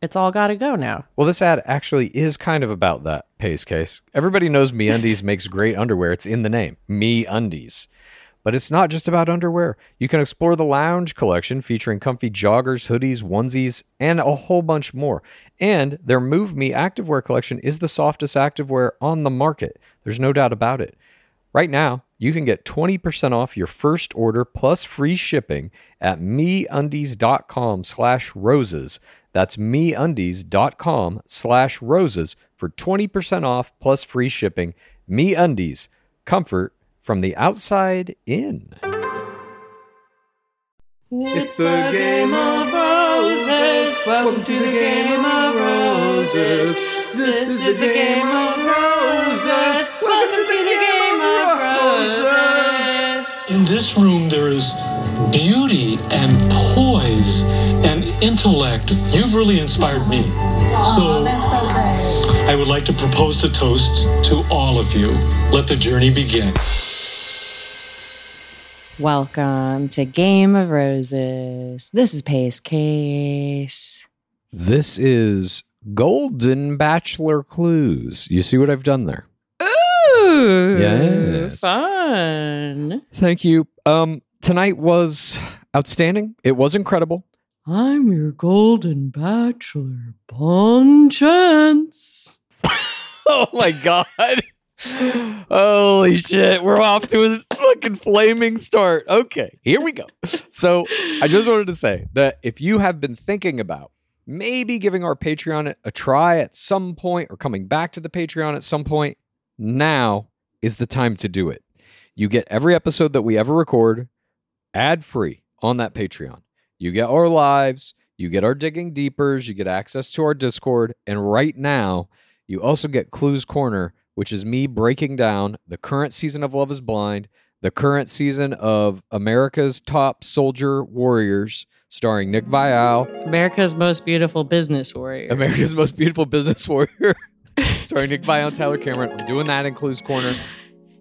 It's all got to go now. Well, this ad actually is kind of about that pace case. Everybody knows Me Undies makes great underwear. It's in the name, Me Undies. But it's not just about underwear. You can explore the lounge collection featuring comfy joggers, hoodies, onesies, and a whole bunch more. And their Move Me activewear collection is the softest activewear on the market. There's no doubt about it. Right now, you can get 20% off your first order plus free shipping at meundies.com slash roses. That's meundies.com slash roses for 20% off plus free shipping. MeUndies, comfort from the outside in. It's the game of roses. Welcome to the game of roses. This is the game of roses. Welcome to the game of roses. In this room, there is beauty and poise and intellect. You've really inspired me. So I would like to propose a toast to all of you. Let the journey begin. Welcome to Game of Roses. This is Pace Case. This is Golden Bachelor Clues. You see what I've done there? Ooh, Yes. fun. Thank you. Um, tonight was outstanding. It was incredible. I'm your golden bachelor, Bon Chance. Oh my god. Holy shit, we're off to a fucking flaming start. Okay, here we go. So, I just wanted to say that if you have been thinking about maybe giving our Patreon a try at some point or coming back to the Patreon at some point, now is the time to do it. You get every episode that we ever record ad free on that Patreon. You get our lives, you get our digging deepers, you get access to our Discord, and right now, you also get Clues Corner, which is me breaking down the current season of Love is Blind, the current season of America's Top Soldier Warriors, starring Nick Viall, America's most beautiful business warrior. America's Most Beautiful Business Warrior, starring Nick Viall and Tyler Cameron. I'm doing that in Clues Corner.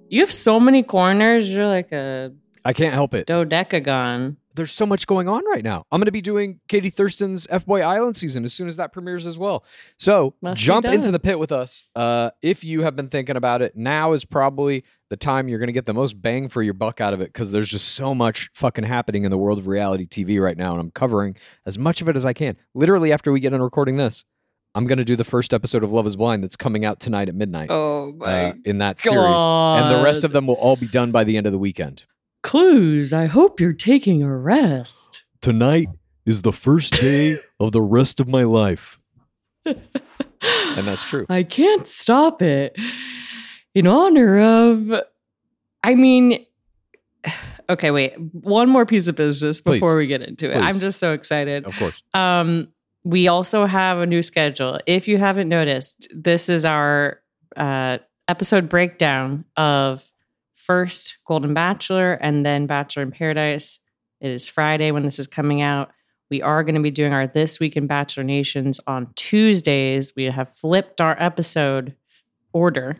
you have so many corners. You're like a I can't help it. dodecagon. there's so much going on right now. I'm going to be doing Katie Thurston's F Boy Island season as soon as that premieres as well. So Must jump into the pit with us. Uh, if you have been thinking about it, now is probably the time you're going to get the most bang for your buck out of it because there's just so much fucking happening in the world of reality TV right now, and I'm covering as much of it as I can. Literally, after we get done recording this, I'm going to do the first episode of Love Is Blind that's coming out tonight at midnight. Oh uh, in that series, and the rest of them will all be done by the end of the weekend. Clues. I hope you're taking a rest. tonight is the first day of the rest of my life. and that's true. I can't stop it. In honor of, I mean, okay, wait. One more piece of business Please. before we get into it. Please. I'm just so excited. Of course. Um, we also have a new schedule. If you haven't noticed, this is our uh, episode breakdown of first Golden Bachelor and then Bachelor in Paradise. It is Friday when this is coming out. We are going to be doing our This Week in Bachelor Nations on Tuesdays. We have flipped our episode order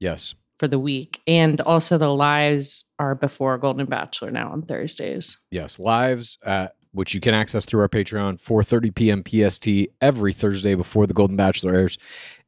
Yes. for the week. And also the lives are before Golden Bachelor now on Thursdays. Yes. Lives, uh, which you can access through our Patreon, 4.30 p.m. PST every Thursday before the Golden Bachelor airs.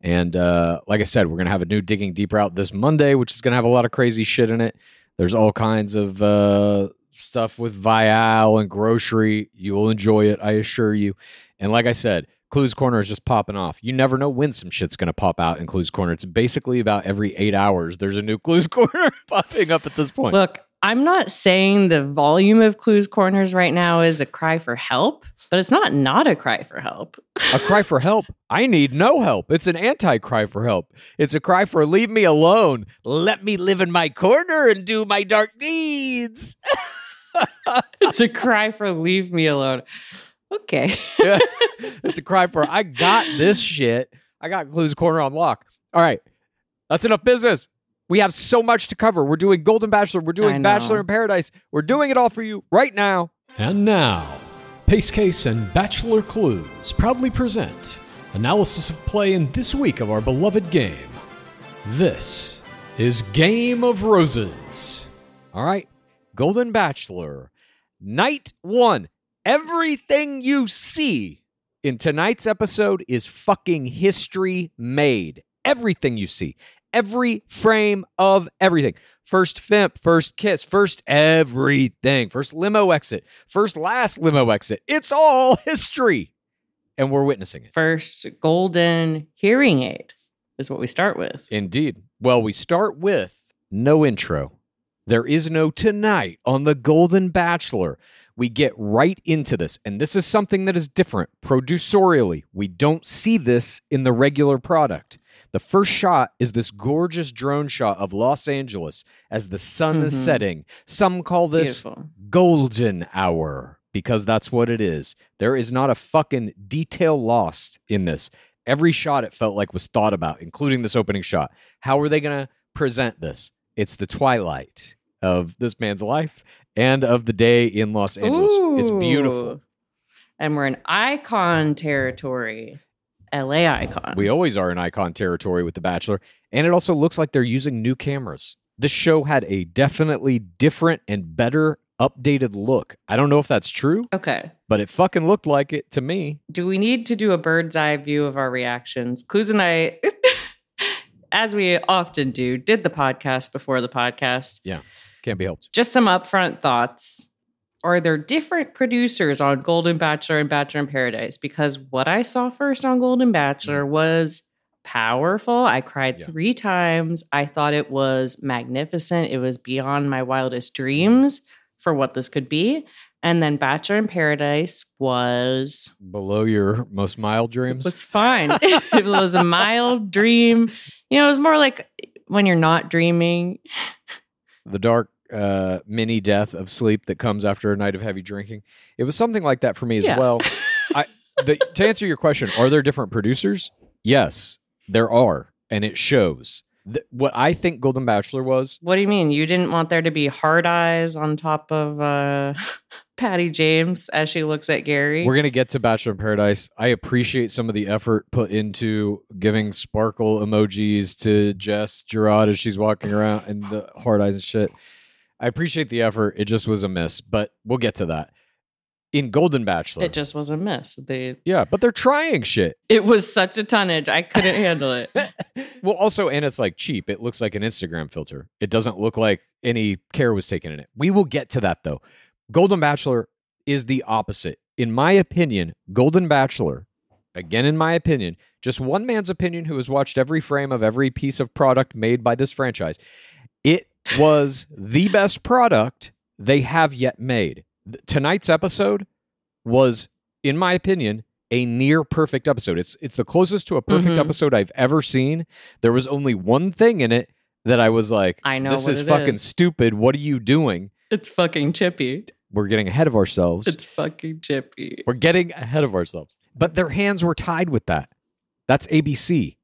And uh, like I said, we're going to have a new Digging Deeper out this Monday, which is going to have a lot of crazy shit in it. There's all kinds of uh, stuff with Viall and grocery. You will enjoy it, I assure you. And like I said, Clues Corner is just popping off. You never know when some shit's going to pop out in Clues Corner. It's basically about every eight hours. There's a new Clues Corner popping up at this point. Look, I'm not saying the volume of Clues Corners right now is a cry for help, but it's not not a cry for help. a cry for help. I need no help. It's an anti cry for help. It's a cry for leave me alone. Let me live in my corner and do my dark deeds. It's a cry for leave me alone. Okay. Yeah. it's a cry for I got this shit. I got Clues Corner on lock. All right. That's enough business. We have so much to cover. We're doing Golden Bachelor. We're doing. Bachelor in Paradise. We're doing it all for you right now. And now, Pace Case and Bachelor Clues proudly present analysis of play in this week of our beloved game. This is Game of Roses. All right. Golden Bachelor. Night one. Everything you see in tonight's episode is fucking history made. Everything you see. Every frame of everything. First Fimp, first kiss, first everything. First limo exit, first last limo exit. It's all history. And we're witnessing it. First golden hearing aid is what we start with. Indeed. Well, we start with no intro. There is no tonight on The Golden Bachelor. We get right into this. And this is something that is different producerially. We don't see this in the regular product. The first shot is this gorgeous drone shot of Los Angeles as the sun is Mhm. setting. Some call this Beautiful. golden hour because that's what it is. There is not a fucking detail lost in this. Every shot it felt like was thought about, including this opening shot. How are they going to present this? It's the twilight of this man's life and of the day in Los Angeles. It's beautiful. And we're in icon territory. LA icon. We always are in icon territory with The Bachelor. And it also looks like they're using new cameras. This show had a definitely different and better updated look. I don't know if that's true, okay. but it fucking looked like it to me. Do we need to do a bird's eye view of our reactions? Clues and I, as we often do, did the podcast before the podcast. Can't be helped. Just some upfront thoughts. Are there different producers on Golden Bachelor and Bachelor in Paradise? Because what I saw first on Golden Bachelor mm. was powerful. I cried Yeah. three times. I thought it was magnificent. It was beyond my wildest dreams mm. for what this could be. And then Bachelor in Paradise was Below your most mild dreams. It was fine. it was a mild dream. You know, it was more like when you're not dreaming. the dark uh, mini death of sleep that comes after a night of heavy drinking. It was something like that for me as Yeah. well. I the, to answer your question, are there different producers? Yes, there are, and it shows. Th- what I think Golden Bachelor was, What do you mean? You didn't want there to be hard eyes on top of uh Patty James as she looks at Gary? we're gonna get to Bachelor in Paradise. I appreciate some of the effort put into giving sparkle emojis to Jess Girod as she's walking around and the hard eyes and shit. I appreciate the effort. It just was a miss, but we'll get to that. In Golden Bachelor, it just was a miss. They yeah, but they're trying shit. it was such a tonnage. I couldn't handle it. well, also, and it's like cheap. It looks like an Instagram filter. It doesn't look like any care was taken in it. We will get to that though. Golden Bachelor is the opposite. In my opinion, Golden Bachelor, again, in my opinion, just one man's opinion who has watched every frame of every piece of product made by this franchise, it was the best product they have yet made. Tonight's episode was, in my opinion, a near perfect episode. It's it's the closest to a perfect Mhm. episode I've ever seen. There was only one thing in it that I was like, I know this is fucking is. stupid. What are you doing? It's fucking chippy. We're getting ahead of ourselves. It's fucking chippy. We're getting ahead of ourselves. But their hands were tied with that. That's ABC.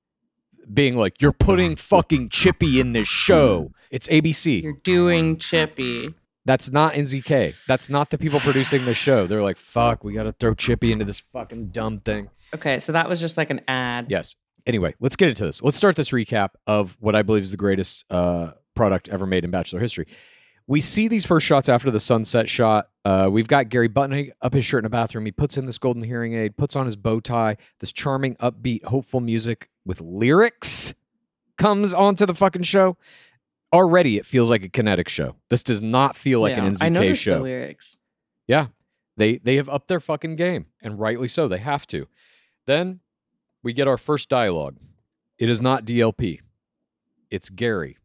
Being like, you're putting fucking Chippy in this show. It's ABC. You're doing chippy. That's not NZK. That's not the people producing the show. They're like, fuck, we got to throw Chippy into this fucking dumb thing. Okay, so that was just like an ad. Yes. Anyway, let's get into this. Let's start this recap of what I believe is the greatest uh, product ever made in Bachelor history. We see these first shots after the sunset shot. Uh, we've got Gary buttoning up his shirt in a bathroom. He puts in this golden hearing aid, puts on his bow tie. This charming, upbeat, hopeful music with lyrics comes onto the fucking show. Already, it feels like a kinetic show. This does not feel like Yeah, an I NZK noticed show. the lyrics. Yeah. They they have upped their fucking game, and rightly so. They have to. Then we get our first dialogue. It is not DLP. It's Gary.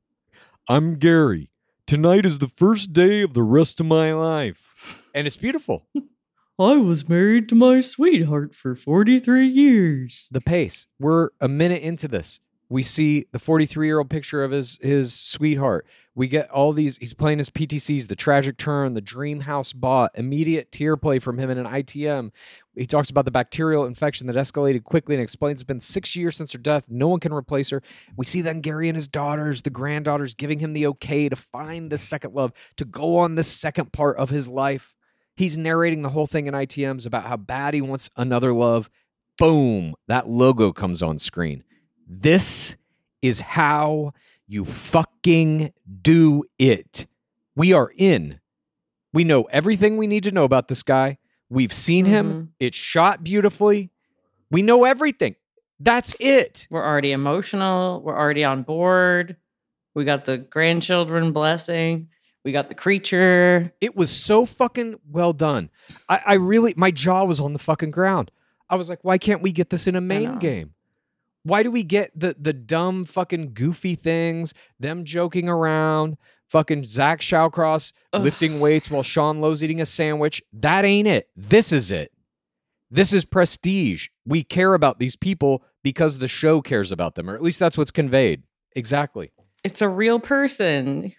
I'm Gary. Tonight is the first day of the rest of my life. And it's beautiful. I was married to my sweetheart for 43 years. The pace. We're a minute into this. We see the 43 year old picture of his his sweetheart. We get all these. He's playing his PTCs, the tragic turn, the dream house bought, immediate tear play from him in an ITM. He talks about the bacterial infection that escalated quickly and explains it's been six years since her death. No one can replace her. We see then Gary and his daughters, the granddaughters, giving him the okay to find the second love, to go on the second part of his life. He's narrating the whole thing in ITMs about how bad he wants another love. Boom, that logo comes on screen. This is how you fucking do it. We are in. We know everything we need to know about this guy. We've seen him. Mm-hmm. It's shot beautifully. We know everything. That's it. We're already emotional. We're already on board. We got the grandchildren blessing. We got the creature. It was so fucking well done. I, I really, my jaw was on the fucking ground. I was like, why can't we get this in a main game? Why do we get the the dumb fucking goofy things? Them joking around, fucking Zach Shawcross Ugh. lifting weights while Sean Lowe's eating a sandwich. That ain't it. This is it. This is prestige. We care about these people because the show cares about them, or at least that's what's conveyed. Exactly. It's a real person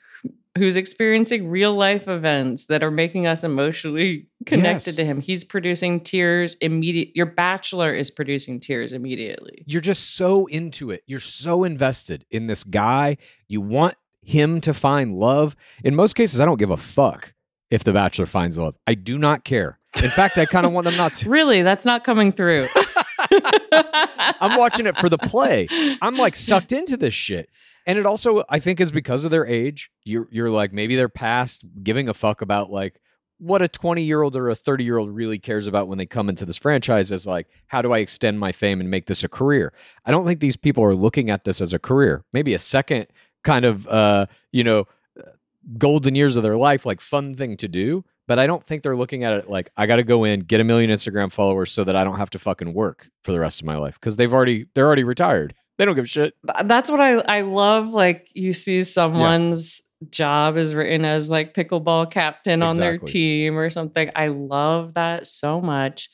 who's experiencing real life events that are making us emotionally connected Yes. to him. He's producing tears immediate. Your bachelor is producing tears immediately. you're just so into it. You're so invested in this guy. You want him to find love. In most cases, I don't give a fuck if the bachelor finds love. I do not care. In fact, I kind of want them not to. Really, that's not coming through. I'm watching it for the play. I'm like sucked into this shit. And it also, I think, is because of their age. You're you're like maybe they're past giving a fuck about like what a 20 year old or a 30 year old really cares about when they come into this franchise is like, how do I extend my fame and make this a career? I don't think these people are looking at this as a career. Maybe a second kind of, uh, you know, golden years of their life, like fun thing to do. But I don't think they're looking at it like I got to go in, get a million Instagram followers so that I don't have to fucking work for the rest of my life because they've already they're already retired. They don't give a shit. That's what I I love. Like you see someone's job is written as like pickleball captain on their team or something. I love that so much.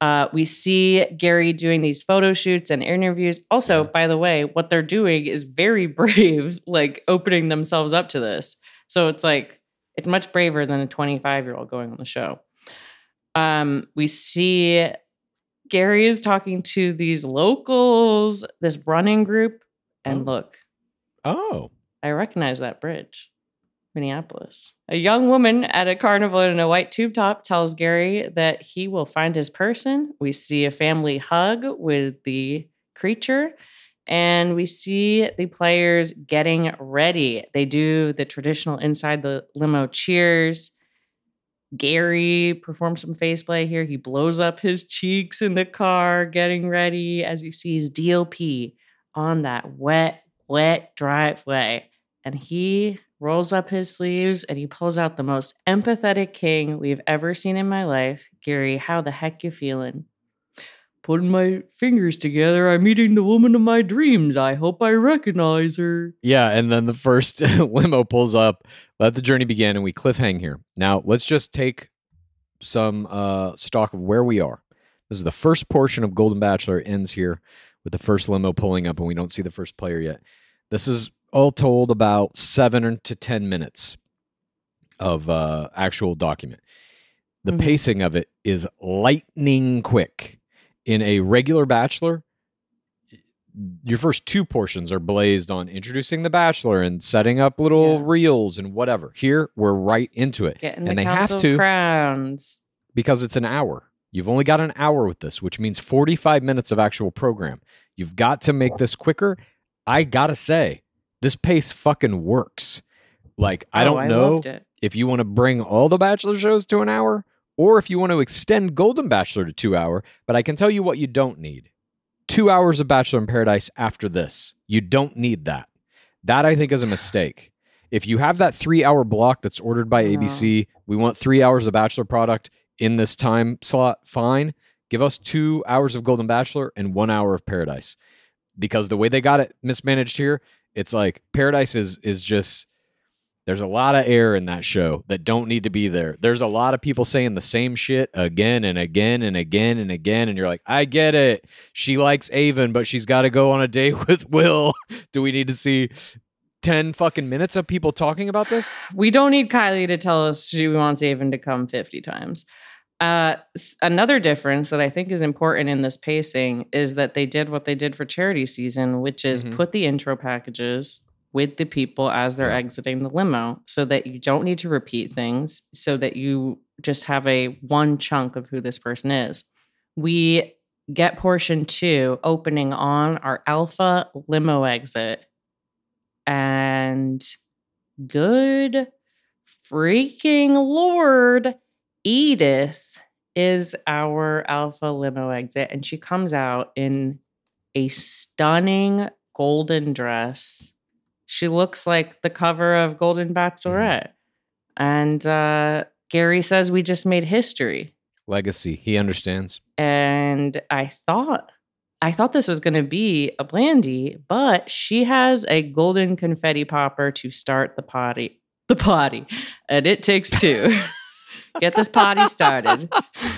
Uh, we see Gary doing these photo shoots and interviews. Also, by the way, what they're doing is very brave, like opening themselves up to this. So it's like it's much braver than a 25 year old going on the show. Um, we see Gary is talking to these locals, this running group, and Oh. look, Oh. I recognize that bridge. Minneapolis. A young woman at a carnival in a white tube top tells Gary that he will find his person. We see a family hug with the creature, and we see the players getting ready. They do the traditional inside the limo cheers. Gary performs some face play here. He blows up his cheeks in the car, getting ready as he sees DLP on that wet, wet driveway. And he rolls up his sleeves and he pulls out the most empathetic king we've ever seen in my life. Gary, how the heck you feeling? Putting my fingers together, I'm meeting the woman of my dreams. I hope I recognize her. Yeah, and then the first limo pulls up. Let the journey begin, and we cliffhang here. Now, let's just take some uh, stock of where we are. This is the first portion of Golden Bachelor ends here with the first limo pulling up, and we don't see the first player yet. This is all told about seven to ten minutes of uh, actual document. The Mhm. pacing of it is lightning quick. In a regular Bachelor, your first two portions are blazed on introducing the bachelor and setting up little Yeah. reels and whatever. Here, we're right into it. Getting and the they have to Crowns. because it's an hour. You've only got an hour with this, which means 45 minutes of actual program. You've got to make this quicker. I got to say, this pace fucking works. Like, I Oh, don't I know loved it. if you want to bring all the Bachelor shows to an hour or if you want to extend Golden Bachelor to two hour, but I can tell you what you don't need. Two hours of Bachelor in Paradise after this. You don't need that. That I think is a mistake. If you have that three hour block that's ordered by uh-huh. ABC, we want three hours of Bachelor product in this time slot, fine. Give us two hours of Golden Bachelor and one hour of Paradise. Because the way they got it mismanaged here, it's like Paradise is is just there's a lot of air in that show that don't need to be there. There's a lot of people saying the same shit again and again and again and again. And you're like, I get it. She likes Aven, but she's got to go on a date with Will. Do we need to see 10 fucking minutes of people talking about this? We don't need Kylie to tell us she wants Aven to come 50 times. Uh, another difference that I think is important in this pacing is that they did what they did for charity season, which is Mhm. put the intro packages with the people as they're exiting the limo so that you don't need to repeat things, so that you just have a one chunk of who this person is. We get portion two opening on our alpha limo exit. And good freaking lord, Edith is our alpha limo exit, and she comes out in a stunning golden dress. She looks like the cover of Golden Bachelorette. And uh, Gary says we just made history. Legacy. He understands. And I thought I thought this was going to be a Blandy, but she has a golden confetti popper to start the potty. The potty. And it takes two. Get this potty started.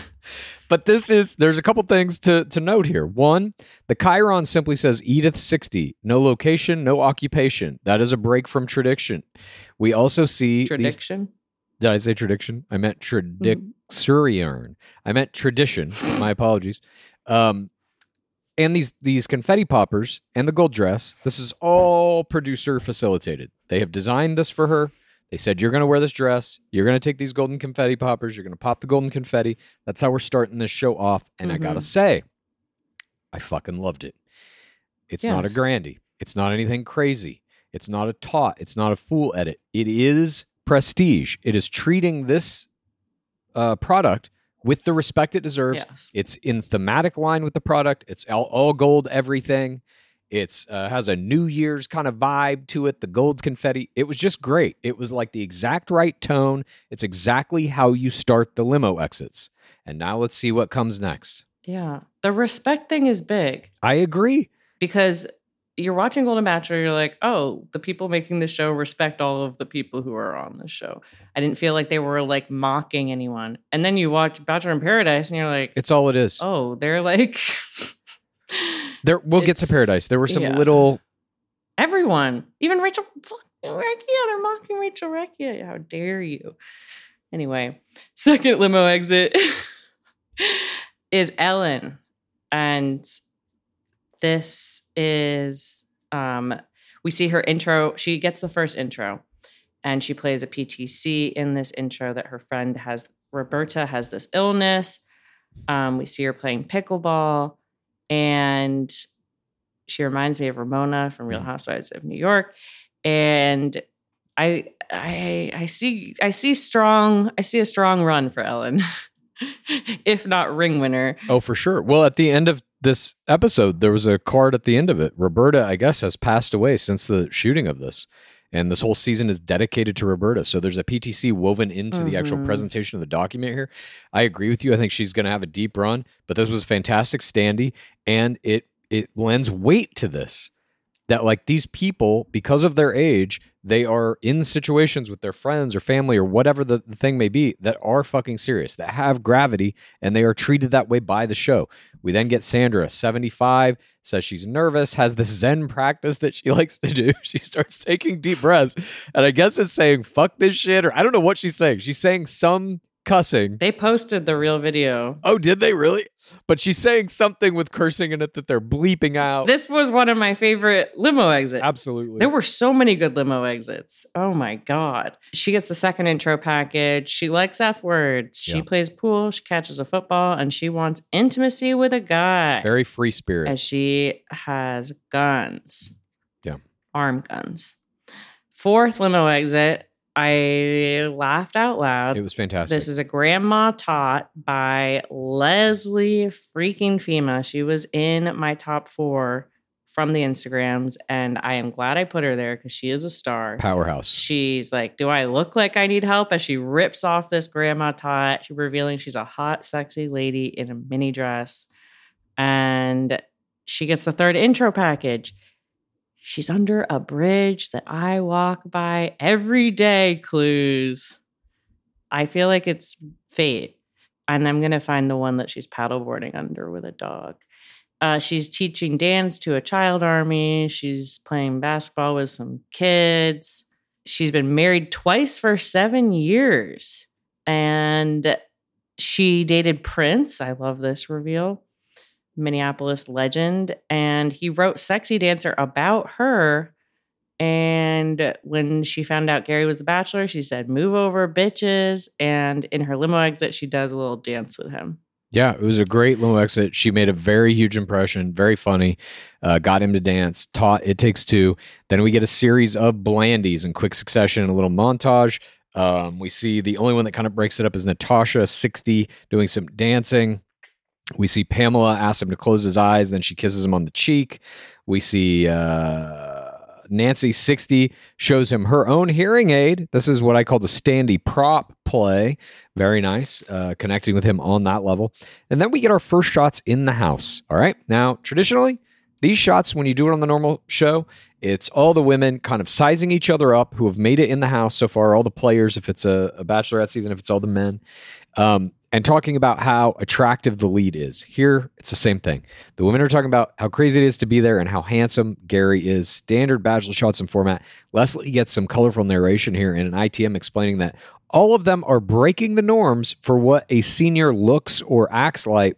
But this is there's a couple things to to note here. One, the chyron simply says Edith 60, no location, no occupation. That is a break from tradition. We also see these Tradition. Did I say tradition? I meant tradixurian. I meant tradition. My apologies. Um, and these these confetti poppers and the gold dress. This is all producer facilitated. They have designed this for her. They said you're going to wear this dress. You're going to take these golden confetti poppers. You're going to pop the golden confetti. That's how we're starting this show off. And I got to say, I fucking loved it. It's not a Yes. grandy. It's not anything crazy. It's not a taut. It's not a fool edit. It is prestige. It is treating this uh, product with the respect it deserves. Yes. It's in thematic line with the product. It's all, all gold, everything. It's uh, has a New Year's kind of vibe to it. The gold confetti. It was just great. It was like the exact right tone. It's exactly how you start the limo exits. And now let's see what comes next. Yeah. The respect thing is big I agree. because you're watching Golden Bachelor, you're like, oh, the people making the show respect all of the people who are on the show. I didn't feel like they were like mocking anyone. And then you watch Bachelor in Paradise and you're like, It's all it is. oh, they're like There, we'll get to paradise. There were some yeah. little. everyone, even Rachel fucking Recchia, they're mocking Rachel Recchia. How dare you? Anyway, second limo exit is Ellen. And this is um we see her intro. She gets the first intro and she plays a PTC in this intro that her friend has Roberta has this illness. Um, we see her playing pickleball and she reminds me of Ramona from Real mm. Housewives of New York. And I I I see I see strong I see a strong run for Ellen. if not ring winner. Oh, for sure. Well, at the end of this episode, there was a card at the end of it. Roberta, I guess, has passed away since the shooting of this. And this whole season is dedicated to Roberta. So there's a PTC woven into the actual Mhm. presentation of the document here. I agree with you. I think she's going to have a deep run, but this was fantastic standy and it it lends weight to this that like these people because of their age they are in situations with their friends or family or whatever the, the thing may be that are fucking serious that have gravity and they are treated that way by the show. We then get sandra 75 says she's nervous has this zen practice that she likes to do. She starts taking deep breaths. And i guess it's saying fuck this shit or i don't know what she's saying. She's saying some cussing They posted the real video. oh did they really but she's saying something with cursing in it that they're bleeping out This was one of my favorite limo exits. absolutely There were so many good limo exits. Oh my God. She gets the second intro package. She likes F words. She Yeah. plays pool. She catches a football and she wants intimacy with a guy. very free spirit And she has guns. Yeah. Arm guns. Fourth limo exit. I laughed out loud. It was fantastic. This is a grandma taught by Leslie freaking Fhima. She was in my top four from the Instagrams, and I am glad I put her there because she is a star. powerhouse. She's like, Do I look like I need help? As she rips off this grandma tot, she revealing she's a hot, sexy lady in a mini dress. And she gets the third intro package. She's under a bridge that I walk by every day, clues. I feel like it's fate. And I'm going to find the one that she's paddleboarding under with a dog. Uh, she's teaching dance to a child army. She's playing basketball with some kids. She's been married twice for seven years. And she dated Prince. I love this reveal. Minneapolis legend. And he wrote Sexy Dancer about her. And when she found out Gary was the bachelor, she said, Move over, bitches. And in her limo exit, she does a little dance with him. Yeah, it was a great limo exit. She made a very huge impression, very funny. Uh, got him to dance. Taught it takes two. Then we get a series of blandies in quick succession, a little montage. Um, we see the only one that kind of breaks it up is Natasha, sixty, doing some dancing. We see Pamela ask him to close his eyes, then she kisses him on the cheek. We see uh, Nancy, 60, shows him her own hearing aid. This is what I call the standy prop play. Very nice, uh, connecting with him on that level. And then we get our first shots in the house. All right. Now, traditionally, these shots, when you do it on the normal show, it's all the women kind of sizing each other up who have made it in the house so far, all the players, if it's a, a bachelorette season, if it's all the men, um, and talking about how attractive the lead is. Here, it's the same thing. The women are talking about how crazy it is to be there and how handsome Gary is. Standard bachelor shots and format. Leslie gets some colorful narration here in an ITM explaining that all of them are breaking the norms for what a senior looks or acts like.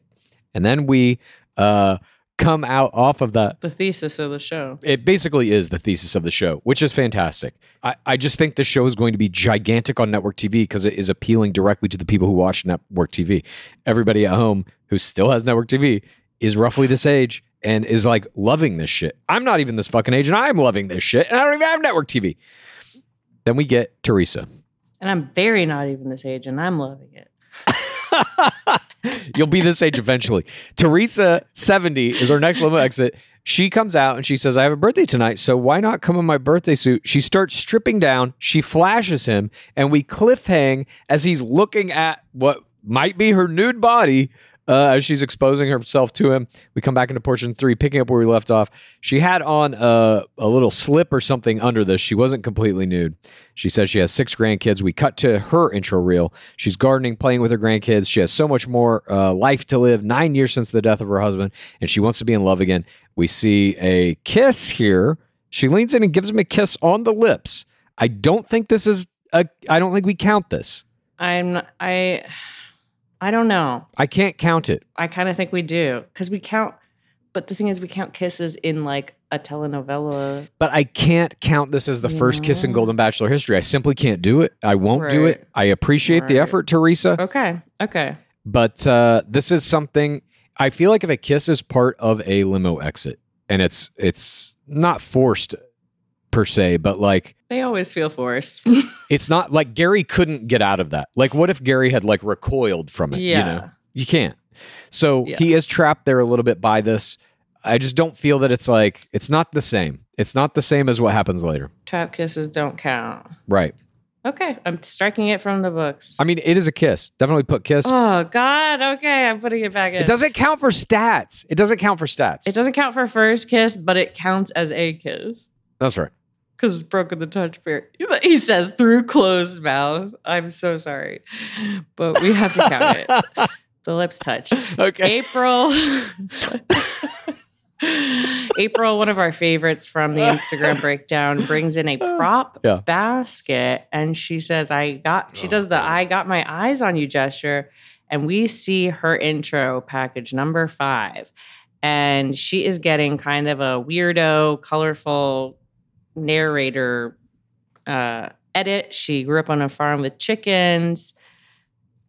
And then we uh, come out off of that The thesis of the show. it basically is the thesis of the show, which is fantastic. I, I just think the show is going to be gigantic on network TV because it is appealing directly to the people who watch network TV. Everybody at home who still has network TV is roughly this age and is like loving this shit. I'm not even this fucking age and I'm loving this shit and I don't even have network TV. Then we get Theresa. And I'm very not even this age, and I'm loving it. You'll be this age eventually. Theresa, 70, is our next limo exit. She comes out and she says, I have a birthday tonight, so why not come in my birthday suit? She starts stripping down. She flashes him, and we cliff hang as he's looking at what might be her nude body uh, as she's exposing herself to him. We come back into portion three, picking up where we left off. She had on a, a little slip or something under this. She wasn't completely nude. She says she has six grandkids. We cut to her intro reel. She's gardening, playing with her grandkids. She has so much more uh, life to live, nine years since the death of her husband, and she wants to be in love again. We see a kiss here. She leans in and gives him a kiss on the lips. I don't think this is a, I don't think we count this. I'm I I don't know. I can't count it. I kind of think we do because we count. But the thing is, we count kisses in like a telenovela. But I can't count this as the first kiss in Golden Bachelor history. I simply can't do it. I won't do it. I appreciate the effort, Theresa. Okay. Okay. But uh, this is something I feel like if a kiss is part of a limo exit and it's it's not forced per se, but like They always feel forced. it's not like Gary couldn't get out of that. Like what if Gary had like recoiled from it? You Yeah. know? You can't. So Yeah. he is trapped there a little bit by this. I just don't feel that it's like it's not the same. It's not the same as what happens later. Trap kisses don't count. Right. Okay. I'm striking it from the books. I mean, it is a kiss. Definitely put kiss. Oh God. Okay. I'm putting it back in. it doesn't count for stats. It doesn't count for stats. It doesn't count for first kiss, but it counts as a kiss. That's right. Because it's broken the touch barrier. He says through closed mouth. I'm so sorry, but we have to count it. The lips touched. Okay. April. April, one of our favorites from the Instagram breakdown, brings in a prop Yeah. basket and she says, I got, she does the I got my eyes on you gesture. And we see her intro package number five. And she is getting kind of a weirdo, colorful narrator uh, edit. She grew up on a farm with chickens.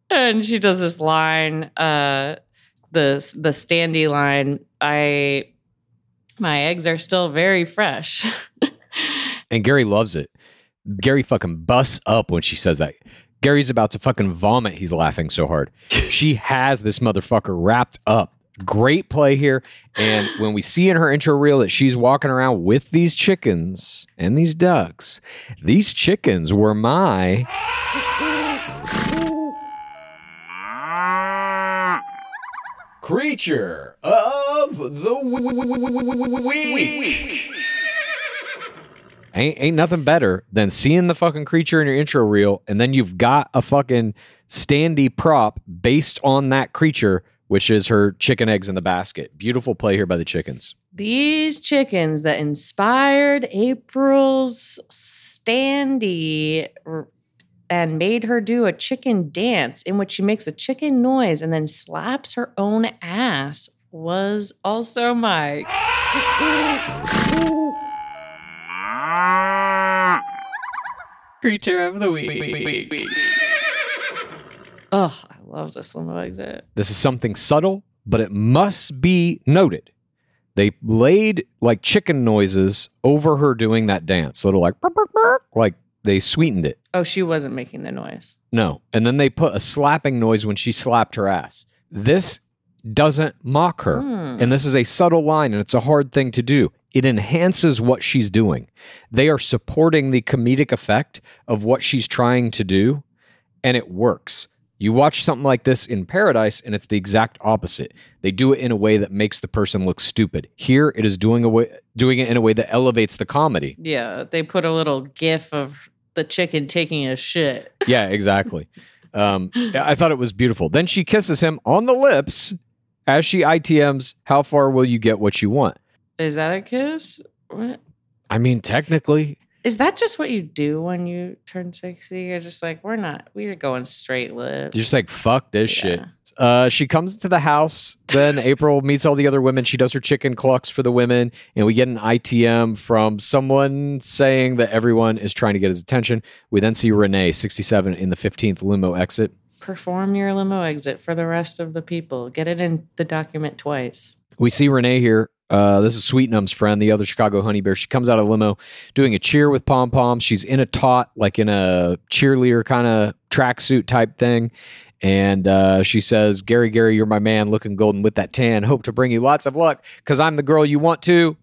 And she does this line, uh, the the standy line. I my eggs are still very fresh. And Gary loves it. Gary fucking busts up when she says that. Gary's about to fucking vomit. He's laughing so hard. she has this motherfucker wrapped up. Great play here. And when we see in her intro reel that she's walking around with these chickens and these ducks, these chickens were my. Creature of the week. Ain't, ain't nothing better than seeing the fucking creature in your intro reel, and then you've got a fucking standy prop based on that creature, which is her chicken eggs in the basket. Beautiful play here by the chickens. These chickens that inspired April's standy and made her do a chicken dance in which she makes a chicken noise and then slaps her own ass was also Mike. Creature of the week. Oh, I love this limo exit. This is something subtle, but it must be noted. They laid like chicken noises over her doing that dance, little like "Burp, burp, burp," like they sweetened it. Oh, she wasn't making the noise. No. And then they put a slapping noise when she slapped her ass. This doesn't mock her. Hmm. And this is a subtle line and it's a hard thing to do. It enhances what she's doing. They are supporting the comedic effect of what she's trying to do, and it works. You watch something like this in Paradise, and it's the exact opposite. They do it in a way that makes the person look stupid. Here, it is doing a way, doing it in a way that elevates the comedy. Yeah, they put a little gif of the chicken taking a shit. Yeah, exactly. um, I thought it was beautiful. Then she kisses him on the lips as she ITMs, How far will you get what you want? Is that a kiss? What? I mean, technically, Is that just what you do when you turn 60? You're just like, we're not, we're going straight lips. you're just like, fuck this Yeah. shit. Uh, she comes to the house. Then April meets all the other women. She does her chicken clucks for the women. And we get an ITM from someone saying that everyone is trying to get his attention. We then see Renee, 67, in the 15th limo exit. Perform your limo exit for the rest of the people. Get it in the document twice. We see Renee here. Uh, this is Sweetnum's friend, the other Chicago honey bear. She comes out of the limo doing a cheer with pom poms. She's in a taut, like in a cheerleader kind of tracksuit type thing. And uh, she says, Gary, Gary, you're my man, looking golden with that tan. Hope to bring you lots of luck because I'm the girl you want to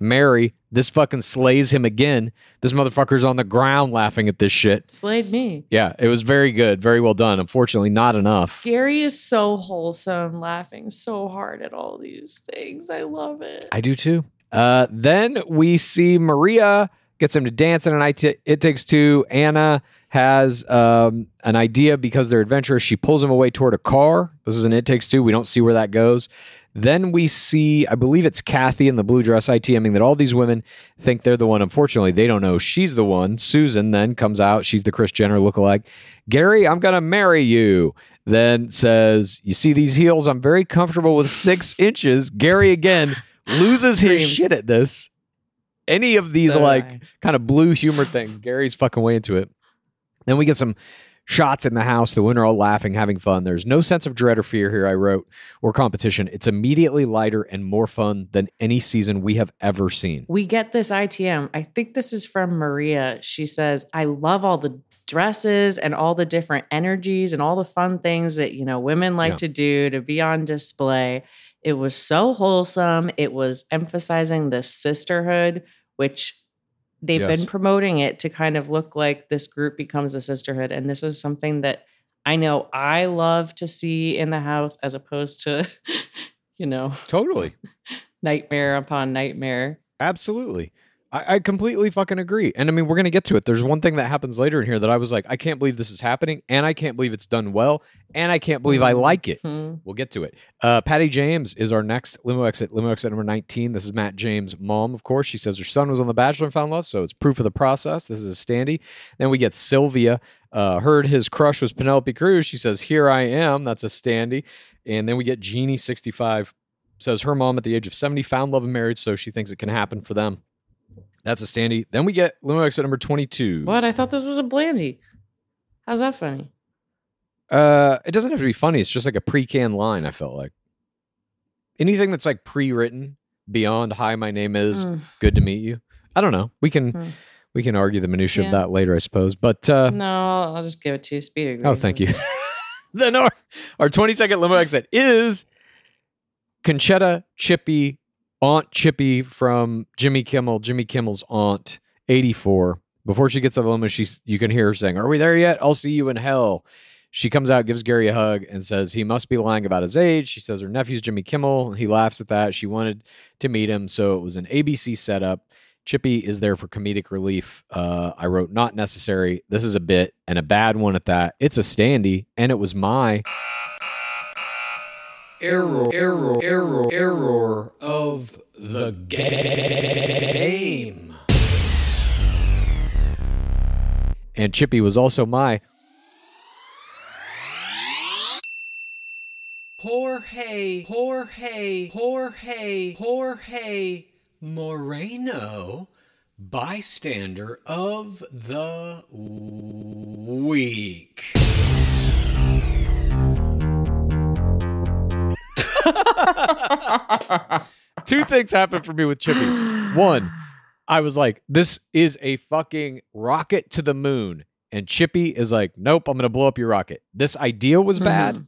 Mary. This fucking slays him again. This motherfucker's on the ground laughing at this shit. Slayed me. Yeah, it was very good, very well done. Unfortunately, not enough. Gary is so wholesome, laughing so hard at all these things. I love it. I do too. Uh, then we see Maria gets him to dance in an IT, It Takes Two. Anna has um, an idea because they're adventurous. She pulls him away toward a car. This is an It Takes Two. We don't see where that goes. Then we see, I believe it's Kathy in the blue dress ITMing that all these women think they're the one. Unfortunately, they don't know she's the one. Susan then comes out. She's the Chris Jenner lookalike. Gary, I'm going to marry you. Then says, You see these heels? I'm very comfortable with six inches. Gary again loses his shit at this. Any of these So like kind of blue humor things, Gary's fucking way into it. Then we get some shots in the house. The women are all laughing, having fun. There's no sense of dread or fear here, I wrote, or competition. It's immediately lighter and more fun than any season we have ever seen. We get this ITM. I think this is from Maria. She says, I love all the dresses and all the different energies and all the fun things that, you know, women like Yeah. to do to be on display. It was so wholesome. It was emphasizing the sisterhood, which they've Yes. been promoting it to kind of look like this group becomes a sisterhood. And this was something that I know I love to see in the house as opposed to, you know, Totally. nightmare upon nightmare. Absolutely. I, I completely fucking agree. And I mean, we're going to get to it. There's one thing that happens later in here that I was like, I can't believe this is happening. And I can't believe it's done well. And I can't believe I like it. Hmm. We'll get to it. Uh, Patty James is our next limo exit. Limo exit number 19. This is Matt James' mom, of course. She says her son was on The Bachelor and found love. So it's proof of the process. This is a standy. Then we get Sylvia. Uh, heard his crush was Penelope Cruz. She says, Here I am. That's a standy. And then we get Jeannie, 65, says her mom at the age of 70 found love and married. So she thinks it can happen for them. That's a standy. Then we get limo exit number 22. What? I thought this was a Blandy. How's that funny? Uh, it doesn't have to be funny. It's just like a pre-canned line. I felt like anything that's like pre-written beyond "Hi, my name is Mm. good to meet you." I don't know. We can Hmm. we can argue the minutia of that later, I suppose. But uh, no, I'll, I'll just give it to you. Speed agree. oh, thank you. then our our twenty second limo exit is Concetta Chippy, Aunt Chippy from Jimmy Kimmel. Jimmy Kimmel's aunt, eighty four. Before she gets to the limo, she's you can hear her saying, "Are we there yet? I'll see you in hell." She comes out, gives Gary a hug, and says he must be lying about his age. She says her nephew's Jimmy Kimmel. He laughs at that. She wanted to meet him, so it was an ABC setup. Chippy is there for comedic relief. Uh, I wrote not necessary. This is a bit and a bad one at that. It's a standy, and it was my Error, error, error, error of the game. and Chippy was also my Jorge, Jorge, Jorge, Jorge Moreno, bystander of the week. two things happened for me with Chippy. One, I was like, this is a fucking rocket to the moon. And Chippy is like, nope, I'm going to blow up your rocket. This idea was mm-hmm. bad.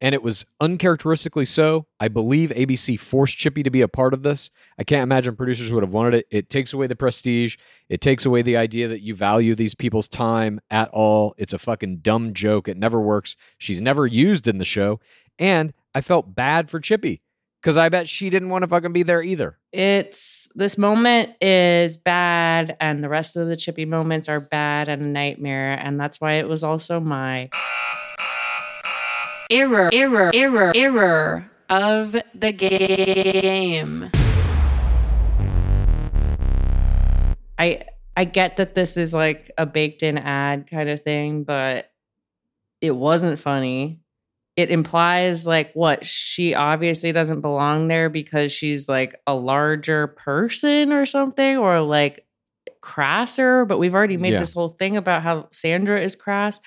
And it was uncharacteristically so. I believe ABC forced Chippy to be a part of this. I can't imagine producers would have wanted it. It takes away the prestige. It takes away the idea that you value these people's time at all. It's a fucking dumb joke. It never works. She's never used in the show. And I felt bad for Chippy because I bet she didn't want to fucking be there either. It's this moment is bad, and the rest of the chippy moments are bad and a nightmare, and that's why it was also my error, error, error, error of the game. I I get that this is like a baked in ad kind of thing, but it wasn't funny. It implies like what she obviously doesn't belong there because she's like a larger person or something, or like crasser. But we've already made Yeah. this whole thing about how Sandra is crass.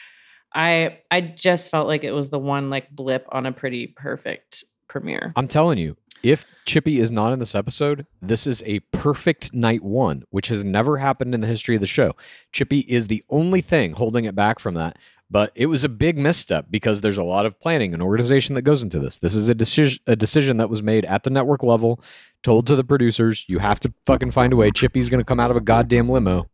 I I just felt like it was the one like blip on a pretty perfect premiere. I'm telling you, if Chippy is not in this episode, this is a perfect night one, which has never happened in the history of the show. Chippy is the only thing holding it back from that. But it was a big misstep because there's a lot of planning and organization that goes into this. This is a decision a decision that was made at the network level, told to the producers, you have to fucking find a way. Chippy's gonna come out of a goddamn limo.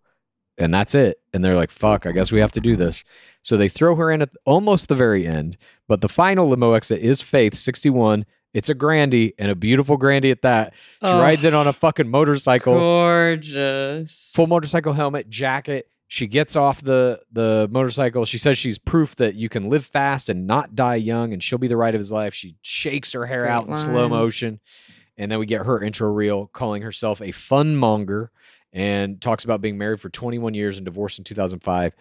And that's it. And they're like, fuck, I guess we have to do this. So they throw her in at almost the very end. But the final limo exit is Faith, 61. It's a Grandy and a beautiful Grandy at that. She Oh. rides in on a fucking motorcycle Gorgeous. full motorcycle helmet, jacket. She gets off the the motorcycle. She says she's proof that you can live fast and not die young, and she'll be the ride of his life. She shakes her hair Great out in slow motion, and then we get her intro reel calling herself a fun monger and talks about being married for 21 years and divorced in 2005.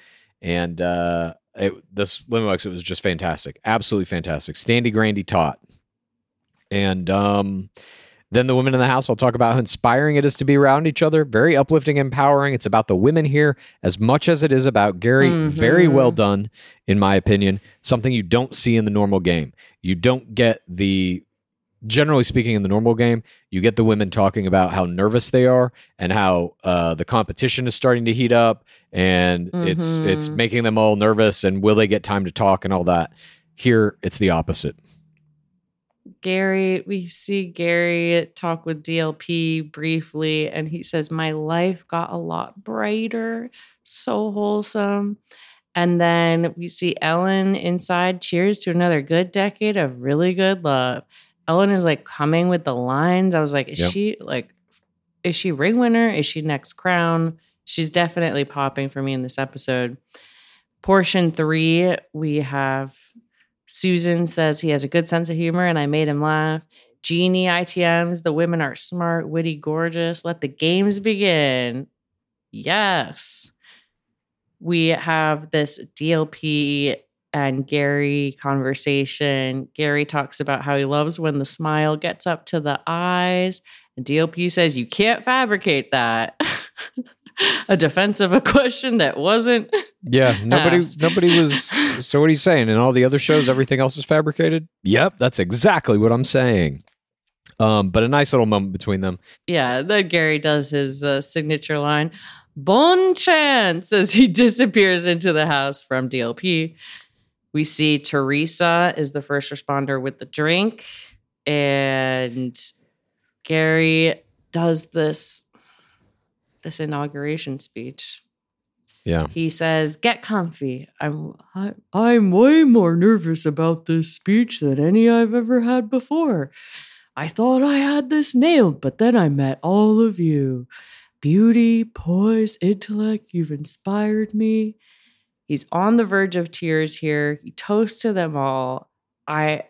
And uh, it, this limo exit was just fantastic, absolutely fantastic. Standy Grandy taught, and um, then the women in the house, I'll talk about how inspiring it is to be around each other. Very uplifting, empowering. It's about the women here as much as it is about Gary. Very well done, in my opinion. Something you don't see in the normal game. You don't get the, generally speaking, in the normal game, you get the women talking about how nervous they are and how uh, the competition is starting to heat up and it's it's making them all nervous and will they get time to talk and all that. Here, it's the opposite. Gary, we see Gary talk with DLP briefly, and he says, My life got a lot brighter, so wholesome. And then we see Ellen inside. Cheers to another good decade of really good love. Ellen is like coming with the lines. I was like, is Yep. she like, is she ring winner? Is she next crown? She's definitely popping for me in this episode. Portion three, we have Susan says he has a good sense of humor and I made him laugh. Jeannie ITMs, the women are smart, witty, gorgeous. Let the games begin. Yes. We have this DLP and Gary conversation. Gary talks about how he loves when the smile gets up to the eyes. And DLP says, You can't fabricate that. a defense of a question that wasn't. Yeah, nobody asked. nobody was so what are you saying? In all the other shows everything else is fabricated? Yep, that's exactly what I'm saying. Um, but a nice little moment between them. Yeah, then Gary does his uh, signature line, Bon chance, as he disappears into the house from DLP. We see Theresa is the first responder with the drink, and Gary does this this inauguration speech. Yeah. He says, "Get comfy. I'm I, I'm way more nervous about this speech than any I've ever had before. I thought I had this nailed, but then I met all of you. Beauty, poise, intellect, you've inspired me." He's on the verge of tears here. He toasts to them all. I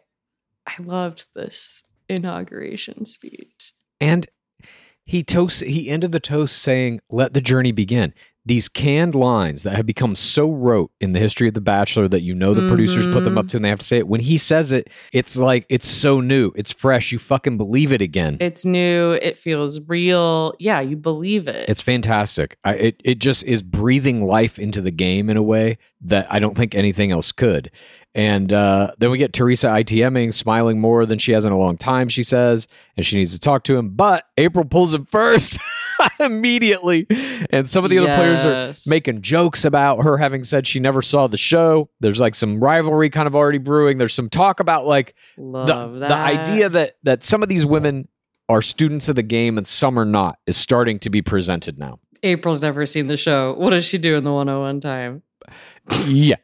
I loved this inauguration speech. And he toast he ended the toast saying, "Let the journey begin." These canned lines that have become so rote in the history of The Bachelor that you know the producers put them up to and they have to say it. When he says it, it's like it's so new, it's fresh. You fucking believe it again. It's new. It feels real. Yeah, you believe it. It's fantastic. I, it it just is breathing life into the game in a way that I don't think anything else could. And uh, then we get Theresa ITMing, smiling more than she has in a long time. She says, and she needs to talk to him, but April pulls him first immediately. And some of the other players are making jokes about her having said she never saw the show. There's like some rivalry kind of already brewing. There's some talk about like Love the, that. the idea that that some of these women are students of the game and some are not is starting to be presented now. April's never seen the show. What does she do in the 101 time? yeah.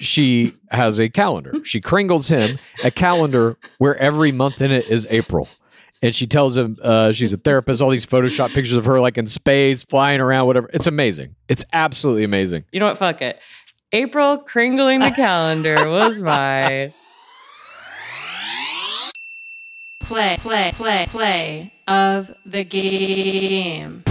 She has a calendar. She kringles him a calendar where every month in it is April. And she tells him uh, she's a therapist, all these Photoshop pictures of her like in space, flying around, whatever. It's amazing. It's absolutely amazing. You know what? Fuck it. April kringling the calendar was my play, play, play, play of the game.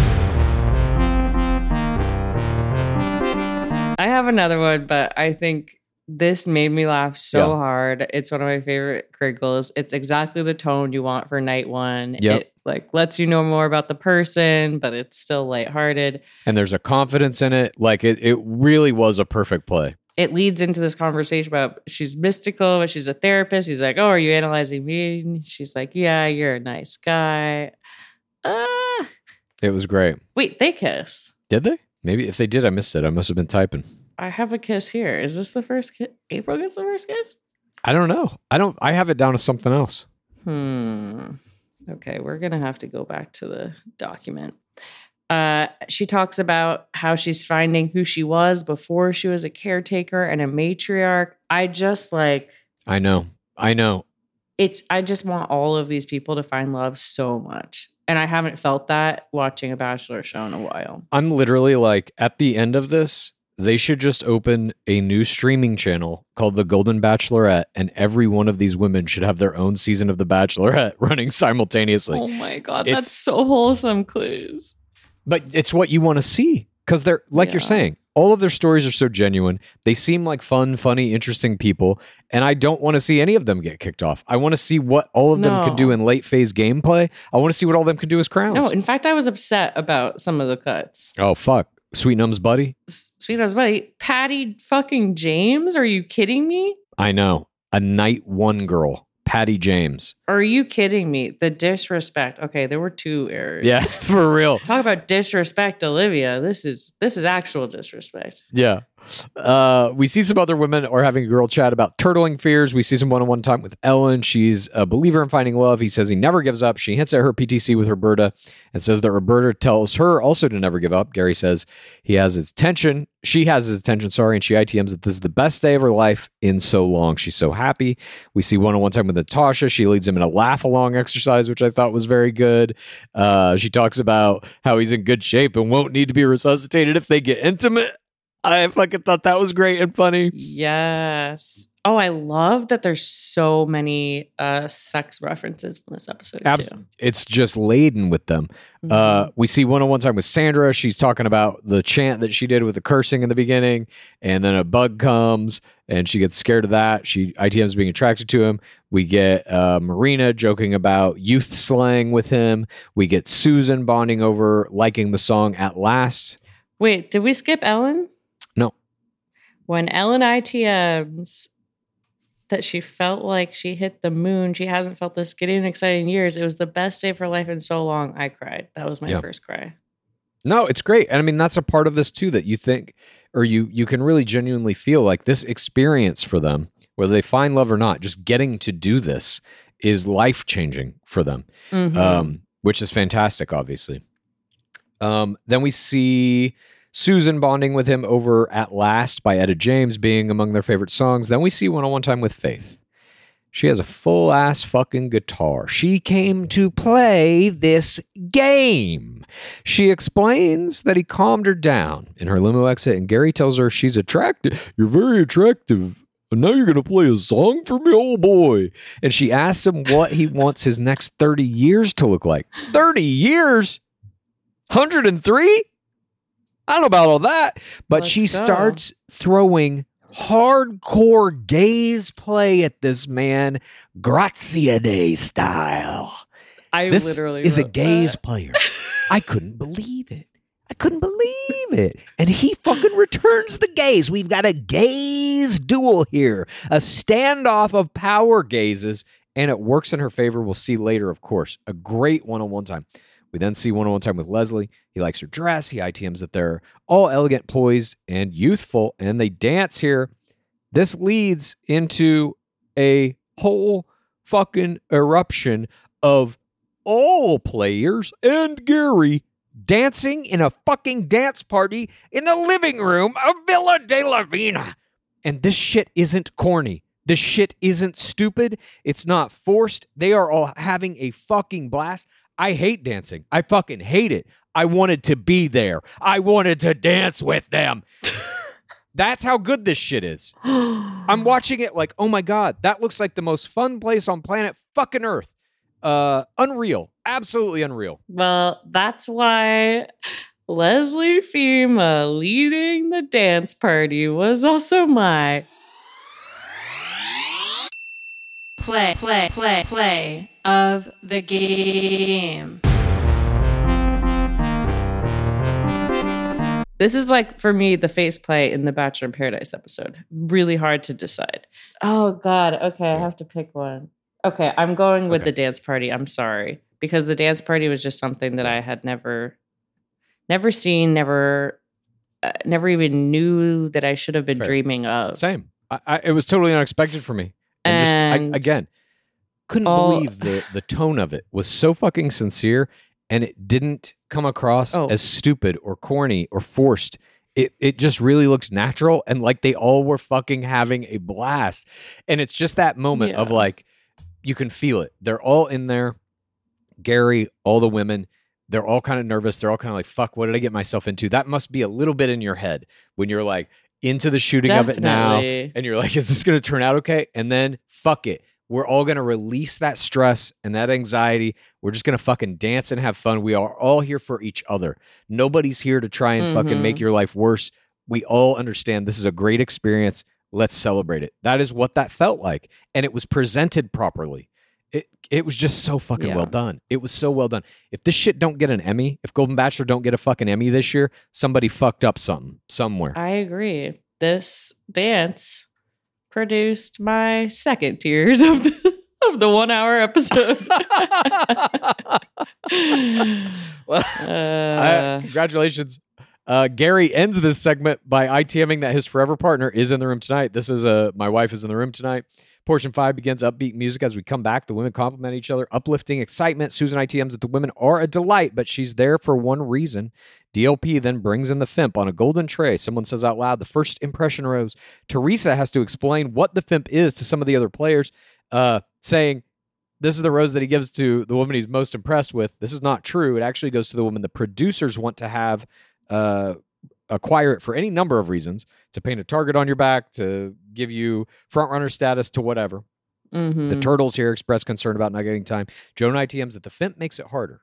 I have another one, but I think this made me laugh so Yeah. hard. It's one of my favorite crinkles. It's exactly the tone you want for night one. Yep. It like lets you know more about the person, but it's still lighthearted. And there's a confidence in it. Like it, it really was a perfect play. it leads into this conversation about she's mystical, but she's a therapist. He's like, "Oh, are you analyzing me?" And she's like, "Yeah, you're a nice guy." Uh, It was great. wait, they kiss. Did they? Maybe if they did, I missed it. I must have been typing. I have a kiss here. Is this the first kiss? April gets the first kiss? I don't know. I don't. I have it down to something else. Hmm. Okay, we're gonna have to go back to the document. Uh, she talks about how she's finding who she was before she was a caretaker and a matriarch. I just like I know. I know. it's. I just want all of these people to find love so much, and I haven't felt that watching a Bachelor show in a while. I'm literally like at the end of this, they should just open a new streaming channel called The Golden Bachelorette, and every one of these women should have their own season of The Bachelorette running simultaneously. oh my god, it's- that's so wholesome, clues. But it's what you want to see because they're like you're saying. All of their stories are so genuine. They seem like fun, funny, interesting people, and I don't want to see any of them get kicked off. I want to see what all of them can do in late phase gameplay. I want to see what all of them can do as crowns. No, in fact, I was upset about some of the cuts. oh fuck, Sweet Numb's buddy. Sweet as buddy, Patty fucking James. Are you kidding me? I know a night one girl, Patty James. Are you kidding me? The disrespect. Okay, there were two errors. Yeah, for real. Talk about disrespect, Olivia. This is this is actual disrespect. Yeah. Uh, we see some other women are having a girl chat about turtling fears. We see some one on one time with Ellen. She's a believer in finding love. He says he never gives up. She hints at her PTC with Roberta and says that Roberta tells her also to never give up. Gary says he has his attention. She has his attention, sorry, and she ITMs that this is the best day of her life in so long. She's so happy. We see one on one time with Natasha. She leads him in a laugh along exercise, which I thought was very good. Uh, she talks about how he's in good shape and won't need to be resuscitated if they get intimate. I fucking thought that was great and funny. Yes. Oh, I love that there's so many uh sex references in this episode Abs- too. it's just laden with them. Uh, we see one on one time with Sandra. She's talking about the chant that she did with the cursing in the beginning, and then a bug comes and she gets scared of that. She ITM's being attracted to him. We get uh, Marina joking about youth slang with him. We get Susan bonding over liking the song at last. Wait, did we skip Ellen? When Ellen ITMs that she felt like she hit the moon. She hasn't felt this giddy and exciting in years. It was the best day of her life in so long. I cried. That was my Yeah. first cry. No, it's great. And I mean that's a part of this too that you think or you you can really genuinely feel like this experience for them, whether they find love or not, just getting to do this is life changing for them. Mhm. Um, which is fantastic, obviously. Um, then we see Susan bonding with him over At Last by Etta James being among their favorite songs. Then we see one on one time with Faith. She has a full ass fucking guitar. She came to play this game. She explains that he calmed her down in her limo exit, and Gary tells her she's attractive. You're very attractive. And now you're going to play a song for me? Oh boy. And she asks him what he wants his next 30 years to look like. 30 years? 103? I don't know about all that. But Let's she go. starts throwing hardcore gaze play at this man, Grazia Day style. I This literally is a gaze that. player. I couldn't believe it. I couldn't believe it. And he fucking returns the gaze. We've got a gaze duel here, a standoff of power gazes, and it works in her favor. We'll see later, of course. A great one on one time. We then see one on one time with Leslie. He likes her dress. He ITMs that they're all elegant, poised, and youthful, and they dance here. This leads into a whole fucking eruption of all players and Gary dancing in a fucking dance party in the living room of Villa de la Vina. And this shit isn't corny. This shit isn't stupid. It's not forced. They are all having a fucking blast. I hate dancing. I fucking hate it. I wanted to be there. I wanted to dance with them. That's how good this shit is. I'm watching it like, oh my God, that looks like the most fun place on planet fucking Earth. Uh unreal. Absolutely unreal. Well, that's why Leslie Fhima leading the dance party was also my Play, play, play, play of the game. This is like for me the face play in the Bachelor in Paradise episode. Really hard to decide. Oh God. Okay, I have to pick one. Okay, I'm going with Okay. the dance party. I'm sorry because the dance party was just something that I had never, never seen, never, uh, never even knew that I should have been Fair. dreaming of. Same. I, I, it was totally unexpected for me. And, just, I, again, couldn't all- believe the the tone of it was so fucking sincere, and it didn't come across Oh. as stupid or corny or forced. It it just really looked natural and like they all were fucking having a blast. And it's just that moment of like you can feel it. They're all in there. Gary, all the women, they're all kind of nervous. They're all kind of like, fuck, what did I get myself into? That must be a little bit in your head when you're like into the shooting of it now and you're like, is this going to turn out okay? And then fuck it. We're all going to release that stress and that anxiety. We're just going to fucking dance and have fun. We are all here for each other. Nobody's here to try and fucking Mhm. make your life worse. We all understand this is a great experience. Let's celebrate it. That is what that felt like. And it was presented properly. It it was just so fucking well done. It was so well done. If this shit don't get an Emmy, if Golden Bachelor don't get a fucking Emmy this year, somebody fucked up something somewhere. I agree. This dance produced my second tears of the of the one hour episode. well, Uh, I- congratulations. Uh, Gary ends this segment by ITMing that his forever partner is in the room tonight. This is uh, my wife is in the room tonight. Portion five begins upbeat music as we come back. The women compliment each other, uplifting excitement. Susan ITMs that the women are a delight, but she's there for one reason. DLP then brings in the Fimp on a golden tray. Someone says out loud, the first impression rose. Theresa has to explain what the Fimp is to some of the other players, uh, saying, this is the rose that he gives to the woman he's most impressed with. This is not true. It actually goes to the woman the producers want to have uh, acquire it for any number of reasons to paint a target on your back, to give you front runner status, to whatever. mhm. The turtles here express concern about not getting time. Joan ITMs that the Fimp makes it harder.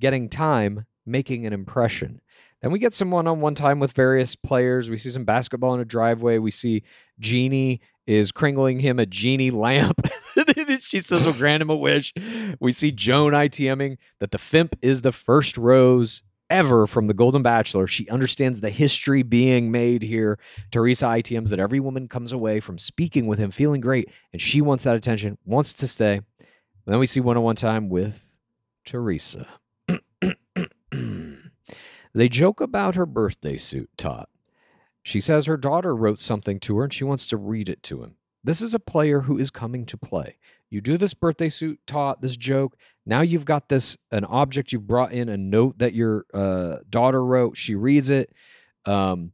Getting time, making an impression. Then we get some one on one time with various players. We see some basketball in a driveway. We see Jeannie is kringling him a genie lamp. she says we'll grant him a wish. We see Joan ITMing that the Fimp is the first rose ever from the Golden Bachelor. She understands the history being made here. Theresa ITMs that every woman comes away from speaking with him feeling great, and she wants that attention, wants to stay. And then we see one on one time with Theresa. they joke about her birthday suit, Todd. She says her daughter wrote something to her and she wants to read it to him. This is a player who is coming to play. You do this birthday suit, taught this joke. Now you've got this an object you brought in, a note that your uh, daughter wrote. She reads it. Um,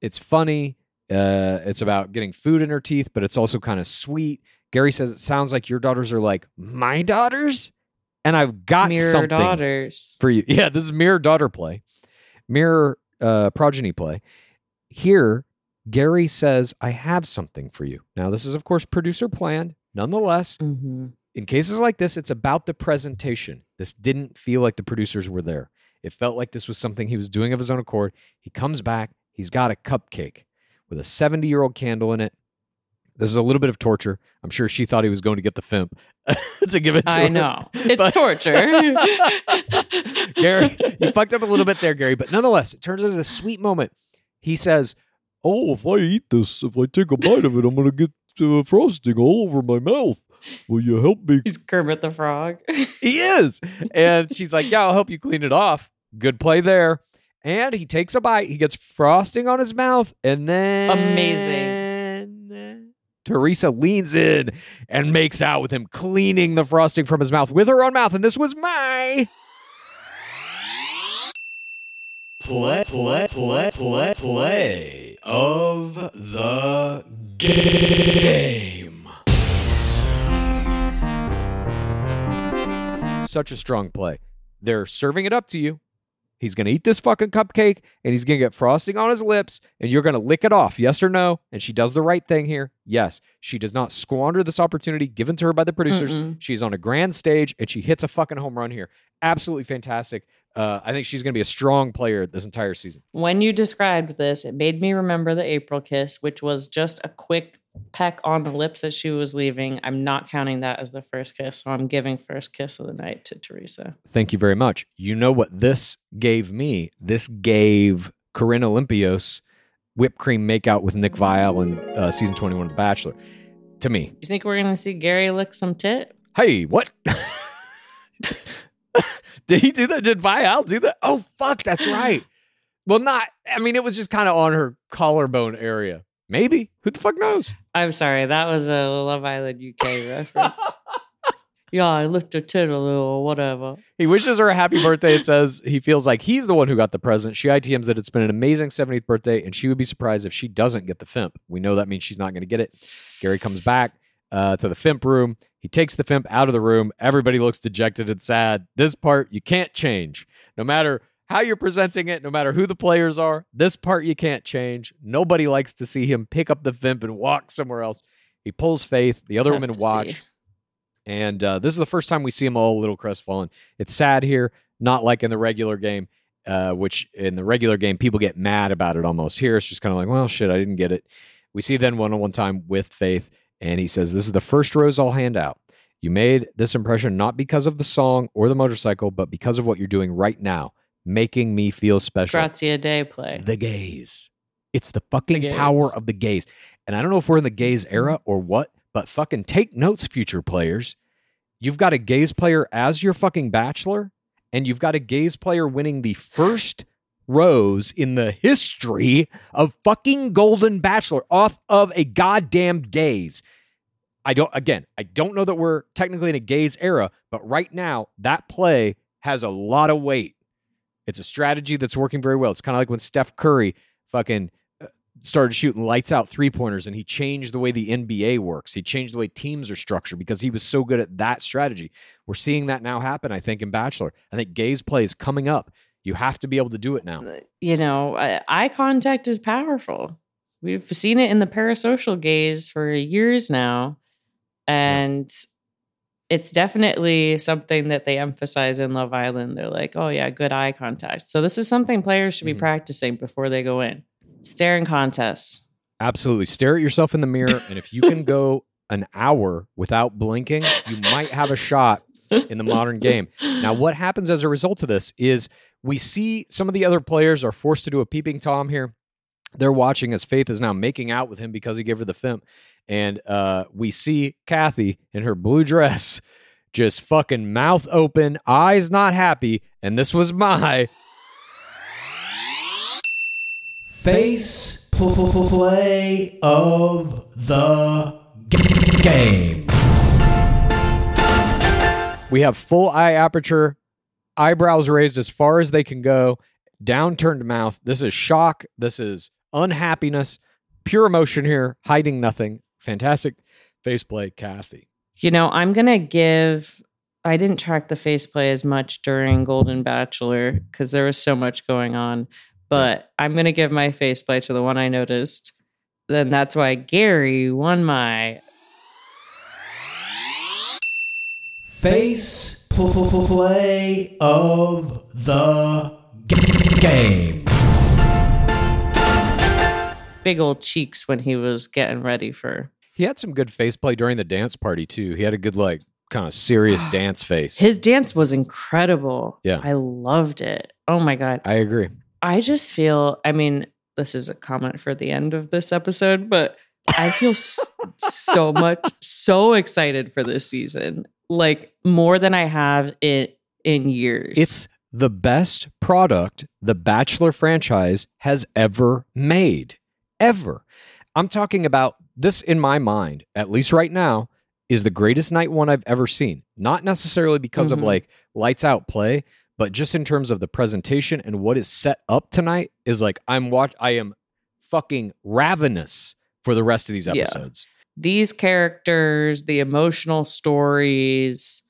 it's funny. Uh, it's about getting food in her teeth, but it's also kind of sweet. Gary says it sounds like your daughters are like my daughters, and I've got mirror something daughters. for you. Yeah, this is mirror daughter play, mirror uh, progeny play. Here, Gary says, "I have something for you." Now, this is of course producer planned. Nonetheless, hmm in cases like this, it's about the presentation. This didn't feel like the producers were there. It felt like this was something he was doing of his own accord. He comes back, he's got a cupcake with a 70 year old candle in it. This is a little bit of torture. I'm sure she thought he was going to get the Fimp to give it to I her. know. It's But- torture. Gary, you fucked up a little bit there, Gary, but nonetheless, it turns into a sweet moment. He says, Oh, if I eat this, if I take a bite of it, I'm gonna get uh, frosting all over my mouth. Will you help me? He's Kermit the Frog. He is. And she's like, Yeah, I'll help you clean it off. Good play there. And he takes a bite. He gets frosting on his mouth. And then. Amazing. Theresa leans in and makes out with him, cleaning the frosting from his mouth with her own mouth. And this was my. Play, play, play, play, play of the game. Such a strong play. They're serving it up to you. He's going to eat this fucking cupcake and he's going to get frosting on his lips and you're going to lick it off. Yes or no? And she does the right thing here. Yes. She does not squander this opportunity given to her by the producers. Mm-mm. She's on a grand stage and she hits a fucking home run here. Absolutely fantastic. Uh, I think she's going to be a strong player this entire season. when you described this, it made me remember the April kiss, which was just a quick peck on the lips as she was leaving. I'm not counting that as the first kiss, so I'm giving first kiss of the night to Theresa. Thank you very much. You know what this gave me? This gave Corinne Olympios whipped cream makeout with Nick Viall in uh, season 21 of The Bachelor. To me, You think we're gonna see Gary lick some tit? hey, what? Did he do that? Did Viall do that? Oh, fuck, that's right. Well, not, I mean, it was just kind of on her collarbone area. Maybe. Who the fuck knows? I'm sorry, that was a Love Island UK reference. Yeah, I licked a tit a little, or whatever. He wishes her a happy birthday. It says he feels like he's the one who got the present. She ITMs that it's been an amazing 70th birthday, and she would be surprised if she doesn't get the FIMP. We know that means she's not going to get it. Gary comes back uh, to the FIMP room. He takes the FIMP out of the room. Everybody looks dejected and sad. This part you can't change. No matter how you're presenting it, no matter who the players are, this part you can't change. Nobody likes to see him pick up the FIMP and walk somewhere else. He pulls Faith. The other Tough women watch. see. And uh, this is the first time we see them all a little crestfallen. It's sad here, not like in the regular game, uh, which in the regular game, people get mad about it almost. Here, it's just kind of like, well, shit, I didn't get it. We see then one on one time with Faith, and he says, This is the first rose I'll hand out. You made this impression not because of the song or the motorcycle, but because of what you're doing right now, making me feel special Grazia Day play. the gaze. It's the fucking gaze. power of the gaze. And I don't know if we're in the gaze era or what, but fucking take notes, future players. You've got a gaze player as your fucking bachelor, and you've got a gaze player winning the first rose in the history of fucking Golden Bachelor off of a goddamn gaze. I don't, again, I don't know that we're technically in a gaze era, but right now, that play has a lot of weight. It's a strategy that's working very well. It's kind of like when Steph Curry fucking started shooting lights out three pointers and he changed the way the NBA works. He changed the way teams are structured because he was so good at that strategy. We're seeing that now happen, I think, in Bachelor. I think gaze play is coming up. You have to be able to do it now. you know, uh, eye contact is powerful. We've seen it in the parasocial gaze for years now. And it's definitely something that they emphasize in Love Island. They're like, oh, yeah, good eye contact. So, this is something players should be Mhm. practicing before they go in. Staring contests. Absolutely. Stare at yourself in the mirror. And if you can go an hour without blinking, you might have a shot in the modern game. Now, what happens as a result of this is we see some of the other players are forced to do a peeping Tom here. They're watching as Faith is now making out with him because he gave her the fimp. And uh, we see Kathy in her blue dress just fucking mouth open, eyes not happy. And this was my Face play of the game. We have full eye aperture, eyebrows raised as far as they can go, downturned mouth. This is shock. This is unhappiness, pure emotion here, hiding nothing. Fantastic faceplay, Kathy. You know, I'm going to give. I didn't track the faceplay as much during Golden Bachelor because there was so much going on, but I'm going to give my faceplay to the one I noticed. Then that's why Gary won my. Face play of the game. Big old cheeks when he was getting ready for He had some good face play during the dance party, too. He had a good, like, kind of serious dance face. his dance was incredible. Yeah. I loved it. Oh my god. I agree. I just feel, I mean, this is a comment for the end of this episode, but I feel so much, so excited for this season, like more than I have in in years. It's the best product the Bachelor franchise has ever made. Ever. I'm talking about this in my mind, at least right now, is the greatest night one I've ever seen. Not necessarily because of Mhm. like lights out play, but just in terms of the presentation and what is set up tonight is like I'm watch I am fucking ravenous for the rest of these Yeah. episodes. these characters, the emotional stories,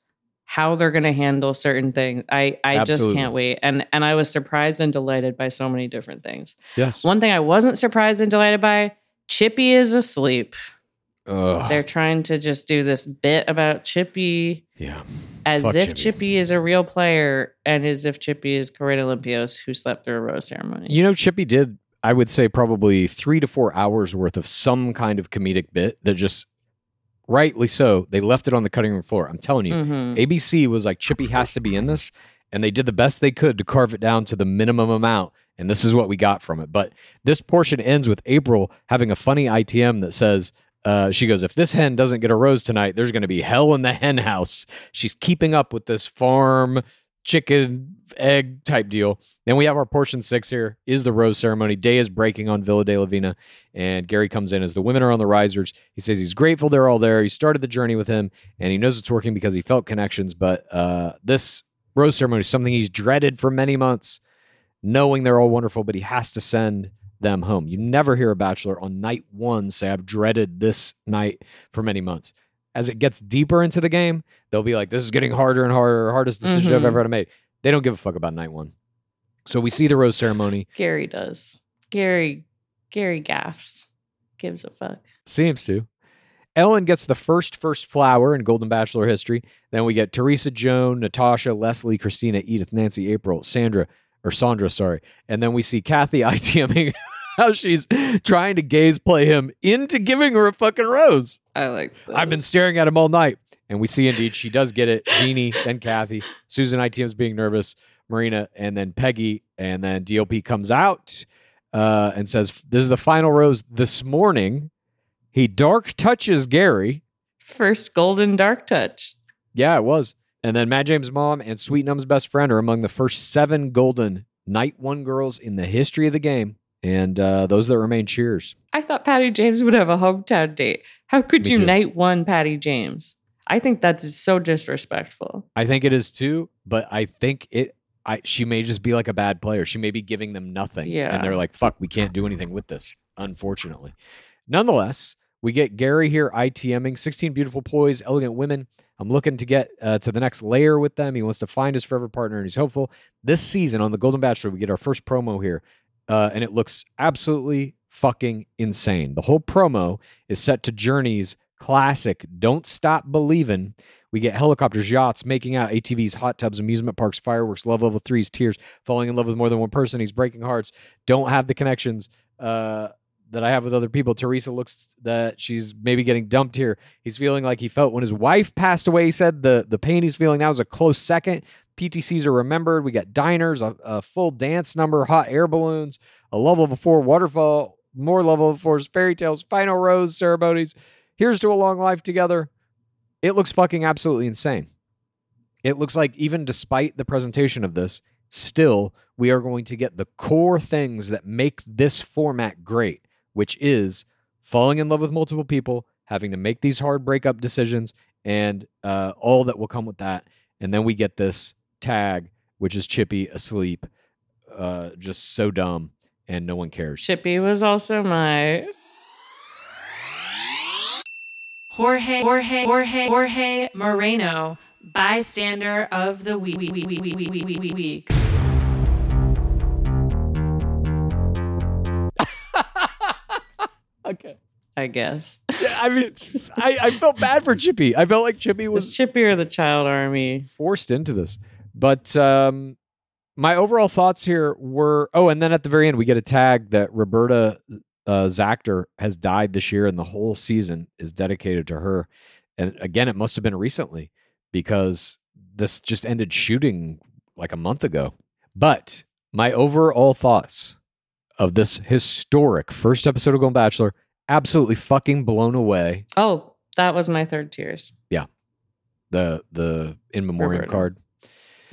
how they're going to handle certain things. I I just can't wait. And and I was surprised and delighted by so many different things. Yes. One thing I wasn't surprised and delighted by, Chippy is asleep. Ugh. They're trying to just do this bit about Chippy yeah. as Fuck if Chippy. Chippy. is a real player and as if Chippy is Corinne Olympios who slept through a rose ceremony. You know, Chippy did, I would say, probably three to four hours worth of some kind of comedic bit that just, rightly so, they left it on the cutting room floor. I'm telling you, Mhm. ABC was like, Chippy has to be in this. and they did the best they could to carve it down to the minimum amount. And this is what we got from it. But this portion ends with April having a funny ITM that says, uh, she goes, if this hen doesn't get a rose tonight, there's going to be hell in the hen house. She's keeping up with this farm chicken egg type deal. Then we have our portion six here is the rose ceremony. Day is breaking on Villa de la Vina, and Gary comes in as the women are on the risers. He says he's grateful they're all there. He started the journey with him, and he knows it's working because he felt connections. But uh, this rose ceremony is something he's dreaded for many months, knowing they're all wonderful, but he has to send them home. You never hear a bachelor on night one say, I've dreaded this night for many months. As it gets deeper into the game, they'll be like, This is getting harder and harder, hardest decision I've Mhm. ever had to make. They don't give a fuck about night one. So we see the rose ceremony. Gary does. Gary, Gary gaffs. Gives a fuck. Seems to. Ellen gets the first first flower in Golden Bachelor history. Then we get Theresa, Joan, Natasha, Leslie, Christina, Edith, Nancy, April, Sandra, or Sandra, sorry. And then we see Kathy ITMing how she's trying to gaze play him into giving her a fucking rose. I like that. I've been staring at him all night. And we see indeed she does get it. Jeannie, then Kathy, Susan ITM's being nervous, Marina, and then Peggy. And then DOP comes out uh, and says, This is the final rose this morning. He dark touches Gary. First golden dark touch. Yeah, it was. And then Matt James' mom and Sweet Num's best friend are among the first seven golden night one girls in the history of the game. And uh, those that remain cheers. I thought Patty James would have a hometown date. How could Me you too. night one Patty James? I think that's so disrespectful. I think it is too, but I think it. I she may just be like a bad player. She may be giving them nothing, Yeah. and they're like, "Fuck, we can't do anything with this." Unfortunately, nonetheless, we get Gary here ITMing 16 beautiful ploys, elegant women. I'm looking to get uh, to the next layer with them. He wants to find his forever partner, and he's hopeful. This season on the Golden Bachelor, we get our first promo here, uh, and it looks absolutely fucking insane. The whole promo is set to Journey's classic "Don't Stop Believin'." We get helicopters, yachts, making out, ATVs, hot tubs, amusement parks, fireworks, love level threes, tears, falling in love with more than one person. He's breaking hearts. Don't have the connections uh, that I have with other people. Theresa looks that she's maybe getting dumped here. He's feeling like he felt when his wife passed away. He said the the pain he's feeling now is a close second. PTCs are remembered. We got diners, a, a full dance number, hot air balloons, a level four waterfall, more level fours, fairy tales, final rose ceremonies. Here's to a long life together. It looks fucking absolutely insane. It looks like even despite the presentation of this, still we are going to get the core things that make this format great, which is falling in love with multiple people, having to make these hard breakup decisions, and uh, all that will come with that. And then we get this tag, which is Chippy asleep, uh, just so dumb, and no one cares. Chippy was also my Jorge, Jorge, Jorge, Jorge Moreno, bystander of the week. week, week, week, week, week. Okay. I guess. yeah, I mean, I, I felt bad for Chippy. I felt like Chippy Was was Chippy or the Child Army? forced into this. But um, my overall thoughts here were oh, and then at the very end, we get a tag that Roberta uh, Zactor has died this year, and the whole season is dedicated to her. And again, it must have been recently because this just ended shooting like a month ago. But my overall thoughts of this historic first episode of Golden Bachelor absolutely fucking blown away. Oh, that was my third tears. Yeah. The the in memoriam Roberta. card.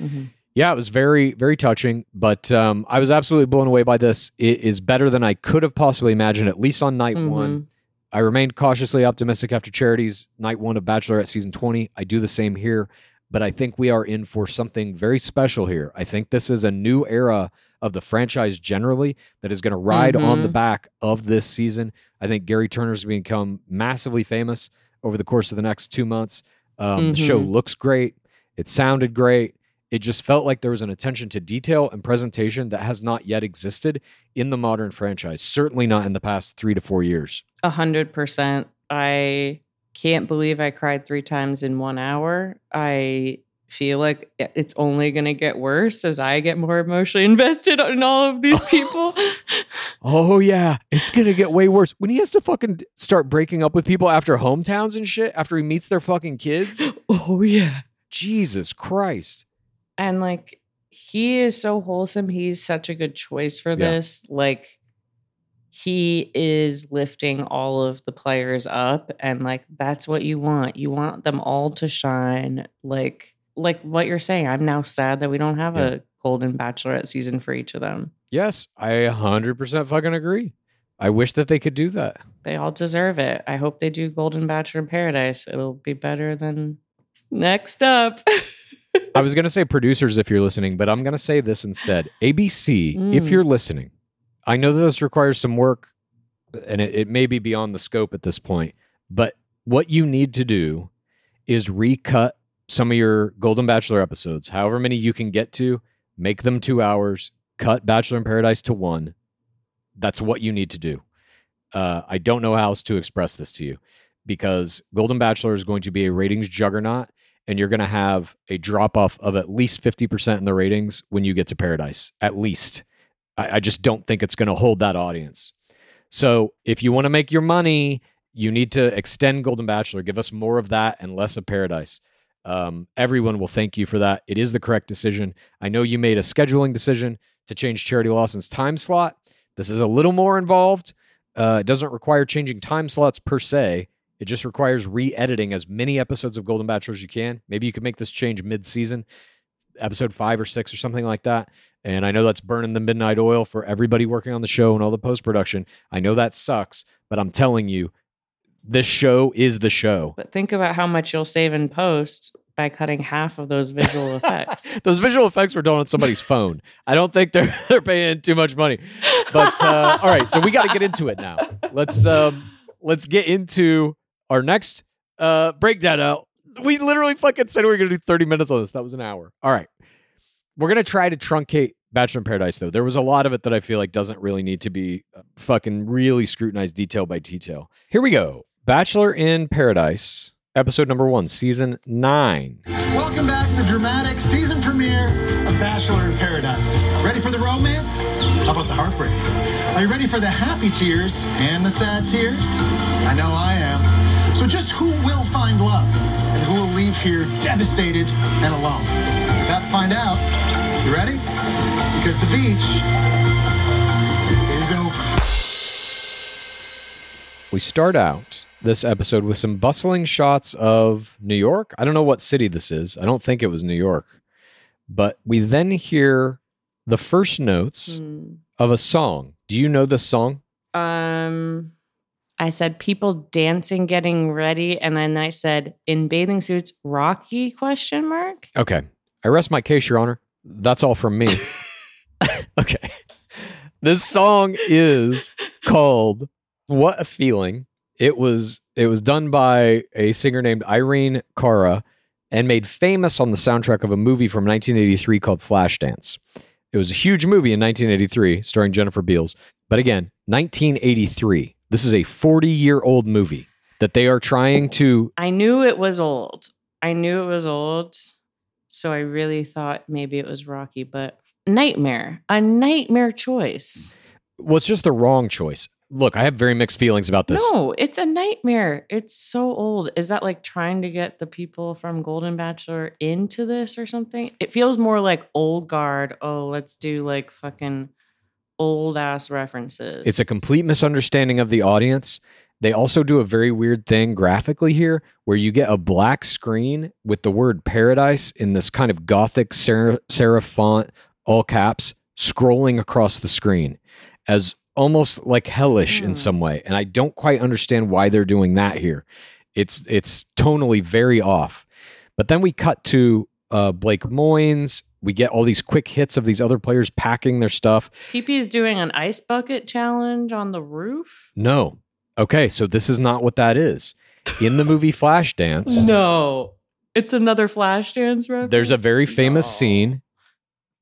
Mhm. Yeah, it was very, very touching. But um, I was absolutely blown away by this. It is better than I could have possibly imagined, at least on night one. I remained cautiously optimistic after Charity's night one of Bachelorette season 20. I do the same here, but I think we are in for something very special here. I think this is a new era of the franchise generally that is going to ride on the back of this season. I think Gary Turner's become massively famous over the course of the next two months. Um, The show Mhm. looks great. It sounded great. It just felt like there was an attention to detail and presentation that has not yet existed in the modern franchise. Certainly not in the past three to four years. A hundred percent. I can't believe I cried three times in one hour. I feel like it's only going to get worse as I get more emotionally invested in all of these people. Oh yeah, it's gonna get way worse when he has to fucking start breaking up with people after hometowns and shit. After he meets their fucking kids. oh, yeah. Jesus Christ. And like, he is so wholesome. He's such a good choice for Yeah. this. Like he is lifting all of the players up and like that's what you want. You want them all to shine. Like like what you're saying. I'm now sad that we don't have Yeah. a golden bachelorette season for each of them. Yes, I 100% fucking agree. I wish that they could do that. They all deserve it. I hope they do Golden Bachelor in Paradise. It'll be better than next up. I was going to say producers if you're listening, but I'm going to say this instead. ABC, if Mm. you're listening, I know that this requires some work and it, it may be beyond the scope at this point, but what you need to do is recut some of your Golden Bachelor episodes, however many you can get to, make them two hours, cut Bachelor in Paradise to one. That's what you need to do. Uh, I don't know how else to express this to you because Golden Bachelor is going to be a ratings juggernaut and you're going to have a drop off of at least 50% in the ratings when you get to Paradise. At least. I, I just don't think it's going to hold that audience. So if you want to make your money, you need to extend Golden Bachelor, give us more of that and less of Paradise. Um, everyone will thank you for that. It is the correct decision. I know you made a scheduling decision to change Charity Lawson's time slot. This is a little more involved. Uh, it doesn't require changing time slots per se. It just requires re-editing as many episodes of Golden Bachelor as you can. Maybe you could make this change mid-season, episode five or six or something like that. And I know that's burning the midnight oil for everybody working on the show and all the post-production. I know that sucks, but I'm telling you, this show is the show. but think about how much you'll save in post by cutting half of those visual effects. Those visual effects were done on somebody's phone. I don't think they're they're paying too much money. But uh, all right, so we got to get into it now. Let's um, let's get into our next uh, breakdown. Now we literally fucking said we were gonna do thirty minutes on this. That was an hour. All right, we're gonna try to truncate Bachelor in Paradise though. There was a lot of it that I feel like doesn't really need to be uh, fucking really scrutinized detail by detail. Here we go. Bachelor in Paradise, episode number one, season nine. Welcome back to the dramatic season premiere of Bachelor in Paradise. Ready for the romance? How about the heartbreak? Are you ready for the happy tears and the sad tears? I know I am. So just who will find love and who will leave here devastated and alone? About to find out. You ready? Because the beach is over. We start out this episode with some bustling shots of New York. I don't know what city this is. I don't think it was New York. But we then hear the first notes Hmm. of a song. Do you know this song? Um, I said people dancing, getting ready, and then I said in bathing suits, Rocky question mark. Okay. I rest my case, Your Honor. That's all from me. okay. This song is called What a Feeling. It was it was done by a singer named Irene Cara and made famous on the soundtrack of a movie from 1983 called Flashdance. It was a huge movie in 1983 starring Jennifer Beals. But again, 1983. This is a 40-year-old movie that they are trying to I knew it was old. I knew it was old, so I really thought maybe it was Rocky, but nightmare, a nightmare choice. well, it's just the wrong choice. Look, I have very mixed feelings about this. No, it's a nightmare. It's so old. Is that like trying to get the people from Golden Bachelor into this or something? It feels more like old guard. Oh, let's do like fucking old ass references. It's a complete misunderstanding of the audience. They also do a very weird thing graphically here where you get a black screen with the word paradise in this kind of gothic serif, serif font, all caps, scrolling across the screen as almost like hellish in Hmm. some way. And I don't quite understand why they're doing that here. It's it's tonally very off. But then we cut to uh, Blake Moynes. We get all these quick hits of these other players packing their stuff. PP is doing an ice bucket challenge on the roof. No. Okay, so this is not what that is. In the movie Flashdance, No, it's another Flashdance reference. there's a very famous scene.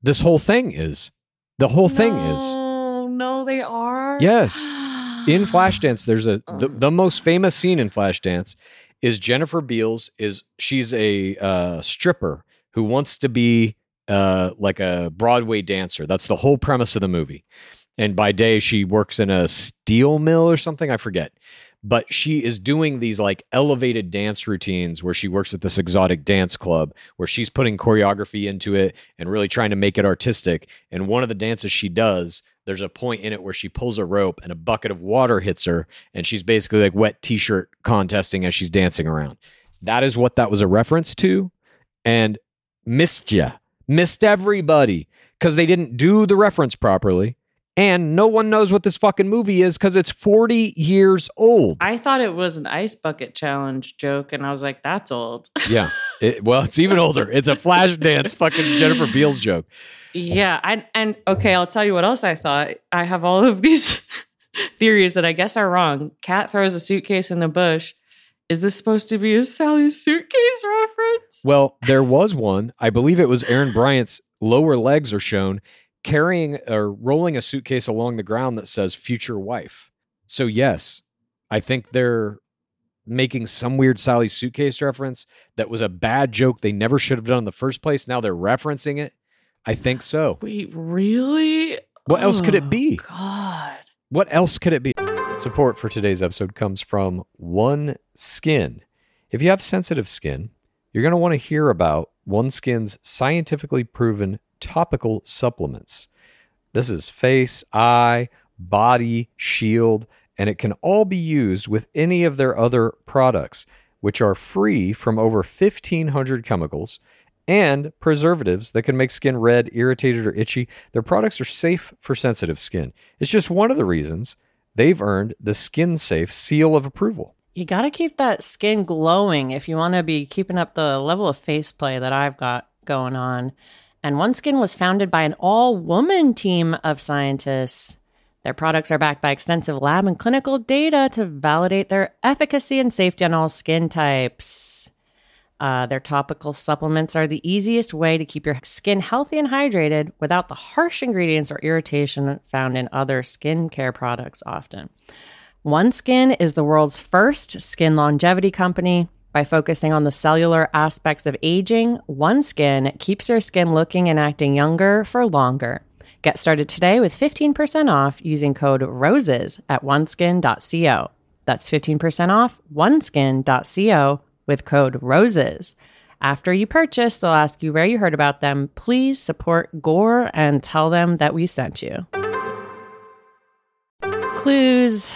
This whole thing is. The whole thing is. Oh no, they are. Yes. In Flashdance, there's a the, the most famous scene in Flashdance is Jennifer Beals is she's a uh, stripper who wants to be uh, like a Broadway dancer. That's the whole premise of the movie. and by day she works in a steel mill or something. I forget. But she is doing these like elevated dance routines where she works at this exotic dance club where she's putting choreography into it and really trying to make it artistic. And one of the dances she does, there's a point in it where she pulls a rope and a bucket of water hits her, and she's basically like wet t shirt contesting as she's dancing around. That is what that was a reference to. And missed ya, missed everybody because they didn't do the reference properly. And no one knows what this fucking movie is because it's 40 years old. I thought it was an ice bucket challenge joke, and I was like, that's old. Yeah. It, well, it's even older. It's a flash dance fucking Jennifer Beals joke. Yeah, and and okay, I'll tell you what else I thought. I have all of these theories that I guess are wrong. Cat throws a suitcase in the bush. Is this supposed to be a Sally suitcase reference? Well, there was one. I believe it was Aaron Bryant's lower legs are shown carrying or rolling a suitcase along the ground that says future wife. So, yes, I think they're making some weird Sally suitcase reference that was a bad joke they never should have done in the first place. Now they're referencing it. I think so. Wait, really? What else could it oh, be? God. What else could it be? Support for today's episode comes from One Skin. If you have sensitive skin, you're going to want to hear about One Skin's scientifically proven topical supplements. This is face, eye, body, shield, and it can all be used with any of their other products, which are free from over 1,500 chemicals and preservatives that can make skin red, irritated, or itchy. Their products are safe for sensitive skin. It's just one of the reasons they've earned the Skin Safe seal of approval. You got to keep that skin glowing if you want to be keeping up the level of face play that I've got going on. And OneSkin was founded by an all woman team of scientists. Their products are backed by extensive lab and clinical data to validate their efficacy and safety on all skin types. Uh, their topical supplements are the easiest way to keep your skin healthy and hydrated without the harsh ingredients or irritation found in other skincare products often. OneSkin is the world's first skin longevity company. By focusing on the cellular aspects of aging, OneSkin keeps your skin looking and acting younger for longer. Get started today with 15% off using code ROSES at oneskin.co. That's 15% off oneskin.co with code ROSES. After you purchase, they'll ask you where you heard about them. Please support Gore and tell them that we sent you. Clues.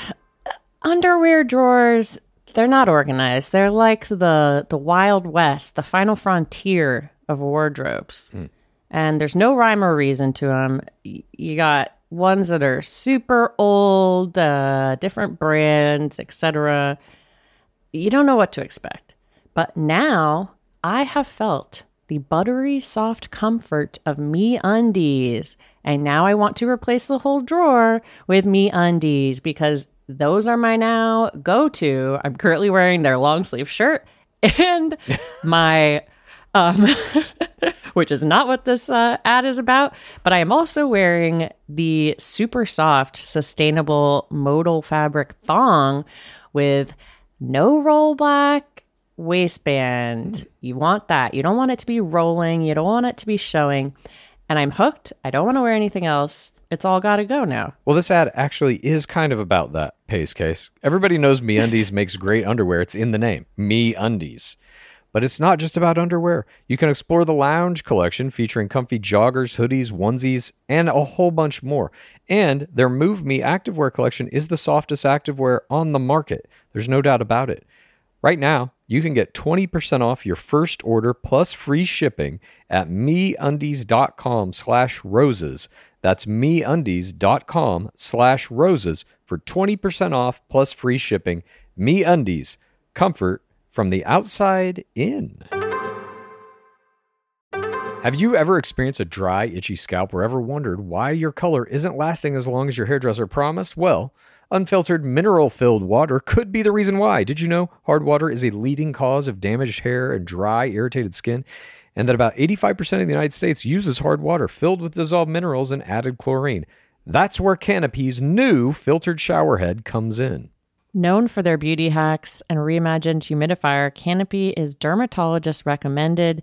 Underwear drawers they're not organized. They're like the the wild west the final frontier of wardrobes. And there's no rhyme or reason to them you got ones that are super old uh, different brands etc you don't know what to expect but now i have felt the buttery soft comfort of me undies and now i want to replace the whole drawer with me undies because those are my now go to. I'm currently wearing their long sleeve shirt and my, um, which is not what this uh, ad is about, but I am also wearing the super soft, sustainable modal fabric thong with no roll back waistband. Mm-hmm. You want that. You don't want it to be rolling, you don't want it to be showing. And I'm hooked. I don't want to wear anything else. It's all got to go now. Well, this ad actually is kind of about that Pacecase. Everybody knows Me Undies makes great underwear. It's in the name, Me Undies. But it's not just about underwear. You can explore the lounge collection featuring comfy joggers, hoodies, onesies, and a whole bunch more. And their Move Me activewear collection is the softest activewear on the market. There's no doubt about it. Right now, you can get 20% off your first order plus free shipping at meundies.com slash roses. That's meundies.com slash roses for 20% off plus free shipping. MeUndies, comfort from the outside in. Have you ever experienced a dry, itchy scalp or ever wondered why your color isn't lasting as long as your hairdresser promised? Well, unfiltered mineral filled water could be the reason why. Did you know hard water is a leading cause of damaged hair and dry, irritated skin? And that about 85% of the United States uses hard water filled with dissolved minerals and added chlorine. That's where Canopy's new filtered shower head comes in. Known for their beauty hacks and reimagined humidifier, Canopy is dermatologist recommended.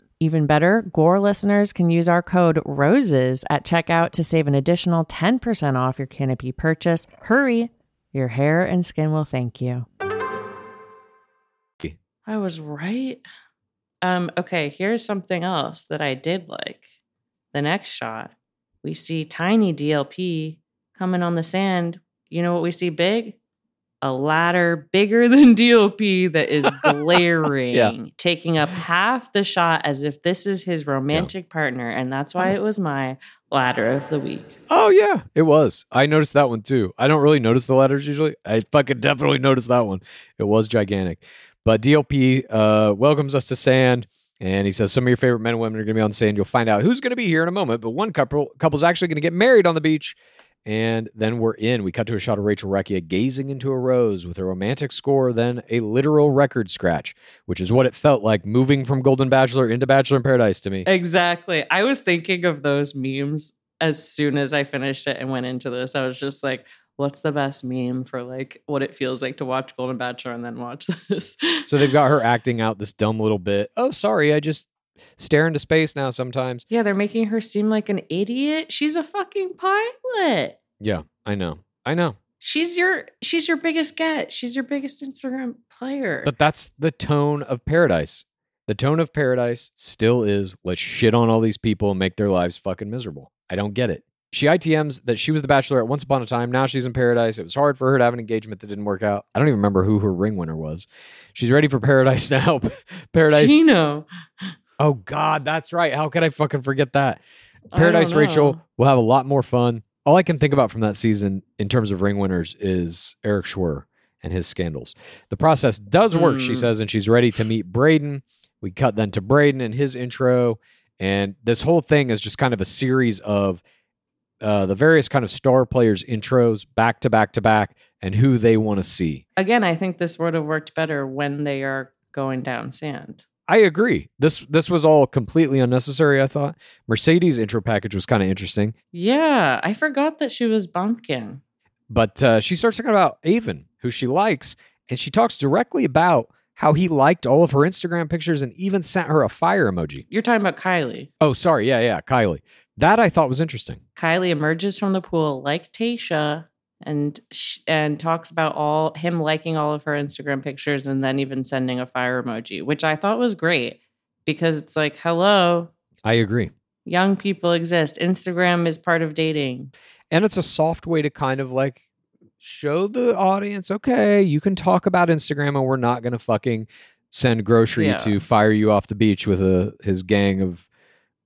Even better, Gore listeners can use our code ROSES at checkout to save an additional 10% off your Canopy purchase. Hurry, your hair and skin will thank you. I was right. Um, okay, here's something else that I did like. The next shot, we see tiny DLP coming on the sand. You know what we see big? A ladder bigger than DOP that is glaring, taking up half the shot as if this is his romantic partner. And that's why it was my ladder of the week. Oh yeah, it was. I noticed that one too. I don't really notice the ladders usually. I fucking definitely noticed that one. It was gigantic. But DOP uh, welcomes us to sand, and he says some of your favorite men and women are going to be on sand. You'll find out who's going to be here in a moment. But one couple couple's actually going to get married on the beach, and then we're in. We cut to a shot of Rachel Recchia gazing into a rose with a romantic score, then a literal record scratch, which is what it felt like moving from Golden Bachelor into Bachelor in Paradise to me. Exactly. I was thinking of those memes as soon as I finished it and went into this. I was just like, what's the best meme for like what it feels like to watch Golden Bachelor and then watch this? So they've got her acting out this dumb little bit. Oh, sorry, I just stare into space now sometimes. yeah, they're making her seem like an idiot. She's a fucking pilot. Yeah, I know. I know. She's your she's your biggest get. She's your biggest Instagram player. But that's the tone of paradise. The tone of paradise still is let's shit on all these people and make their lives fucking miserable. I don't get it. She ITMs that she was the bachelor at once upon a time. Now she's in paradise. It was hard for her to have an engagement that didn't work out. I don't even remember who her ring winner was. She's ready for paradise now. paradise. Tino. Oh God, that's right. How could I fucking forget that? Paradise Rachel will have a lot more fun. All I can think about from that season in terms of ring winners is Erich Schwer and his scandals. The process does work, she Mm. says, and she's ready to meet Braden. We cut then to Braden and his intro. And this whole thing is just kind of a series of uh, the various kind of star players' intros back to back to back and who they want to see. Again, I think this would have worked better when they are going down sand. I agree. This this was all completely unnecessary. I thought Mercedes intro package was kind of interesting, Yeah, I forgot that she was bumpkin. but uh, she starts talking about Aven, who she likes, and she talks directly about how he liked all of her Instagram pictures and even sent her a fire emoji. You're talking about Kylie. Oh, sorry, yeah, yeah, Kylie. That I thought was interesting. Kylie emerges from the pool like Tasha and sh- and talks about all him liking all of her Instagram pictures and then even sending a fire emoji, which I thought was great because it's like, hello, I agree, young people exist. Instagram is part of dating. and it's a soft way to kind of like show the audience, okay, you can talk about Instagram, and we're not gonna fucking send grocery Yeah. to fire you off the beach with a his gang of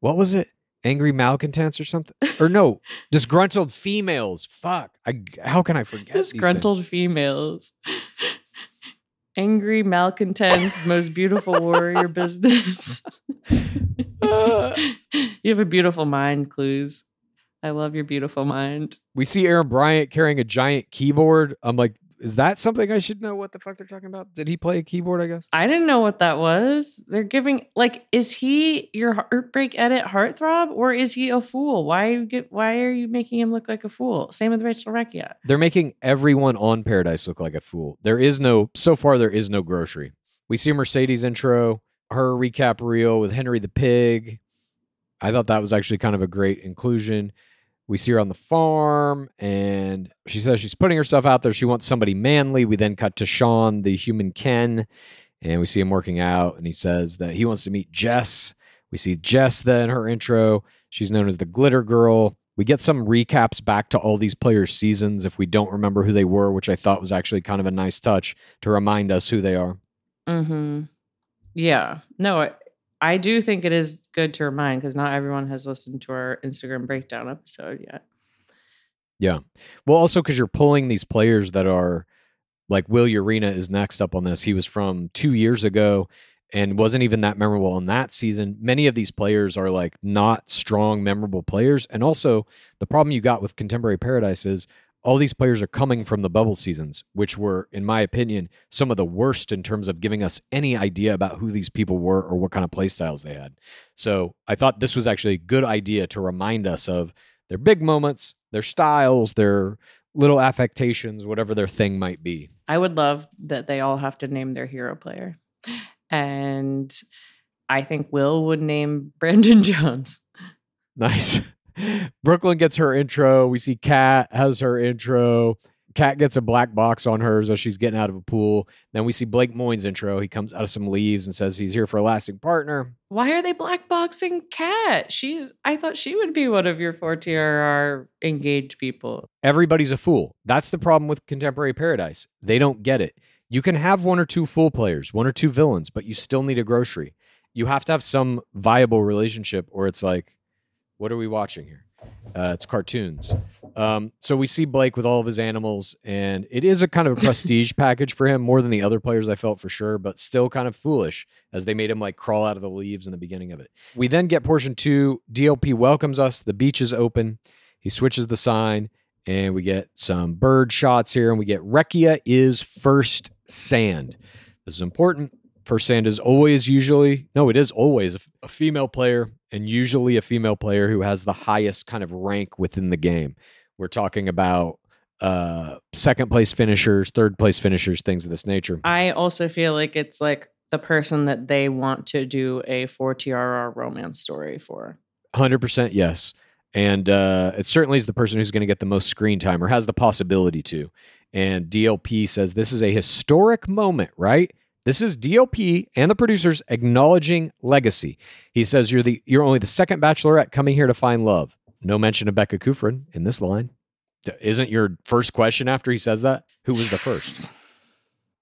what was it? Angry malcontents or something? Or no, disgruntled females. Fuck. I, how can I forget? Disgruntled females. Angry malcontents, most beautiful warrior business. you have a beautiful mind, Clues. I love your beautiful mind. We see Aaron Bryant carrying a giant keyboard. I'm like, is that something I should know what the fuck they're talking about? Did he play a keyboard, I guess? I didn't know what that was. They're giving like, is he your heartbreak edit heartthrob or is he a fool? Why are you get why are you making him look like a fool? Same with Rachel Recchia. They're making everyone on Paradise look like a fool. There is no, so far, there is no grocery. We see Mercedes intro, her recap reel with Henry the Pig. I thought that was actually kind of a great inclusion. We see her on the farm and she says she's putting herself out there. She wants somebody manly. We then cut to Sean, the human Ken, and we see him working out and he says that he wants to meet Jess. We see Jess then her intro. She's known as the glitter girl. We get some recaps back to all these players' seasons if we don't remember who they were, which I thought was actually kind of a nice touch to remind us who they are. Mm-hmm. Yeah. No, I do think it is good to remind because not everyone has listened to our Instagram breakdown episode yet. Yeah. Well, also because you're pulling these players that are like Will Urena is next up on this. He was from two years ago, and wasn't even that memorable in that season. Many of these players are like not strong, memorable players. And also, the problem you got with Contemporary Paradise is all these players are coming from the bubble seasons, which were, in my opinion, some of the worst in terms of giving us any idea about who these people were or what kind of play styles they had. So I thought this was actually a good idea to remind us of their big moments, their styles, their little affectations, whatever their thing might be. I would love that they all have to name their hero player. And I think Will would name Brandon Jones. Nice. Brooklyn gets her intro. We see Kat has her intro. Kat gets a black box on hers as she's getting out of a pool. Then we see Blake Moyne's intro. He comes out of some leaves and says he's here for a lasting partner. Why are they blackboxing Kat? She's I thought she would be one of your four TRR engaged people. Everybody's a fool. That's the problem with Contemporary Paradise. They don't get it. You can have one or two fool players, one or two villains, but you still need a grocery. You have to have some viable relationship, or it's like, what are we watching here? Uh, it's cartoons. Um, so we see Blake with all of his animals, and it is a kind of a prestige package for him, more than the other players I felt for sure, but still kind of foolish as they made him like crawl out of the leaves in the beginning of it. We then get portion two. DLP welcomes us. The beach is open. He switches the sign, and we get some bird shots here, and we get Recchia is first sand. This is important. First sand is always usually, no, it is always a, a female player and usually a female player who has the highest kind of rank within the game. We're talking about uh second place finishers, third place finishers, things of this nature. I also feel like it's like the person that they want to do a four TRR romance story for. 100% yes. And uh, it certainly is the person who's going to get the most screen time or has the possibility to. And DLP says this is a historic moment, right? This is DOP and the producers acknowledging legacy. He says you're the you're only the second bachelorette coming here to find love. No mention of Becca Kufrin in this line. Isn't your first question after he says that? Who was the first?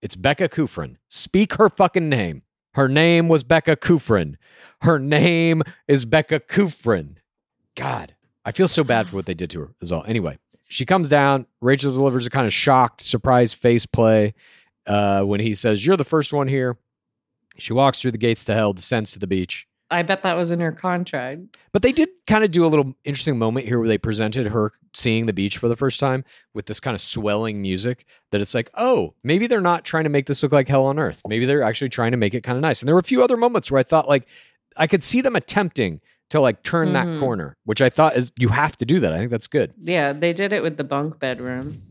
It's Becca Kufrin. Speak her fucking name. Her name was Becca Kufrin. Her name is Becca Kufrin. God, I feel so bad for what they did to her, is all. Anyway, she comes down. Rachel delivers a kind of shocked, surprise face play uh, when he says, You're the first one here. She walks through the gates to hell, descends to the beach. I bet that was in her contract. But they did kind of do a little interesting moment here where they presented her seeing the beach for the first time with this kind of swelling music that it's like, oh, maybe they're not trying to make this look like hell on earth. Maybe they're actually trying to make it kind of nice. And there were a few other moments where I thought like I could see them attempting to like turn that Mhm. corner, which I thought is you have to do that. I think that's good. Yeah, they did it with the bunk bedroom.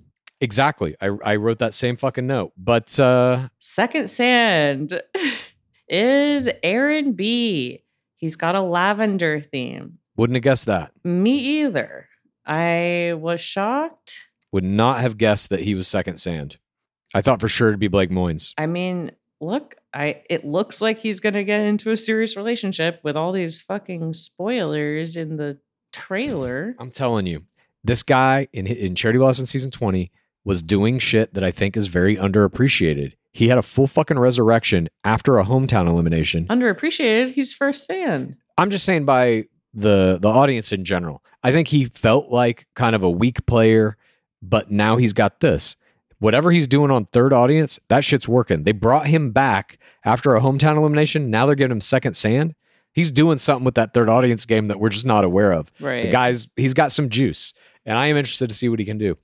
Exactly. I, I wrote that same fucking note. But uh Second sand is Aaron B. He's got a lavender theme. wouldn't have guessed that. Me either. I was shocked. Would not have guessed that he was second sand. I thought for sure it'd be Blake Moynes. I mean, look, I it looks like he's gonna get into a serious relationship with all these fucking spoilers in the trailer. I'm telling you, this guy in in Charity Lawson season 20 was doing shit that I think is very underappreciated. He had a full fucking resurrection after a hometown elimination. Underappreciated, he's first sand. I'm just saying by the the audience in general. I think he felt like kind of a weak player, but now he's got this. Whatever he's doing on third audience, that shit's working. They brought him back after a hometown elimination. Now they're giving him second sand. He's doing something with that third audience game that we're just not aware of. Right. The guy's he's got some juice, and I am interested to see what he can do.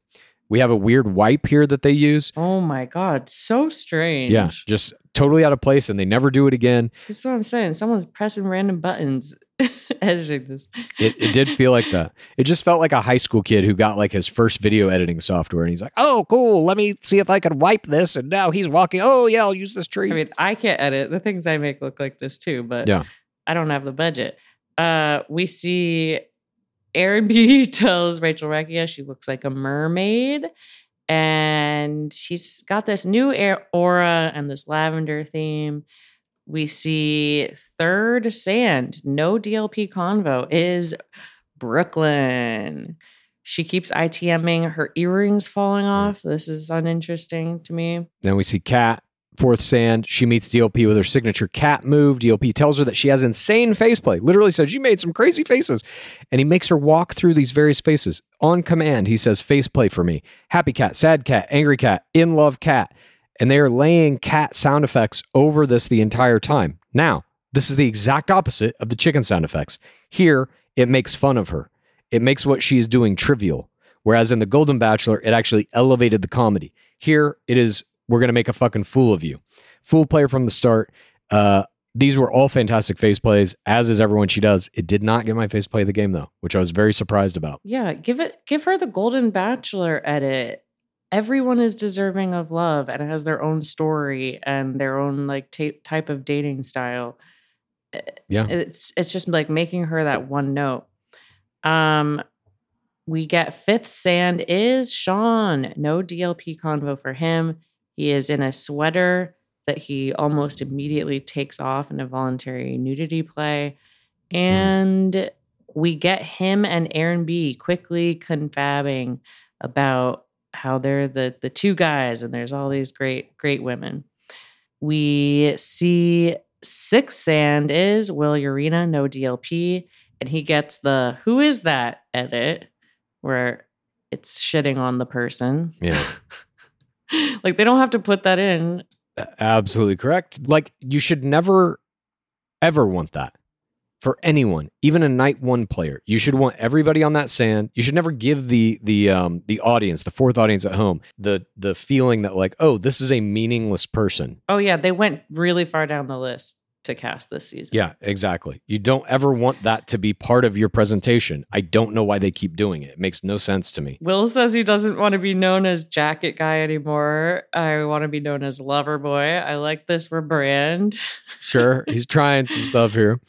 We have a weird wipe here that they use. Oh my god, so strange. Yeah, just totally out of place, and they never do it again. This is what I'm saying. Someone's pressing random buttons editing this. It, it did feel like that. It just felt like a high school kid who got like his first video editing software, and he's like, "Oh, cool. Let me see if I can wipe this." And now he's walking. Oh yeah, I'll use this tree. I mean, I can't edit. The things I make look like this too, but Yeah. I don't have the budget. Uh, we see Aaron B tells Rachel Recchia she looks like a mermaid. And he's got this new aura and this lavender theme. We see third sand, no DLP convo, is Brooklyn. She keeps ITMing her earrings falling hmm. off. This is uninteresting to me. Then we see Kat, fourth sand. She meets DLP with her signature cat move. DLP tells her that she has insane faceplay. Literally says, You made some crazy faces. And he makes her walk through these various faces. On command, he says, Faceplay for me. Happy cat, sad cat, angry cat, in love cat. And they are laying cat sound effects over this the entire time. Now, this is the exact opposite of the chicken sound effects. Here, it makes fun of her. It makes what she is doing trivial. Whereas in The Golden Bachelor, it actually elevated the comedy. Here, it is, we're going to make a fucking fool of you. Fool player from the start. Uh, these were all fantastic face plays, as is everyone she does. It did not get my face play of the game, though, which I was very surprised about. Yeah, give it give her the Golden Bachelor edit. Everyone is deserving of love and has their own story and their own like ta- type of dating style. Eh, Yeah. It's it's just like making her that one note. Um we get fifth sand is Sean. No DLP convo for him. He is in a sweater that he almost immediately takes off in a voluntary nudity play. Mm. And we get him and Aaron B quickly confabbing about how they're the the two guys and there's all these great great women. We see six sand is Will Urena, no DLP, and he gets the who is that edit where it's shitting on the person. Yeah. like they don't have to put that in. Absolutely correct. Like you should never ever want that for anyone, even a night one player. You should want everybody on that sand. You should never give the the um the audience, the fourth audience at home, the the feeling that like, oh, this is a meaningless person. Oh yeah, they went really far down the list to cast this season. Yeah, exactly. You don't ever want that to be part of your presentation. I don't know why they keep doing it. It makes no sense to me. Will says he doesn't want to be known as jacket guy anymore. I want to be known as lover boy. I like this rebrand. Sure, he's trying some stuff here.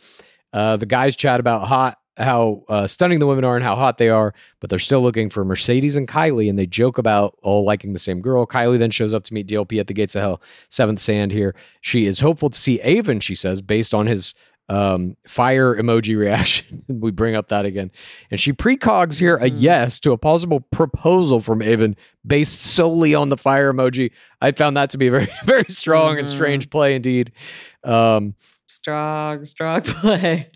Uh, the guys chat about hot how uh, stunning the women are and how hot they are, but they're still looking for Mercedes and Kylie, and they joke about all liking the same girl. Kylie then shows up to meet DLP at the gates of hell. Seventh sand here. She is hopeful to see Aven. She says based on his um, fire emoji reaction. we bring up that again, and she precogs here a yes to a possible proposal from Aven based solely on the fire emoji. I found that to be a very very strong and strange play indeed. Um, strong, strong play.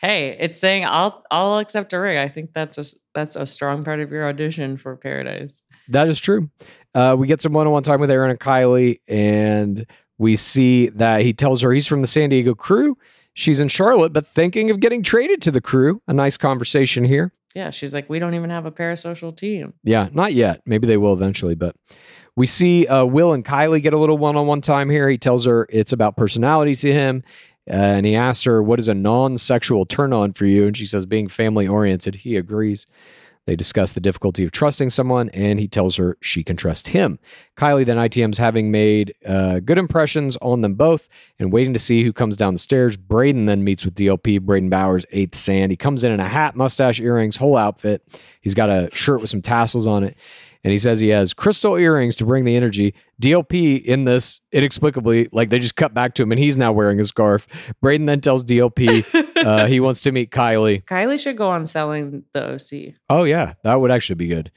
hey, it's saying I'll I'll accept a ring. I think that's a that's a strong part of your audition for Paradise. That is true. Uh, we get some one-on-one time with Aaron and Kylie, and we see that he tells her he's from the San Diego crew. She's in Charlotte, but thinking of getting traded to the crew. A nice conversation here. Yeah, she's like, we don't even have a parasocial team. Yeah, not yet. Maybe they will eventually, but we see uh, Will and Kylie get a little one-on-one time here. He tells her it's about personality to him, uh, and he asks her, "What is a non-sexual turn-on for you?" And she says, "Being family-oriented." He agrees. They discuss the difficulty of trusting someone, and he tells her she can trust him. Kylie then ITMs having made uh, good impressions on them both and waiting to see who comes down the stairs. Braden then meets with DLP, Braden Bowers, eighth sand. He comes in in a hat, mustache, earrings, whole outfit. He's got a shirt with some tassels on it. And he says he has crystal earrings to bring the energy. DLP in this inexplicably, like they just cut back to him and he's now wearing a scarf. Braden then tells DLP uh, he wants to meet Kylie. Kylie should go on selling the OC. Oh yeah, that would actually be good.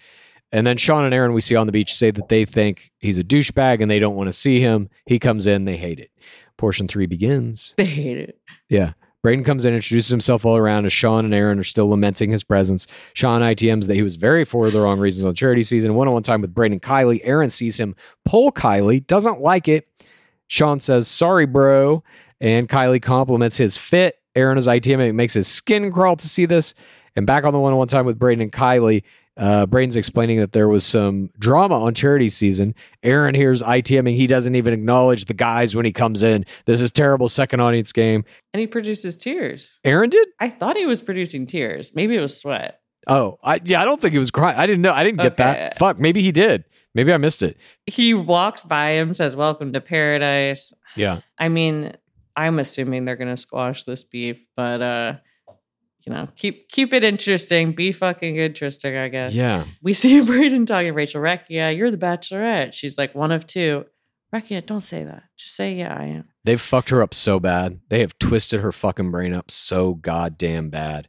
And then Sean and Aaron we see on the beach say that they think he's a douchebag and they don't want to see him. He comes in, they hate it. Portion three begins. They hate it. Yeah. Braden comes in, introduces himself all around as Sean and Aaron are still lamenting his presence. Sean ITMs that he was very for the wrong reasons on charity season. One on one time with Braden and Kylie. Aaron sees him pull Kylie, doesn't like it. Sean says, Sorry, bro. And Kylie compliments his fit. Aaron is ITM. It makes his skin crawl to see this. And back on the one on one time with Braden and Kylie, uh, Braden's explaining that there was some drama on charity season. Aaron hears ITMing. He doesn't even acknowledge the guys when he comes in. This is terrible second audience game. And he produces tears. Aaron did? I thought he was producing tears. Maybe it was sweat. Oh, I, yeah, I don't think he was crying. I didn't know. I didn't get Okay. that. Fuck, maybe he did. Maybe I missed it. He walks by him, says, Welcome to paradise. Yeah. I mean, I'm assuming they're gonna squash this beef, but uh, you know, keep keep it interesting. Be fucking interesting, I guess. Yeah. We see Braden talking to Rachel Recchia, you're the bachelorette. She's like one of two. Recchia, don't say that. Just say yeah, I am. They've fucked her up so bad. They have twisted her fucking brain up so goddamn bad.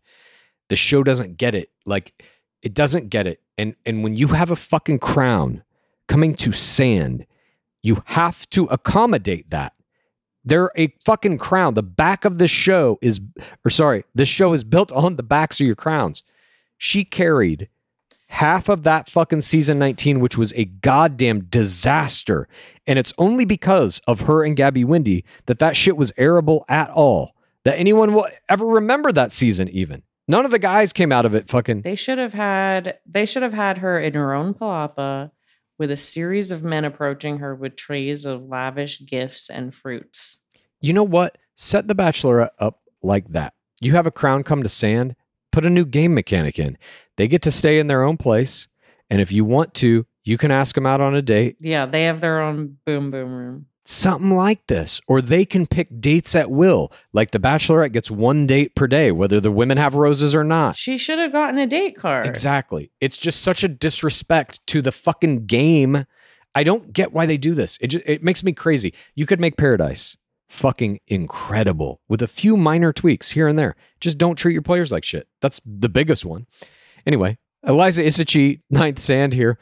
The show doesn't get it. Like it doesn't get it. And and when you have a fucking crown coming to sand, you have to accommodate that. They're a fucking crown. The back of the show is or sorry, the show is built on the backs of your crowns. She carried half of that fucking season 19, which was a goddamn disaster. And it's only because of her and Gabby Windey that that shit was airable at all. That anyone will ever remember that season, even. None of the guys came out of it fucking. They should have had they should have had her in her own palapa with a series of men approaching her with trays of lavish gifts and fruits. You know what? Set the Bachelorette up like that. You have a crown come to sand, put a new game mechanic in. They get to stay in their own place. And if you want to, you can ask them out on a date. Yeah, they have their own boom boom room. Something like this. Or they can pick dates at will. Like the Bachelorette gets one date per day, whether the women have roses or not. She should have gotten a date card. Exactly. It's just such a disrespect to the fucking game. I don't get why they do this. It just, it makes me crazy. You could make Paradise fucking incredible with a few minor tweaks here and there. Just don't treat your players like shit. That's the biggest one. Anyway, Eliza Isichei, ninth sand here.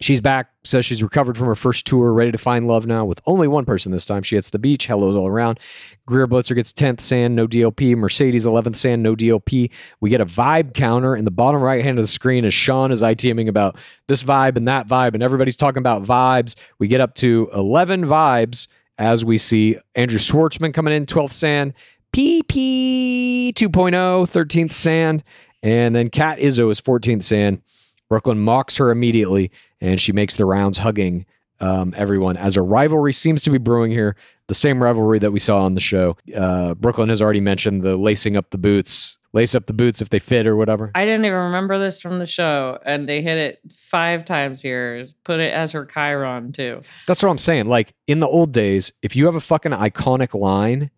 She's back, says she's recovered from her first tour, ready to find love now with only one person this time. She hits the beach, hellos all around. Greer Blitzer gets 10th sand, no DLP. Mercedes 11th sand, no DLP. We get a vibe counter in the bottom right hand of the screen as Sean is ITMing about this vibe and that vibe, and everybody's talking about vibes. We get up to 11 vibes as we see Andrew Schwartzman coming in, 12th sand. PP 2.0, 13th sand. And then Kat Izzo is 14th sand. Brooklyn mocks her immediately, and she makes the rounds hugging um, everyone as a rivalry seems to be brewing here. The same rivalry that we saw on the show. Uh, Brooklyn has already mentioned the lacing up the boots, lace up the boots if they fit or whatever. I didn't even remember this from the show, and they hit it five times here. Put it as her chyron too. That's what I'm saying. Like in the old days, if you have a fucking iconic line,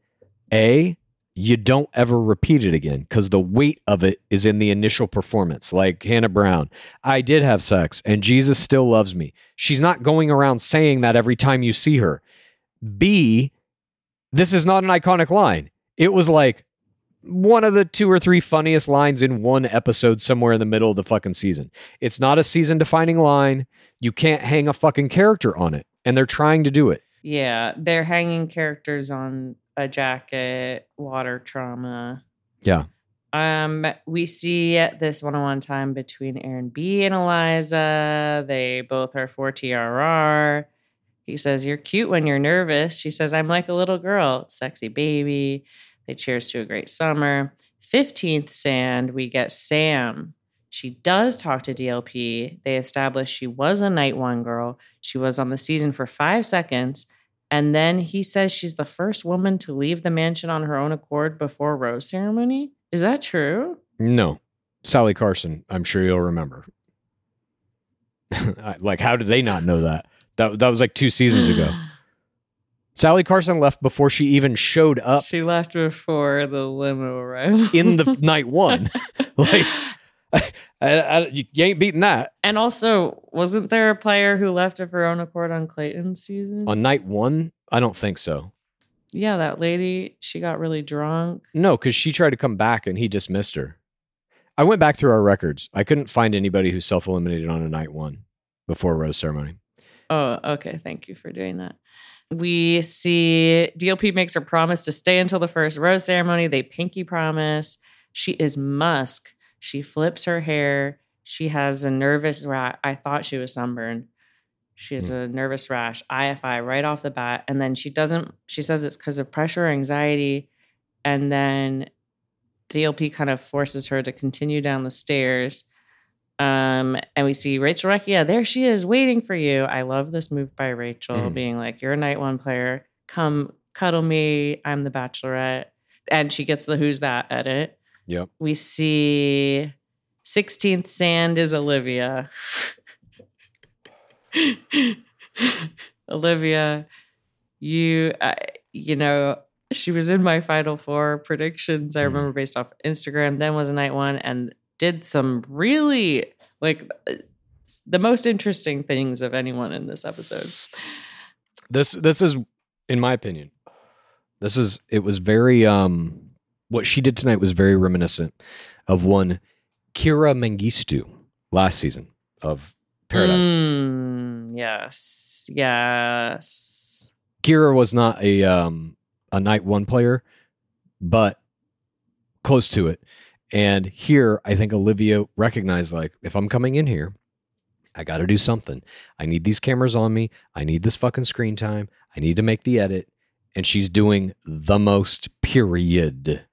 A, you don't ever repeat it again because the weight of it is in the initial performance. Like Hannah Brown, I did have sex and Jesus still loves me. She's not going around saying that every time you see her. B, this is not an iconic line. It was like one of the two or three funniest lines in one episode somewhere in the middle of the fucking season. It's not a season defining line. You can't hang a fucking character on it. And they're trying to do it. Yeah, they're hanging characters on a jacket, water trauma. Yeah. Um, we see this one-on-one time between Aaron B and Eliza. They both are for TRR. He says, "You're cute when you're nervous." She says, "I'm like a little girl, sexy baby." They cheers to a great summer. Fifteenth sand, we get Sam. She does talk to DLP. They establish she was a night one girl. She was on the season for five seconds. And then he says she's the first woman to leave the mansion on her own accord before rose ceremony. Is that true? No. Sally Carson, I'm sure you'll remember. like, how did they not know that? That, that was like two seasons ago. Sally Carson left before she even showed up She left before the limo arrived. in the night one. like, I, I, you ain't beating that. and also, wasn't there a player who left of her own accord on Clayton's season? On night one, I don't think so. yeah, that lady, she got really drunk. No, because she tried to come back and he dismissed her. I went back through our records. I couldn't find anybody who self eliminated on a night one before rose ceremony. Oh, okay. Thank you for doing that. We see DLP makes her promise to stay until the first rose ceremony. They pinky promise. She is musk. She flips her hair. She has a nervous rash. I thought she was sunburned. She has a nervous rash, IFI right off the bat. And then she doesn't, she says it's because of pressure, anxiety. And then the DLP kind of forces her to continue down the stairs. Um, and we see Rachel Recchia. There she is, waiting for you. I love this move by Rachel, Mhm. being like, "You're a night one player. Come cuddle me. I'm the Bachelorette." And she gets the "Who's that?" edit. Yep. We see 16th Sand is Olivia. Olivia, you, uh, you know, she was in my Final Four predictions. I remember based off Instagram. Then was a night one and did some really like the most interesting things of anyone in this episode. This this is, in my opinion, this is it was very um what she did tonight was very reminiscent of one Kira Mengistu last season of Paradise. Mm, yes, yes. Kira was not a um a night one player, but close to it. And here, I think Olivia recognized like, if I'm coming in here, I got to do something. I need these cameras on me. I need this fucking screen time. I need to make the edit. And she's doing the most, period.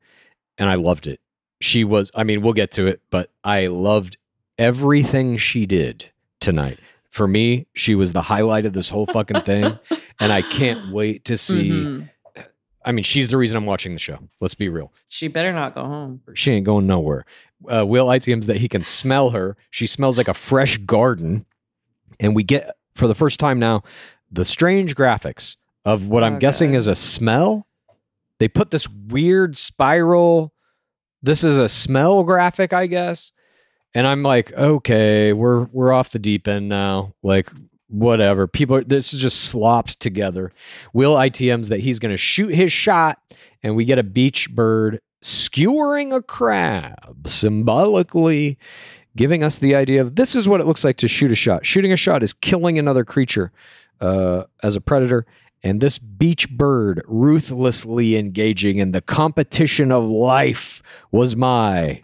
And I loved it. She was, I mean, we'll get to it, but I loved everything she did tonight. For me, she was the highlight of this whole fucking thing. and I can't wait to see. Mhm. I mean, she's the reason I'm watching the show. Let's be real. She better not go home. She ain't going nowhere. Uh, Will ITMs that he can smell her. She smells like a fresh garden. And we get, for the first time now, the strange graphics of what I'm Oh, guessing is a smell. They put this weird spiral. This is a smell graphic, I guess. And I'm like, okay, we're we're off the deep end now. Like, whatever. People, are, this is just slopped together. Will ITMs that he's going to shoot his shot, and we get a beach bird skewering a crab, symbolically giving us the idea of this is what it looks like to shoot a shot. Shooting a shot is killing another creature uh, as a predator. And this beach bird ruthlessly engaging in the competition of life was my.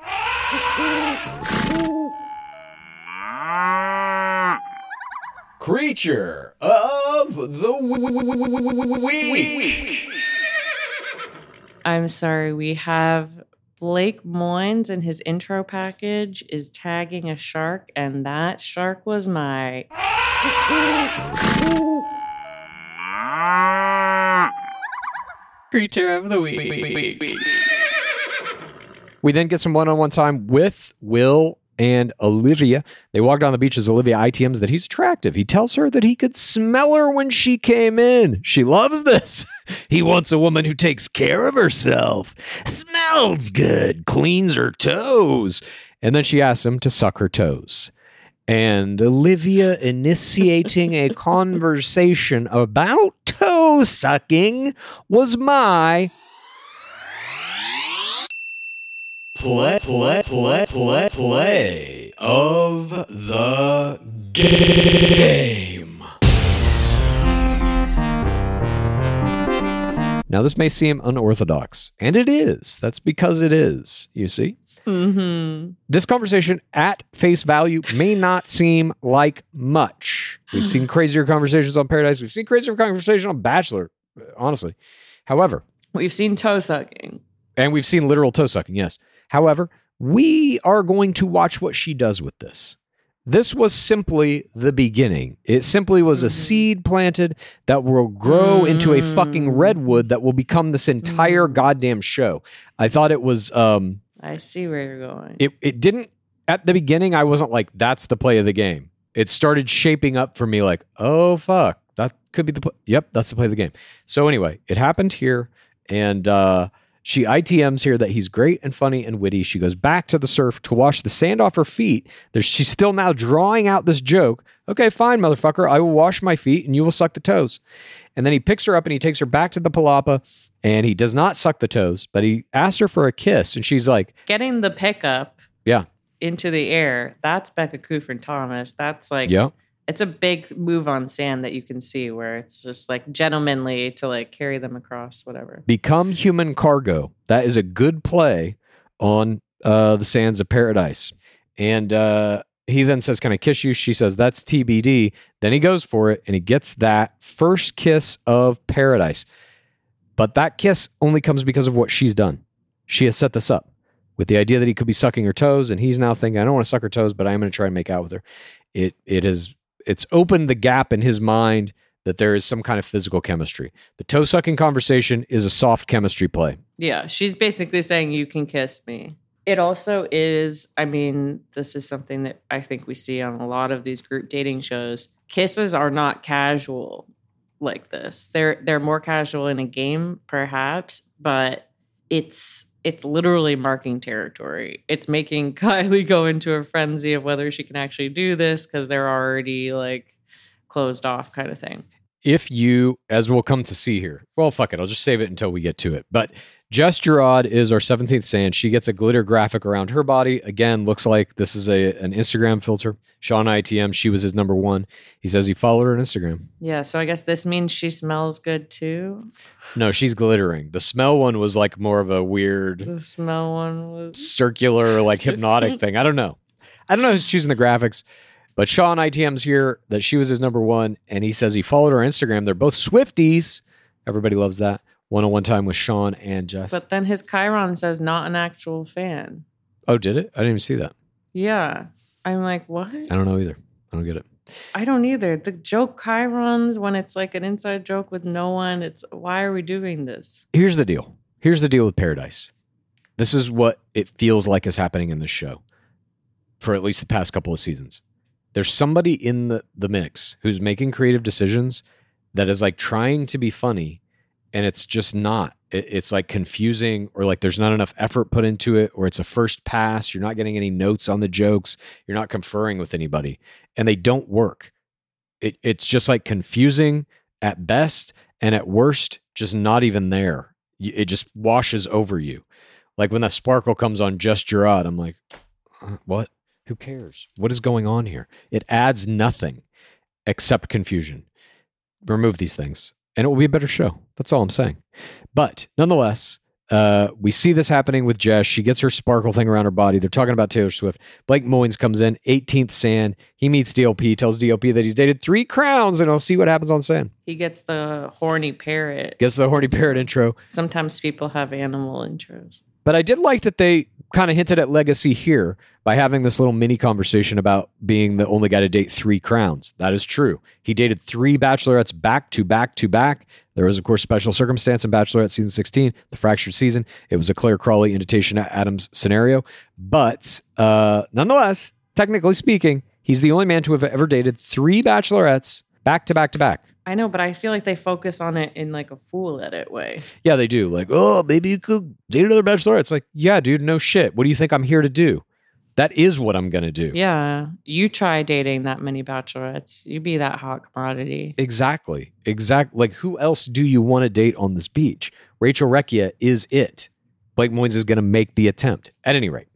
Creature of the week. I'm sorry. We have Blake Moynes in his intro package is tagging a shark, and that shark was my. Creature of the week. We then get some one on one time with Will and Olivia. They walk down the beach as Olivia ITMs that he's attractive. He tells her that he could smell her when she came in. She loves this. he wants a woman who takes care of herself, smells good, cleans her toes. And then she asks him to suck her toes. And Olivia initiating a conversation about toe sucking was my play, play, play, play, play of the game. Now, this may seem unorthodox, and it is. That's because it is, you see. Mm-hmm. This conversation at face value may not seem like much. We've seen crazier conversations on Paradise. We've seen crazier conversation on Bachelor, honestly. However, We've seen toe sucking. and we've seen literal toe sucking, yes. However, we are going to watch what she does with this. This was simply the beginning. It simply was a seed planted that will grow into a fucking redwood that will become this entire goddamn show. I thought it was um I see where you're going. it it didn't at the beginning I wasn't like that's the play of the game. It started shaping up for me like, "Oh fuck, that could be the pl- Yep, that's the play of the game." So anyway, it happened here and uh she ITMs here that he's great and funny and witty. She goes back to the surf to wash the sand off her feet. There's, she's still now drawing out this joke. Okay, fine, motherfucker. I will wash my feet and you will suck the toes. And then he picks her up and he takes her back to the palapa and he does not suck the toes, but he asks her for a kiss. And she's like, Getting the pickup Yeah, into the air, that's Becca Kufrin Thomas. That's like yeah. it's a big move on sand that you can see where it's just like gentlemanly to like carry them across, whatever. Become human cargo. That is a good play on uh, the sands of paradise. And uh, he then says, Can I kiss you? She says, That's TBD. Then he goes for it and he gets that first kiss of paradise. But that kiss only comes because of what she's done. She has set this up with the idea that he could be sucking her toes, and he's now thinking, I don't want to suck her toes, but I'm going to try and make out with her. It it has it's opened the gap in his mind that there is some kind of physical chemistry. The toe sucking conversation is a soft chemistry play. Yeah, she's basically saying you can kiss me. It also is, I mean, this is something that I think we see on a lot of these group dating shows. Kisses are not casual like this. They're they're more casual in a game perhaps, but it's it's literally marking territory. It's making Kylie go into a frenzy of whether she can actually do this because they're already like closed off kind of thing. If you, as we'll come to see here, well, fuck it, I'll just save it until we get to it. But Jess Girod is our 17th sand. She gets a glitter graphic around her body. Again, looks like this is a an Instagram filter. Sean ITM, she was his number one. He says he followed her on Instagram. Yeah, so I guess this means she smells good too. No, she's glittering. The smell one was like more of a weird The smell one was circular, like hypnotic thing. I don't know. I don't know who's choosing the graphics, but Sean ITM's here that she was his number one, and he says he followed her on Instagram. They're both Swifties. Everybody loves that. One on one time with Sean and Jess. But then his chyron says not an actual fan. oh, did it? I didn't even see that. Yeah. I'm like, what? I don't know either. I don't get it. I don't either. The joke chyrons, when it's like an inside joke with no one, it's why are we doing this? Here's the deal. Here's the deal with Paradise. This is what it feels like is happening in this show for at least the past couple of seasons. There's somebody in the, the mix who's making creative decisions that is like trying to be funny and it's just not. It, it's like confusing or like there's not enough effort put into it or it's a first pass. You're not getting any notes on the jokes. You're not conferring with anybody and they don't work. It, it's just like confusing at best and at worst, just not even there. It just washes over you. Like when that sparkle comes on just Girod, I'm like, "Uh, what? Who cares? What is going on here? It adds nothing except confusion. Remove these things, and it will be a better show. That's all I'm saying. But nonetheless, uh, we see this happening with Jess. She gets her sparkle thing around her body. They're talking about Taylor Swift. Blake Moynes comes in, 18th Sand. He meets DLP, tells DLP that he's dated three crowns, and I'll see what happens on Sand. He gets the horny parrot. Gets the horny parrot intro. Sometimes people have animal intros. But I did like that they kind of hinted at legacy here by having this little mini conversation about being the only guy to date three crowns. That is true. He dated three bachelorettes back to back to back. There was, of course, special circumstance in Bachelorette season 16, the fractured season. It was a Clare Crawley invitation at Adams scenario. But uh, nonetheless, technically speaking, he's the only man to have ever dated three bachelorettes back to back to back. I know, but I feel like they focus on it in like a fool edit way. Yeah, they do. Like, oh, maybe you could date another bachelorette. It's like, yeah, dude, no shit. What do you think I'm here to do? That is what I'm gonna do. Yeah. You try dating that many bachelorettes. You be that hot commodity. Exactly. Exactly. Like, who else do you want to date on this beach? Rachel Recchia is it. Blake Moynes is going to make the attempt. At any rate,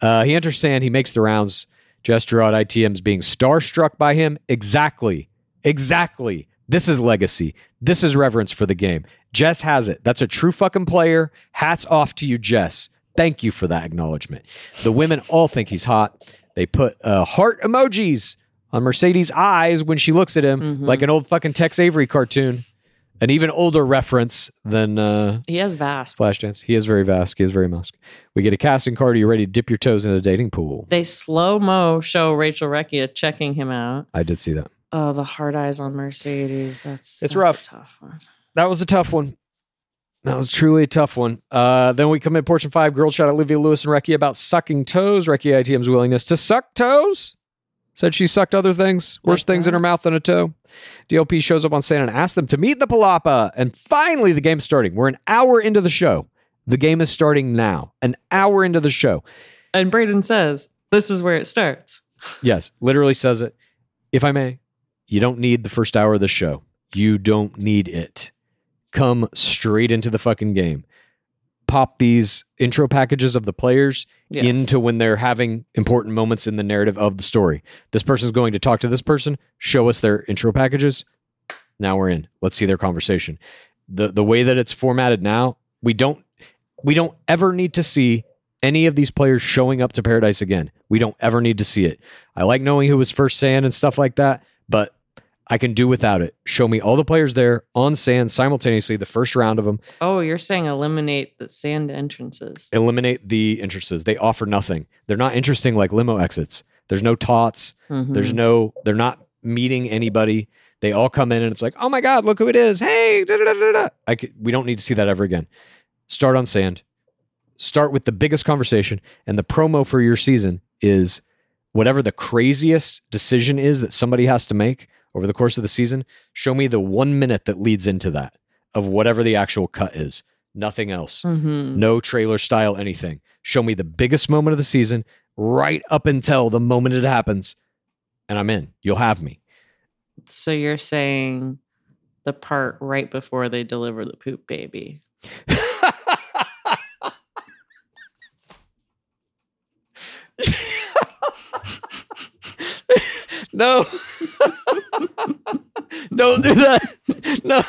uh, he enters sand. He makes the rounds. Jess Girod ITM's being starstruck by him. Exactly. Exactly. This is legacy. This is reverence for the game. Jess has it. That's a true fucking player. Hats off to you, Jess. Thank you for that acknowledgement. The women all think he's hot. They put uh, heart emojis on Mercedes' eyes when she looks at him, like an old fucking Tex Avery cartoon. An even older reference than uh, He has vast. Flashdance. He is very vast. He is very musk. We get a casting card. Are you ready to dip your toes into the dating pool? They slow mo show Rachel Recchia checking him out. I did see that. Oh, the hard eyes on Mercedes. That's It's that's a rough. tough one. That was a tough one. That was truly a tough one. Uh, then we come in portion five. Girl shot Olivia Lewis and Recchi about sucking toes. Recchi ITM's willingness to suck toes. Said she sucked other things, worse Like things in her mouth than a toe. DLP shows up on scene and asks them to meet the Palapa. And finally, the game's starting. We're an hour into the show. The game is starting now. An hour into the show. And Brayden says, "This is where it starts." Yes, literally says it. If I may, you don't need the first hour of the show. You don't need it. Come straight into the fucking game. Pop these intro packages of the players Yes. into when they're having important moments in the narrative of the story. This person's going to talk to this person, show us their intro packages. Now we're in. Let's see their conversation. The the way that it's formatted now, we don't we don't ever need to see any of these players showing up to paradise again. We don't ever need to see it. I like knowing who was first sand and stuff like that, but I can do without it. Show me all the players there on sand simultaneously, the first round of them. Oh, you're saying eliminate the sand entrances. Eliminate the entrances. They offer nothing. They're not interesting like limo exits. There's no tots. Mhm. There's no, they're not meeting anybody. They all come in and it's like, oh my God, look who it is. Hey, da, da, da, da, da. I could, we don't need to see that ever again. Start on sand. Start with the biggest conversation. And the promo for your season is whatever the craziest decision is that somebody has to make over the course of the season. Show me the one minute that leads into that of whatever the actual cut is. Nothing else. Mhm. No trailer style anything. Show me the biggest moment of the season right up until the moment it happens, and I'm in. You'll have me. So you're saying the part right before they deliver the poop baby. No. Don't do that. No.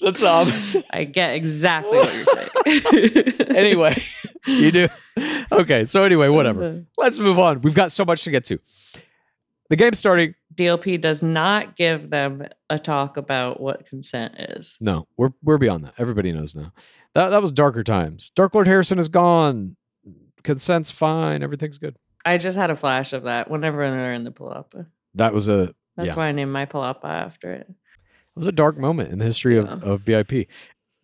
That's the opposite. I get exactly what you're saying. Anyway, you do. Okay, so anyway, whatever. Let's move on. We've got so much to get to. The game's starting. DLP does not give them a talk about what consent is. No, we're we're beyond that. Everybody knows now. That that was darker times. Dark Lord Harrison is gone. Consent's fine. Everything's good. I just had a flash of that whenever they're in the palapa. That was a That's yeah. why I named my palapa after it. It was a dark moment in the history of, of BIP.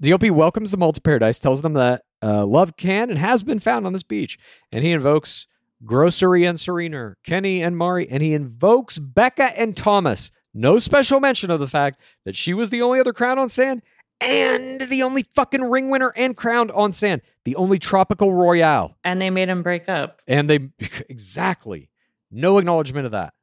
DLP welcomes them all to paradise, tells them that uh, love can and has been found on this beach, and he invokes Grocery and Serena, Kenny and Mari, and he invokes Becca and Thomas. No special mention of the fact that she was the only other crowned on sand and the only fucking ring winner and crowned on sand, the only tropical royale. And they made him break up. And they exactly no acknowledgement of that.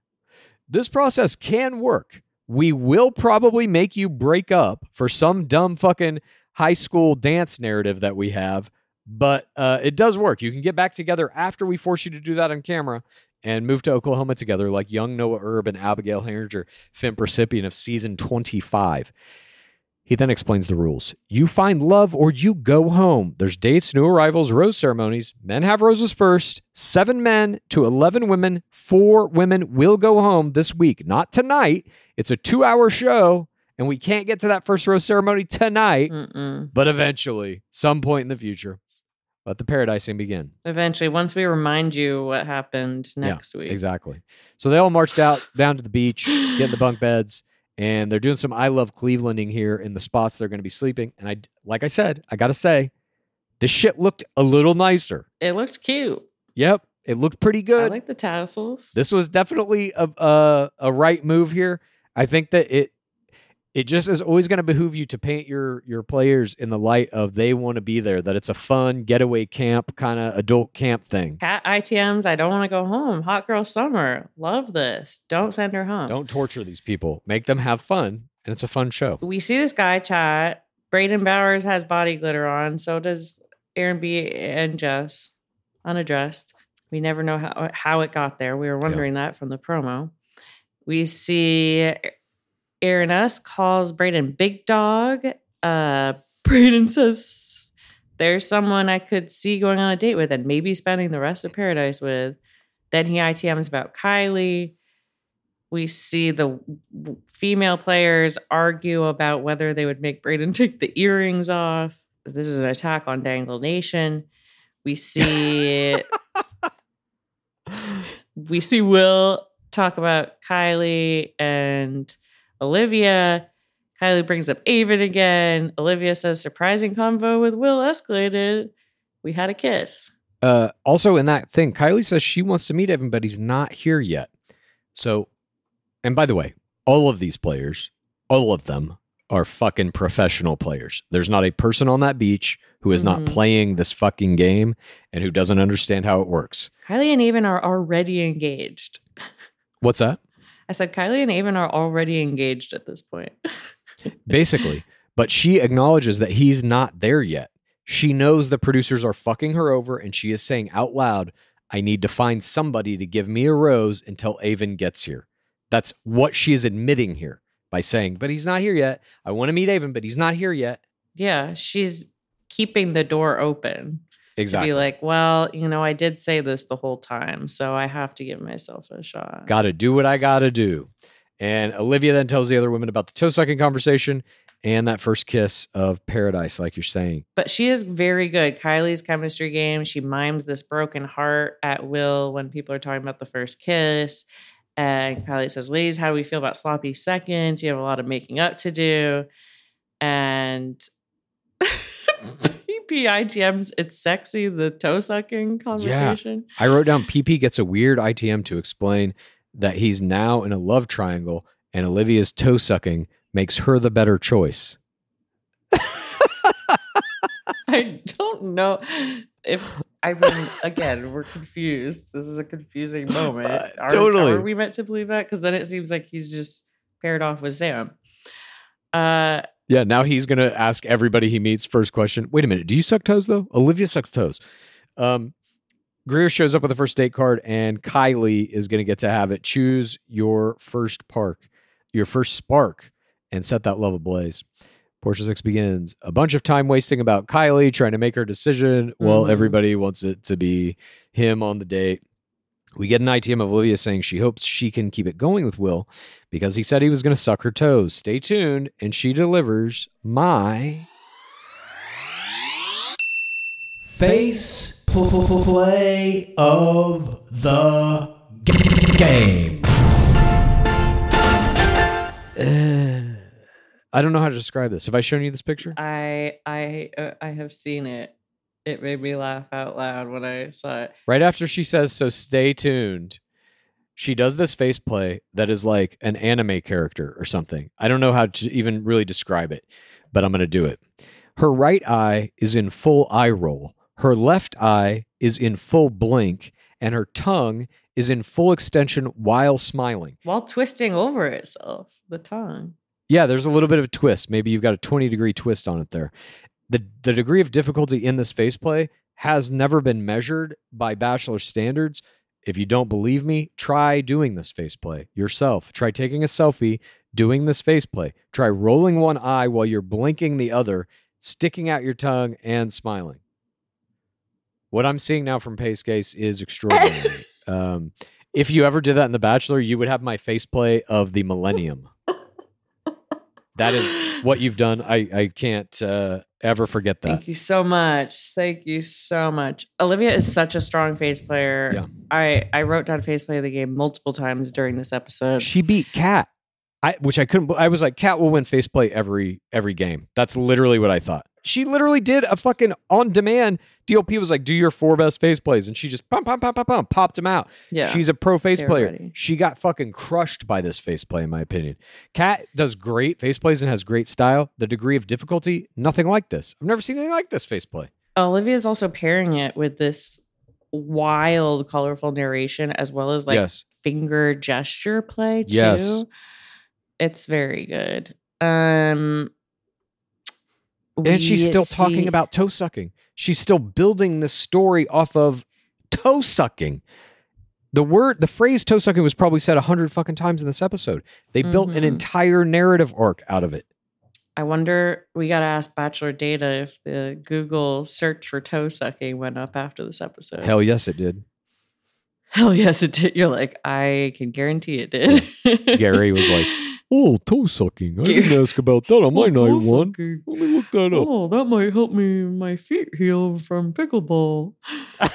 This process can work. We will probably make you break up for some dumb fucking high school dance narrative that we have, but uh, it does work. You can get back together after we force you to do that on camera and move to Oklahoma together, like young Noah Erb and Abigail Heringer, FIMP recipient of season 25. He then explains the rules. You find love or you go home. There's dates, new arrivals, rose ceremonies. Men have roses first. Seven men to 11 women. Four women will go home this week. Not tonight. It's a two hour show, and we can't get to that first rose ceremony tonight, Mm-mm. but eventually, some point in the future. Let the paradising begin. Eventually, once we remind you what happened Yeah, next week. Exactly. So they all marched out down to the beach, get in the bunk beds, and they're doing some I love Clevelanding here in the spots they're going to be sleeping. And I, like I said, I got to say, this shit looked a little nicer. It looked cute. Yep, it looked pretty good. I like the tassels. this was definitely a, a a right move here. I think that it it just is always going to behoove you to paint your your players in the light of they want to be there. That it's a fun getaway camp kind of adult camp thing. Kat ITMs, I don't want to go home. Hot girl summer. Love this. Don't send her home. Don't torture these people. Make them have fun, and it's a fun show. We see this guy chat. Brayden Bowers has body glitter on. So does Aaron B and Jess, unaddressed. We never know how how it got there. We were wondering that from the promo. We see Aaron S calls Brayden big dog. Uh, Brayden says there's someone I could see going on a date with and maybe spending the rest of paradise with. Then he ITMs about Kylie. We see the female players argue about whether they would make Brayden take the earrings off. This is an attack on Dangle Nation. We see we see Will talk about Kylie and Olivia. Kylie brings up Aven again. Olivia says surprising convo with Will escalated. We had a kiss. Uh, also, in that thing, Kylie says she wants to meet Evan, but he's not here yet. So, and by the way, all of these players, all of them are fucking professional players. There's not a person on that beach who is not Mhm. playing this fucking game and who doesn't understand how it works. Kylie and Aven are already engaged. What's that? I said Kylie and Aven are already engaged at this point. Basically, but she acknowledges that he's not there yet. She knows the producers are fucking her over, and she is saying out loud, I need to find somebody to give me a rose until Aven gets here. That's what she is admitting here by saying, but he's not here yet. I want to meet Aven, but he's not here yet. Yeah, she's keeping the door open Exactly. to be like, well, you know, I did say this the whole time, so I have to give myself a shot. Got to do what I got to do. And Olivia then tells the other women about the toe sucking conversation and that first kiss of paradise, like you're saying. But she is very good. Kylie's chemistry game. She mimes this broken heart at will when people are talking about the first kiss. And Kylie says, Ladies, how do we feel about sloppy seconds? You have a lot of making up to do. And PPITM's It's Sexy, the toe sucking conversation. I wrote down PP gets a weird ITM to explain that he's now in a love triangle and Olivia's toe sucking makes her the better choice. I don't know if I mean again, we're confused. This is a confusing moment. Are, totally. Are we meant to believe that? Because then it seems like he's just paired off with Sam. Uh, Yeah, now he's gonna ask everybody he meets first question. Wait a minute, do you suck toes though? Olivia sucks toes. Um, Greer shows up with a first date card, and Kylie is gonna get to have it. Choose your first park, your first spark, and set that love ablaze. Portia Six begins. A bunch of time wasting about Kylie trying to make her decision. Well, Mhm. everybody wants it to be him on the date. We get an ITM of Olivia saying she hopes she can keep it going with Will because he said he was going to suck her toes. Stay tuned, and she delivers my Face pl- pl- pl- play of the g- game. I don't know how to describe this. Have I shown you this picture? I I uh, I have seen it. It made me laugh out loud when I saw it. Right after she says, "So stay tuned," she does this face play that is like an anime character or something. I don't know how to even really describe it, but I'm going to do it. Her right eye is in full eye roll. Her left eye is in full blink, and her tongue is in full extension while smiling. While twisting over itself, the tongue. Yeah, there's a little bit of a twist. Maybe you've got a 20 degree twist on it there. The the degree of difficulty in this face play has never been measured by bachelor standards. If you don't believe me, try doing this face play yourself. Try taking a selfie, doing this face play. Try rolling one eye while you're blinking the other, sticking out your tongue and smiling. What I'm seeing now from Pace Case is extraordinary. um, if you ever did that in The Bachelor, you would have my face play of the millennium. That is what you've done. I, I can't uh, ever forget that. Thank you so much. Thank you so much. Olivia is such a strong face player. Yeah. I I wrote down face play of the game multiple times during this episode. She beat Kat. I which I couldn't. I was like, Kat will win face play every every game. That's literally what I thought. She literally did a fucking on demand. DOP was like, do your four best face plays, and she just pump pump pump pump pump popped them out. Yeah. she's a pro face They were player. ready. She got fucking crushed by this face play, in my opinion. Kat does great face plays and has great style. The degree of difficulty, nothing like this. I've never seen anything like this face play. Olivia is also pairing it with this wild, colorful narration as well as like Yes. finger gesture play too. Yes. It's very good. Um And she's still talking about toe sucking. She's still building the story off of toe sucking. The word, the phrase toe sucking was probably said a hundred fucking times in this episode. They built an Mhm. entire narrative arc out of it. I wonder we gotta ask Bachelor Data if the Google search for toe sucking went up after this episode. Hell yes, it did. Hell yes, it did. You're like, I can guarantee it did. Gary was like, Oh, toe sucking. I didn't ask about that on my Oh, night one. sucking. Let me look that up. Oh, that might help me my feet heal from pickleball.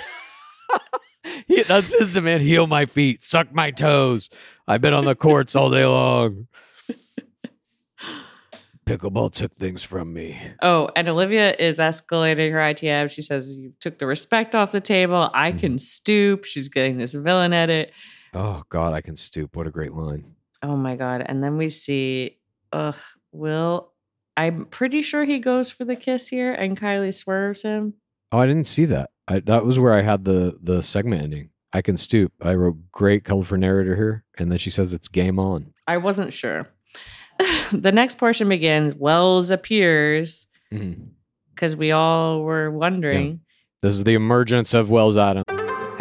He- that's his demand. Heal my feet, suck my toes. I've been on the courts all day long. Pickleball took things from me. Oh, and Olivia is escalating her ITM. She says, You took the respect off the table. Mm-hmm. I can stoop. She's getting this villain edit. Oh God, I can stoop. What a great line. Oh my God. And then we see, ugh, Will. I'm pretty sure he goes for the kiss here, and Kylie swerves him. Oh, I didn't see that. I, that was where I had the the segment ending. I can stoop. I wrote great colorful narrator here, and then she says it's game on. I wasn't sure. the next portion begins. Wells appears mm-hmm. because we all were wondering. This is the emergence of Wells Adam.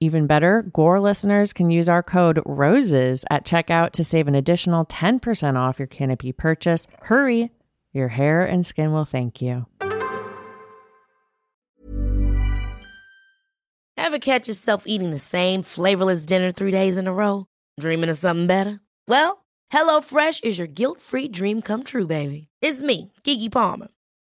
Even better, GOR listeners can use our code ROSES at checkout to save an additional 10% off your Canopy purchase. Hurry! Your hair and skin will thank you. Ever catch yourself eating the same flavorless dinner three days in a row? Dreaming of something better? Well, HelloFresh is your guilt-free dream come true, baby. It's me, Keke Palmer.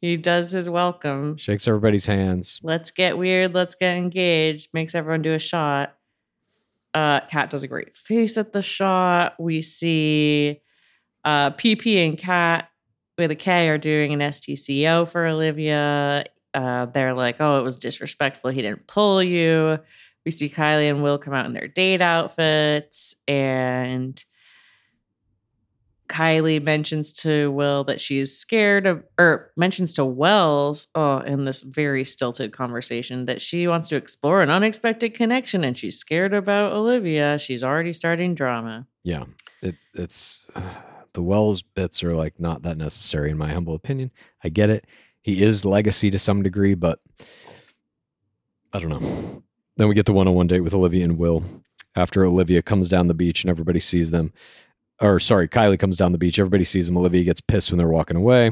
He does his welcome. Shakes everybody's hands. Let's get weird. Let's get engaged. Makes everyone do a shot. Uh, Kat does a great face at the shot. We see uh, PP and Kat with a K are doing an STCO for Olivia. Uh, they're like, oh, it was disrespectful. He didn't pull you. We see Kylie and Will come out in their date outfits, and Kylie mentions to Will that she's scared of, or mentions to Wells, oh, in this very stilted conversation, that she wants to explore an unexpected connection and she's scared about Olivia. She's already starting drama. Yeah, it, it's uh, the Wells bits are like not that necessary in my humble opinion. I get it. He is legacy to some degree, but I don't know. Then we get the one-on-one date with Olivia and Will. After Olivia comes down the beach and everybody sees them, or sorry, Kylie comes down the beach. Everybody sees them. Olivia gets pissed when they're walking away,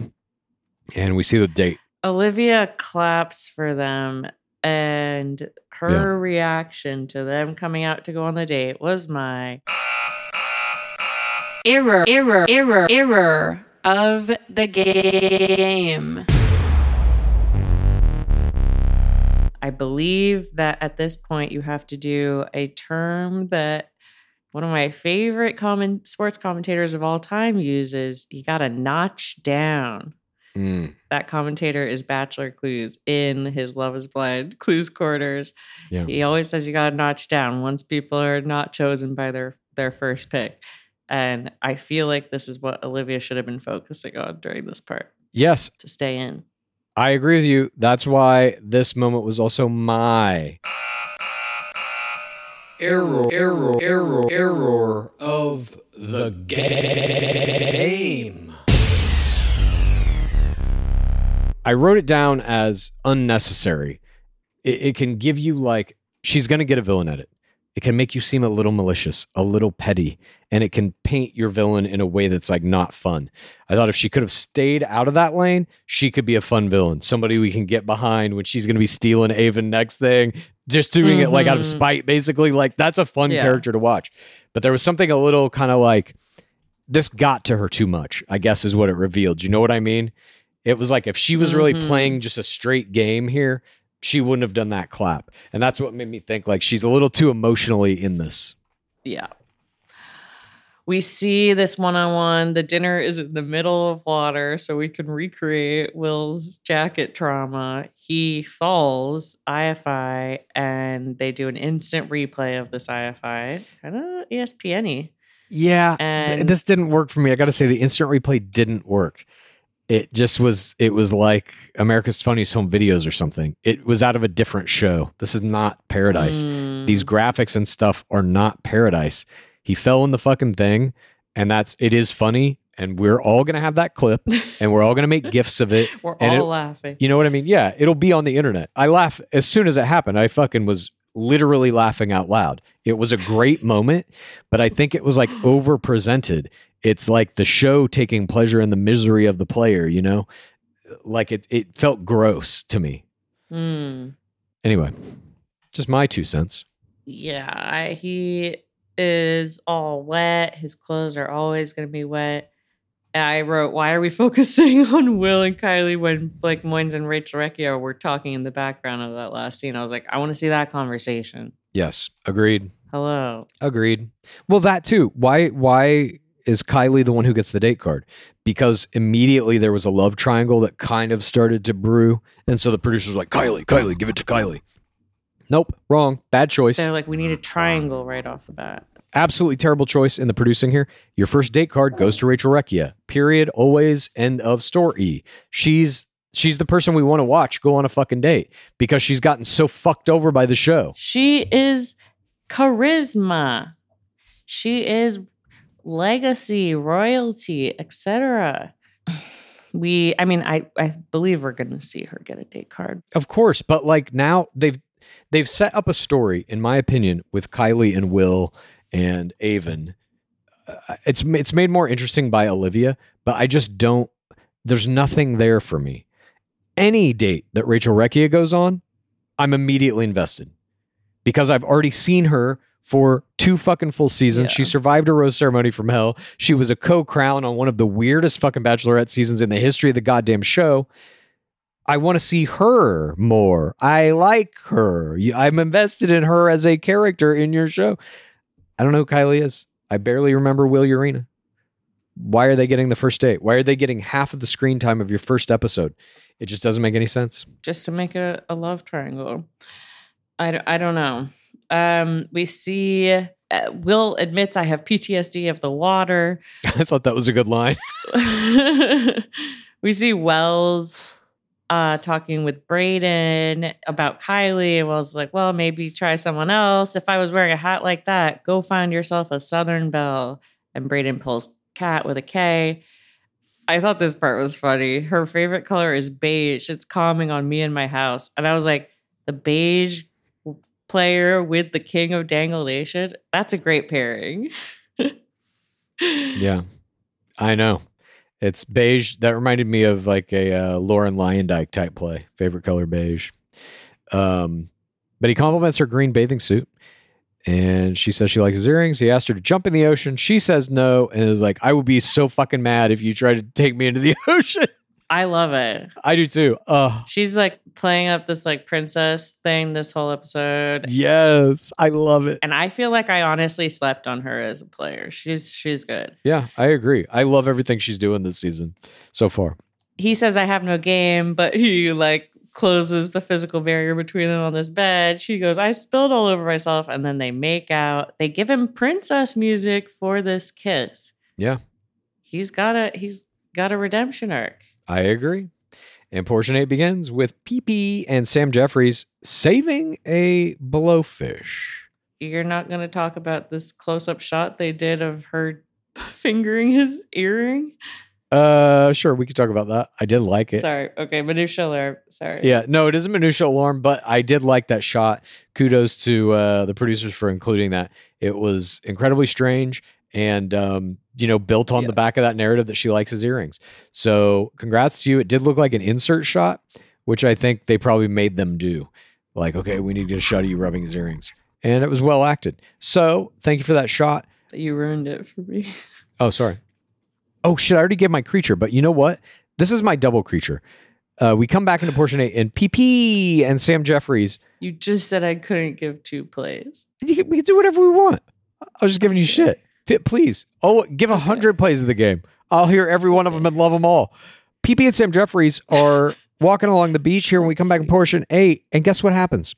and we see the date. Olivia claps for them, and her Yeah. reaction to them coming out to go on the date was my Error, error, error, error of the game. I believe that at this point you have to do a term that one of my favorite common sports commentators of all time uses. You got to notch down. Mm, That commentator is Bachelor Clues in his Love is Blind Clues quarters. yeah. He always says you got to notch down once people are not chosen by their their first pick. And I feel like this is what Olivia should have been focusing on during this part Yes, to stay in. I agree with you. That's why this moment was also my Error, error, error, error of the game. I wrote it down as unnecessary. It, it can give you like she's going to get a villain edit. It can make you seem a little malicious, a little petty, and it can paint your villain in a way that's like not fun. I thought if she could have stayed out of that lane, she could be a fun villain, somebody we can get behind when she's going to be stealing Aven next thing, just doing it like out of Mhm. spite, basically. Like that's a fun Yeah. character to watch. But there was something a little kind of like this got to her too much, I guess is what it revealed. You know what I mean? It was like if she was really Mhm. playing just a straight game here, she wouldn't have done that clap. And that's what made me think like she's a little too emotionally in this. Yeah. We see this one on one. The dinner is in the middle of water, so we can recreate Will's jacket trauma. He falls IFI, and they do an instant replay of this IFI. Kind of ESPN y. Yeah. And- this didn't work for me. I got to say the instant replay didn't work. It just was it was like America's Funniest Home Videos or something. It was out of a different show. This is not Paradise. Mm. These graphics and stuff are not Paradise. He fell in the fucking thing and that's it is funny and we're all going to have that clip and we're all going to make gifs of it. We're all it- laughing. You know what I mean? Yeah, it'll be on the internet. I laugh as soon as it happened. I fucking was literally laughing out loud. It was a great moment, but I think it was like over presented. It's like the show taking pleasure in the misery of the player, you know? Like it it felt gross to me. Hmm. Anyway, just my two cents. Yeah, I, he is all wet. His clothes are always going to be wet. And I wrote, "Why are we focusing on Will and Kylie when Blake Moynes and Rachel Recchia were talking in the background of that last scene?" I was like, "I want to see that conversation." Yes, agreed. Hello. Agreed. Well, that too. Why why is Kylie the one who gets the date card? Because immediately there was a love triangle that kind of started to brew, and so the producers were like, "Kylie, Kylie, give it to Kylie." Nope, wrong. Bad choice. They're like, we need a triangle right off the bat. Absolutely terrible choice in the producing here. Your first date card goes to Rachel Recchia. Period. Always end of story. She's she's the person we want to watch go on a fucking date because she's gotten so fucked over by the show. She is charisma. She is legacy, royalty, etc. We, I mean, I, I believe we're going to see her get a date card. Of course, but like now they've they've set up a story, in my opinion, with Kylie and Will and Aven. Uh, it's it's made more interesting by Olivia, but I just don't. There's nothing there for me. Any date that Rachel Recchia goes on, I'm immediately invested because I've already seen her for two fucking full seasons. She survived a rose ceremony from hell. She was a co-crown on one of the weirdest fucking bachelorette seasons in the history of the goddamn show. I want to see her more. I like her. I'm invested in her as a character in your show. I don't know who Kylie is. I barely remember Will Urena. Why are they getting the first date? Why are they getting half of the screen time of your first episode? It just doesn't make any sense. just to make a, a love triangle. I, d- I don't know. Um, we see uh, Will admits I have PTSD of the water. I thought that was a good line. we see Wells uh, talking with Brayden about Kylie. Wells was like, well, maybe try someone else. If I was wearing a hat like that, go find yourself a Southern Belle. And Brayden pulls Kat with a K. I thought this part was funny. Her favorite color is beige. It's calming on me and my house. And I was like, the beige player with the king of Dangle Nation. That's a great pairing. Yeah, I know. It's beige. That reminded me of like a uh, Lauren Luyendyk type play. Favorite color beige. Um, but he compliments her green bathing suit, and she says she likes his earrings. He asked her to jump in the ocean. She says no, and is like, "I would be so fucking mad if you tried to take me into the ocean." I love it. I do too. Uh, She's like playing up this like princess thing this whole episode. yes, I love it. And I feel like I honestly slept on her as a player. She's she's good. Yeah, I agree. I love everything she's doing this season so far. He says I have no game, but he like closes the physical barrier between them on this bed. She goes, I spilled all over myself. And then they make out. They give him princess music for this kiss. Yeah, He's got a he's got a redemption arc. I agree. And portion eight begins with PP and Sam Jeffries saving a blowfish. You're not gonna talk about this close-up shot they did of her fingering his earring. Uh, sure, we could talk about that. I did like it. Sorry. Okay, minutia alert. Sorry. Yeah, no, it isn't minutia alarm, but I did like that shot. Kudos to uh, the producers for including that. It was incredibly strange and um, you know built on the back of that narrative that she likes his earrings. So congrats to you. It did look like an insert shot, which I think they probably made them do. Like, okay, we need to get a shot of you rubbing his earrings, and it was well acted. So thank you for that shot. You ruined it for me. Oh, sorry. Oh shit! I already gave my creature, but you know what? This is my double creature. Uh, we come back into portion eight, and PP and Sam Jeffries. You just said I couldn't give two plays. We can do whatever we want. I was just giving you shit. Please, oh, give a hundred plays of the game. I'll hear every one of them and love them all. PP and Sam Jeffries are walking along the beach here when we come back in portion eight, and guess what happens?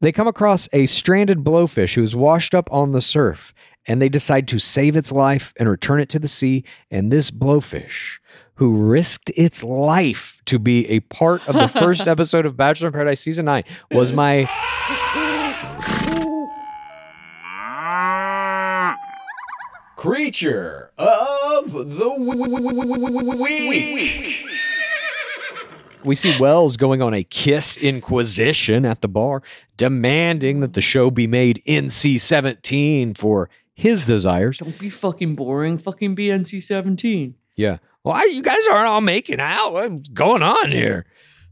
They come across a stranded blowfish who is washed up on the surf, and they decide to save its life and return it to the sea. And this blowfish, who risked its life to be a part of the first episode of Bachelor in Paradise season nine, was my creature of the week. We see Wells going on a kiss inquisition at the bar, demanding that the show be made NC 17 for his desires. Don't be fucking boring. Fucking be NC 17. Yeah. Why you guys aren't all making out? What's going on here?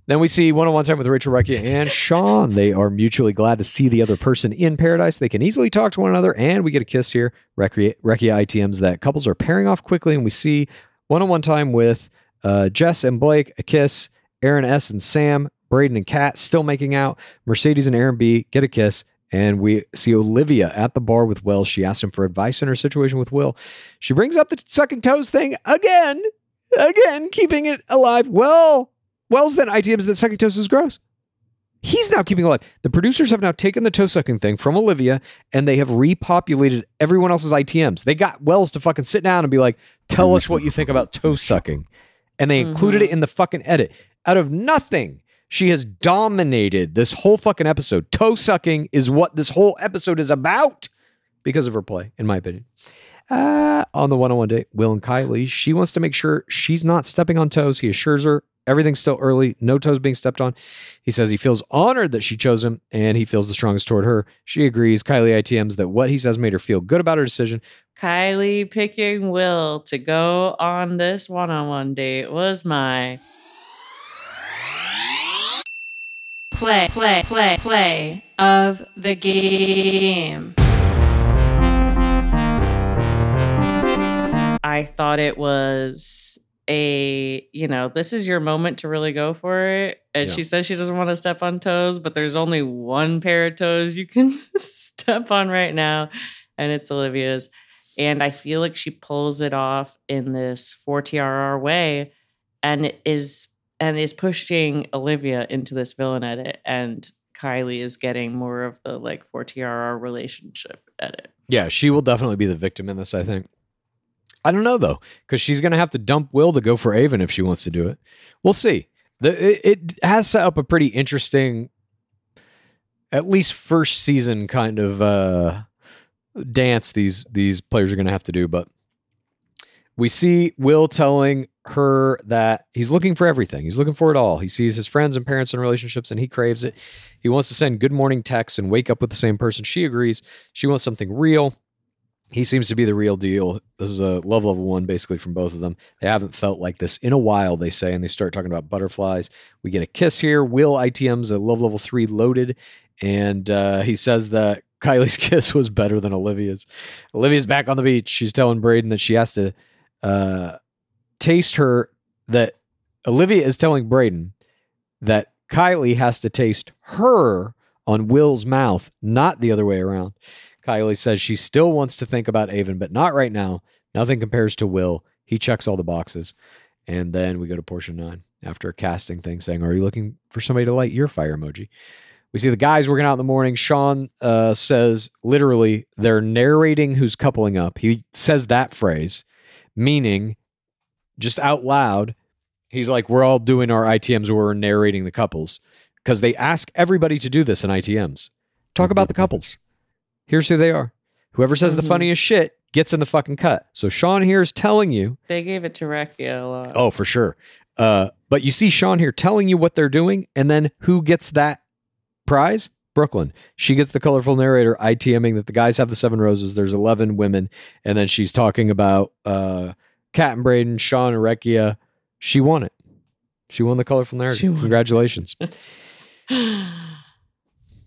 Then we see one on one time with Rachel Recchia and Sean. They are mutually glad to see the other person in paradise. They can easily talk to one another, and we get a kiss here. Recchia ITMs that couples are pairing off quickly, and we see one on one time with uh, Jess and Blake, a kiss. Aaron S. and Sam, Brayden and Kat still making out. Mercedes and Aaron B. get a kiss. And we see Olivia at the bar with Will. She asks him for advice in her situation with Will. She brings up the sucking toes thing again, again, keeping it alive. Well, Wells then ITMs that sucking toes is gross. He's now keeping alive. The producers have now taken the toe sucking thing from Olivia and they have repopulated everyone else's ITMs. They got Wells to fucking sit down and be like, tell us what you think about toe sucking. And they included it mm-hmm. in the fucking edit. Out of nothing, she has dominated this whole fucking episode. Toe sucking is what this whole episode is about because of her play, in my opinion. Uh, on the one on one date, Will and Kylie, she wants to make sure she's not stepping on toes. He assures her everything's still early, no toes being stepped on. He says he feels honored that she chose him and he feels the strongest toward her. She agrees. Kylie ITMs that what he says made her feel good about her decision. Kylie picking Will to go on this one on one date was my Play, play, play, play of the game. I thought it was a, you know, this is your moment to really go for it. And Yeah. she says she doesn't want to step on toes, but there's only one pair of toes you can step on right now, and it's Olivia's. And I feel like she pulls it off in this 4TRR way and is and is pushing Olivia into this villain edit and Kylie is getting more of the like 4TRR relationship edit. Yeah, she will definitely be the victim in this, I think. I don't know though, because she's going to have to dump Will to go for Aven if she wants to do it. We'll see. The, it, it has set up a pretty interesting, at least first season kind of uh, dance these these players are going to have to do. But we see Will telling her that he's looking for everything. He's looking for it all. He sees his friends and parents and relationships and he craves it. He wants to send good morning texts and wake up with the same person. She agrees. She wants something real. He seems to be the real deal. This is a love level one, basically, from both of them. They haven't felt like this in a while, they say, and they start talking about butterflies. We get a kiss here. Will ITM's a love level three loaded, and uh, he says that Kylie's kiss was better than Olivia's. Olivia's back on the beach. She's telling Brayden that she has to uh, taste her, that Olivia is telling Brayden that Kylie has to taste her on Will's mouth, not the other way around. Kylie says she still wants to think about Aven, but not right now. Nothing compares to Will. He checks all the boxes. And then we go to portion nine after a casting thing saying, Are you looking for somebody to light your fire emoji? We see the guys working out in the morning. Sean uh, says literally they're narrating who's coupling up. He says that phrase, meaning just out loud, he's like, We're all doing our ITMs we're narrating the couples because they ask everybody to do this in ITMs. Talk about the couples. Here's who they are. Whoever says the Mhm. funniest shit gets in the fucking cut. So Sean here is telling you, They gave it to Recchia a lot. oh, for sure. Uh, but you see Sean here telling you what they're doing, and then who gets that prize? Brooklyn. She gets the colorful narrator ITMing that the guys have the seven roses. There's 11 women. And then she's talking about uh, Kat and Brayden, Sean and Recchia. She won it. She won the colorful won. Congratulations.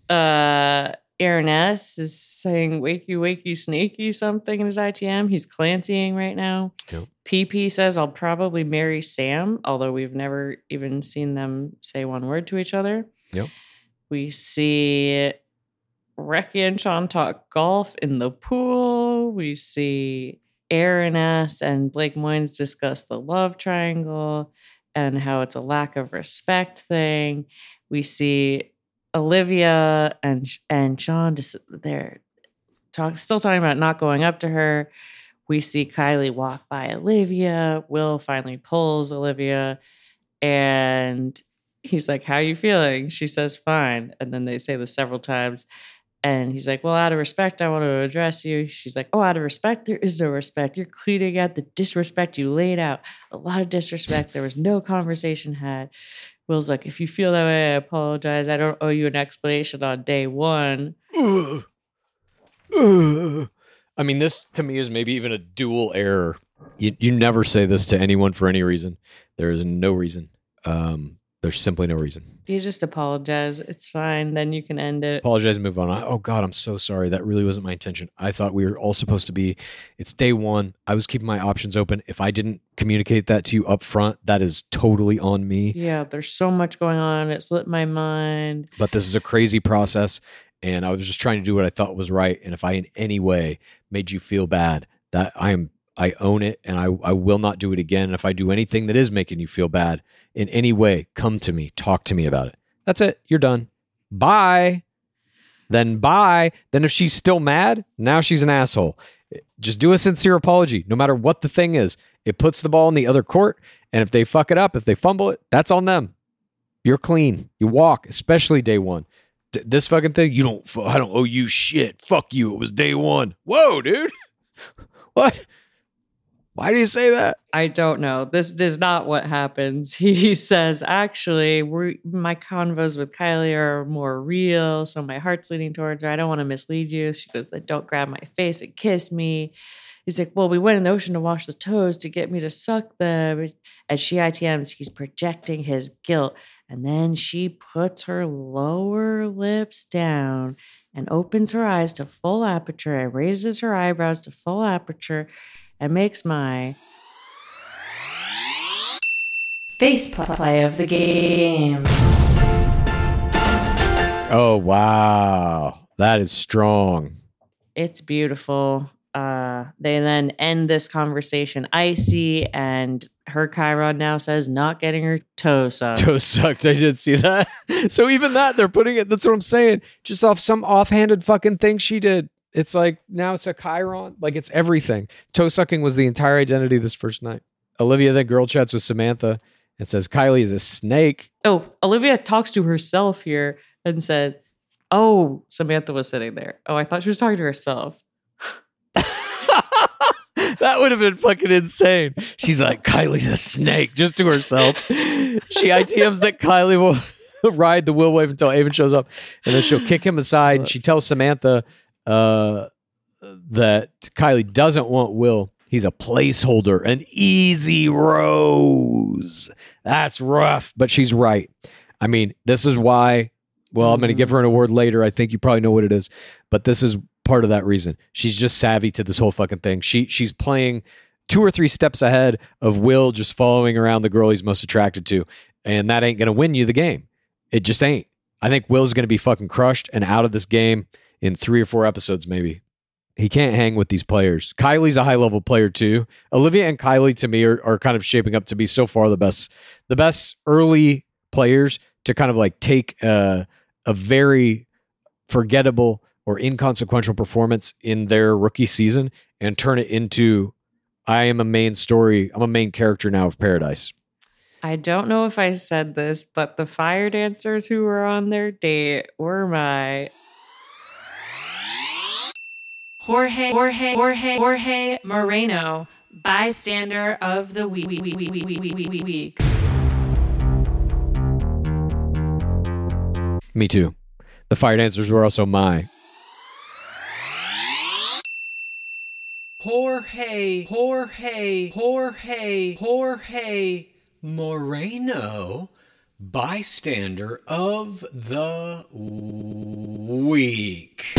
uh Aaron S is saying wakey wakey snaky something in his ITM. He's clancying right now. Yep. PP says I'll probably marry Sam, although we've never even seen them say one word to each other. Yep. We see Reki and Sean talk golf in the pool. We see Aaron S and Blake Moynes discuss the love triangle and how it's a lack of respect thing. We see Olivia and and Sean just they're talk, still talking about not going up to her. We see Kylie walk by Olivia. Will finally pulls Olivia, and he's like, "How are you feeling?" She says, "Fine." And then they say this several times. And he's like, Well, out of respect, I want to address you. She's like, Oh, out of respect, there is no respect. You're cleaning out the disrespect you laid out. A lot of disrespect. There was no conversation had. Will's like, If you feel that way, I apologize. I don't owe you an explanation on day one. I mean, this to me is maybe even a dual error. You, you never say this to anyone for any reason. There is no reason. Um, there's simply no reason. You just apologize. It's fine. Then you can end it. Apologize and move on. I- Oh God, I'm so sorry. That really wasn't my intention. I thought we were all supposed to be. It's day one. I was keeping my options open. If I didn't communicate that to you up front, that is totally on me. Yeah, there's so much going on. It slipped my mind. But this is a crazy process, and I was just trying to do what I thought was right. And if I in any way made you feel bad, that I am I own it and I, I will not do it again. And if I do anything that is making you feel bad in any way, come to me, talk to me about it. That's it. You're done. Bye. Then bye. Then if she's still mad, now she's an asshole. Just do a sincere apology, no matter what the thing is. It puts the ball in the other court. And if they fuck it up, if they fumble it, that's on them. You're clean. You walk, especially day one. D- this fucking thing, you don't, I don't owe you shit. Fuck you. It was day one. Whoa, dude. what? Why do you say that? I don't know. This is not what happens. He says, actually, my convos with Kylie are more real. So my heart's leaning towards her. I don't want to mislead you. She goes, don't grab my face and kiss me. He's like, well, we went in the ocean to wash the toes to get me to suck them. As she ITMs, he's projecting his guilt. And then she puts her lower lips down and opens her eyes to full aperture and raises her eyebrows to full aperture and makes my Face play of the game. Oh, wow. That is strong. it's beautiful. Uh, they then end this conversation icy, and her chyron now says not getting her toe sucked. Toe sucked. I did see that. So even that, they're putting it, that's what I'm saying, just off some offhanded fucking thing she did. It's like now it's a chyron. Like it's everything. Toe sucking was the entire identity this first night. Olivia then girl chats with Samantha and says Kylie is a snake. Oh, Olivia talks to herself here and said, "Oh, Samantha was sitting there. Oh, I thought she was talking to herself." That would have been fucking insane. She's like, Kylie's a snake just to herself. she ITMs that Kylie will ride the wheel wave until Aven shows up. And then she'll kick him aside. And she tells Samantha uh, that Kylie doesn't want Will. He's a placeholder, an easy rose. That's rough, but she's right. I mean, this is why. Well, I'm going to give her an award later. I think you probably know what it is, but this is part of that reason. She's just savvy to this whole fucking thing. She she's playing two or three steps ahead of Will just following around the girl he's most attracted to, and that ain't going to win you the game. It just ain't. I think Will's going to be fucking crushed and out of this game in three or four episodes, maybe. He can't hang with these players. Kylie's a high level player too. Olivia and Kylie to me are, are kind of shaping up to be so far the best, the best early players to kind of like take a, a very forgettable or inconsequential performance in their rookie season and turn it into I am a main story. I'm a main character now of Paradise. I don't know if I said this, but the fire dancers who were on their date were my Jorge, Jorge, Jorge, Jorge Moreno, bystander of the week. week, week, week, week, week, week, week. Me too. The fire dancers were also my. Jorge, Jorge, Jorge, Jorge Moreno, bystander of the week.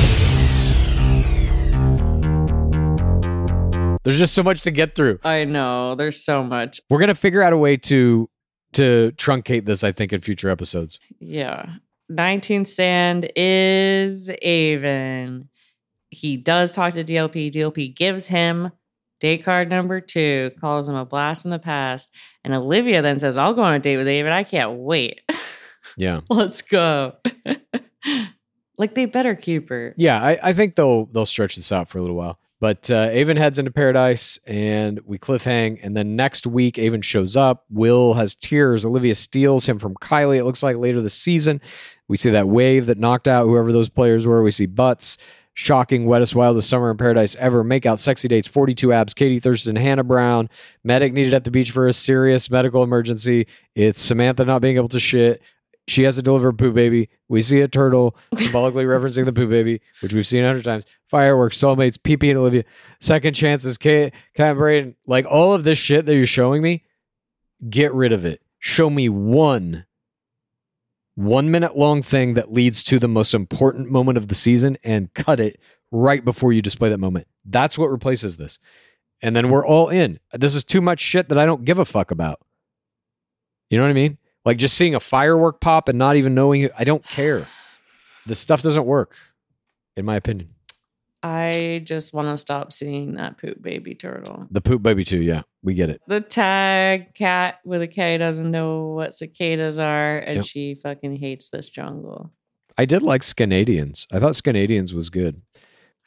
There's just so much to get through. I know. There's so much. We're gonna figure out a way to to truncate this. I think in future episodes. Yeah. 19th stand is Aven. He does talk to DLP. DLP gives him date card number two, calls him a blast from the past. And Olivia then says, I'll go on a date with Aven. I can't wait. Yeah. Let's go. like they better keep her. Yeah, I, I think they'll they'll stretch this out for a little while. But uh, Aven heads into paradise, and we cliffhang. And then next week, Aven shows up. Will has tears. Olivia steals him from Kylie. It looks like later this season. We see that wave that knocked out whoever those players were. We see butts. Shocking, wettest, wildest summer in paradise ever. Make out sexy dates, 42 abs. Katie Thurston, Hannah Brown. Medic needed at the beach for a serious medical emergency. It's Samantha not being able to shit. She has to deliver a poo baby. We see a turtle symbolically referencing the poo baby, which we've seen a hundred times. Fireworks, soulmates, PP and Olivia, second chances, Kate, Kat Brayden. Like all of this shit that you're showing me, get rid of it. Show me one one minute long thing that leads to the most important moment of the season and cut it right before you display that moment. That's what replaces this. And then we're all in. This is too much shit that I don't give a fuck about. You know what I mean? Like just seeing a firework pop and not even knowing it. I don't care. The stuff doesn't work. in my opinion. I just want to stop seeing that poop baby turtle. The poop baby too. Yeah, we get it. The tag cat with a K doesn't know what cicadas are, and Yep. she fucking hates this jungle. I did like Scanadians. I thought Scanadians was good.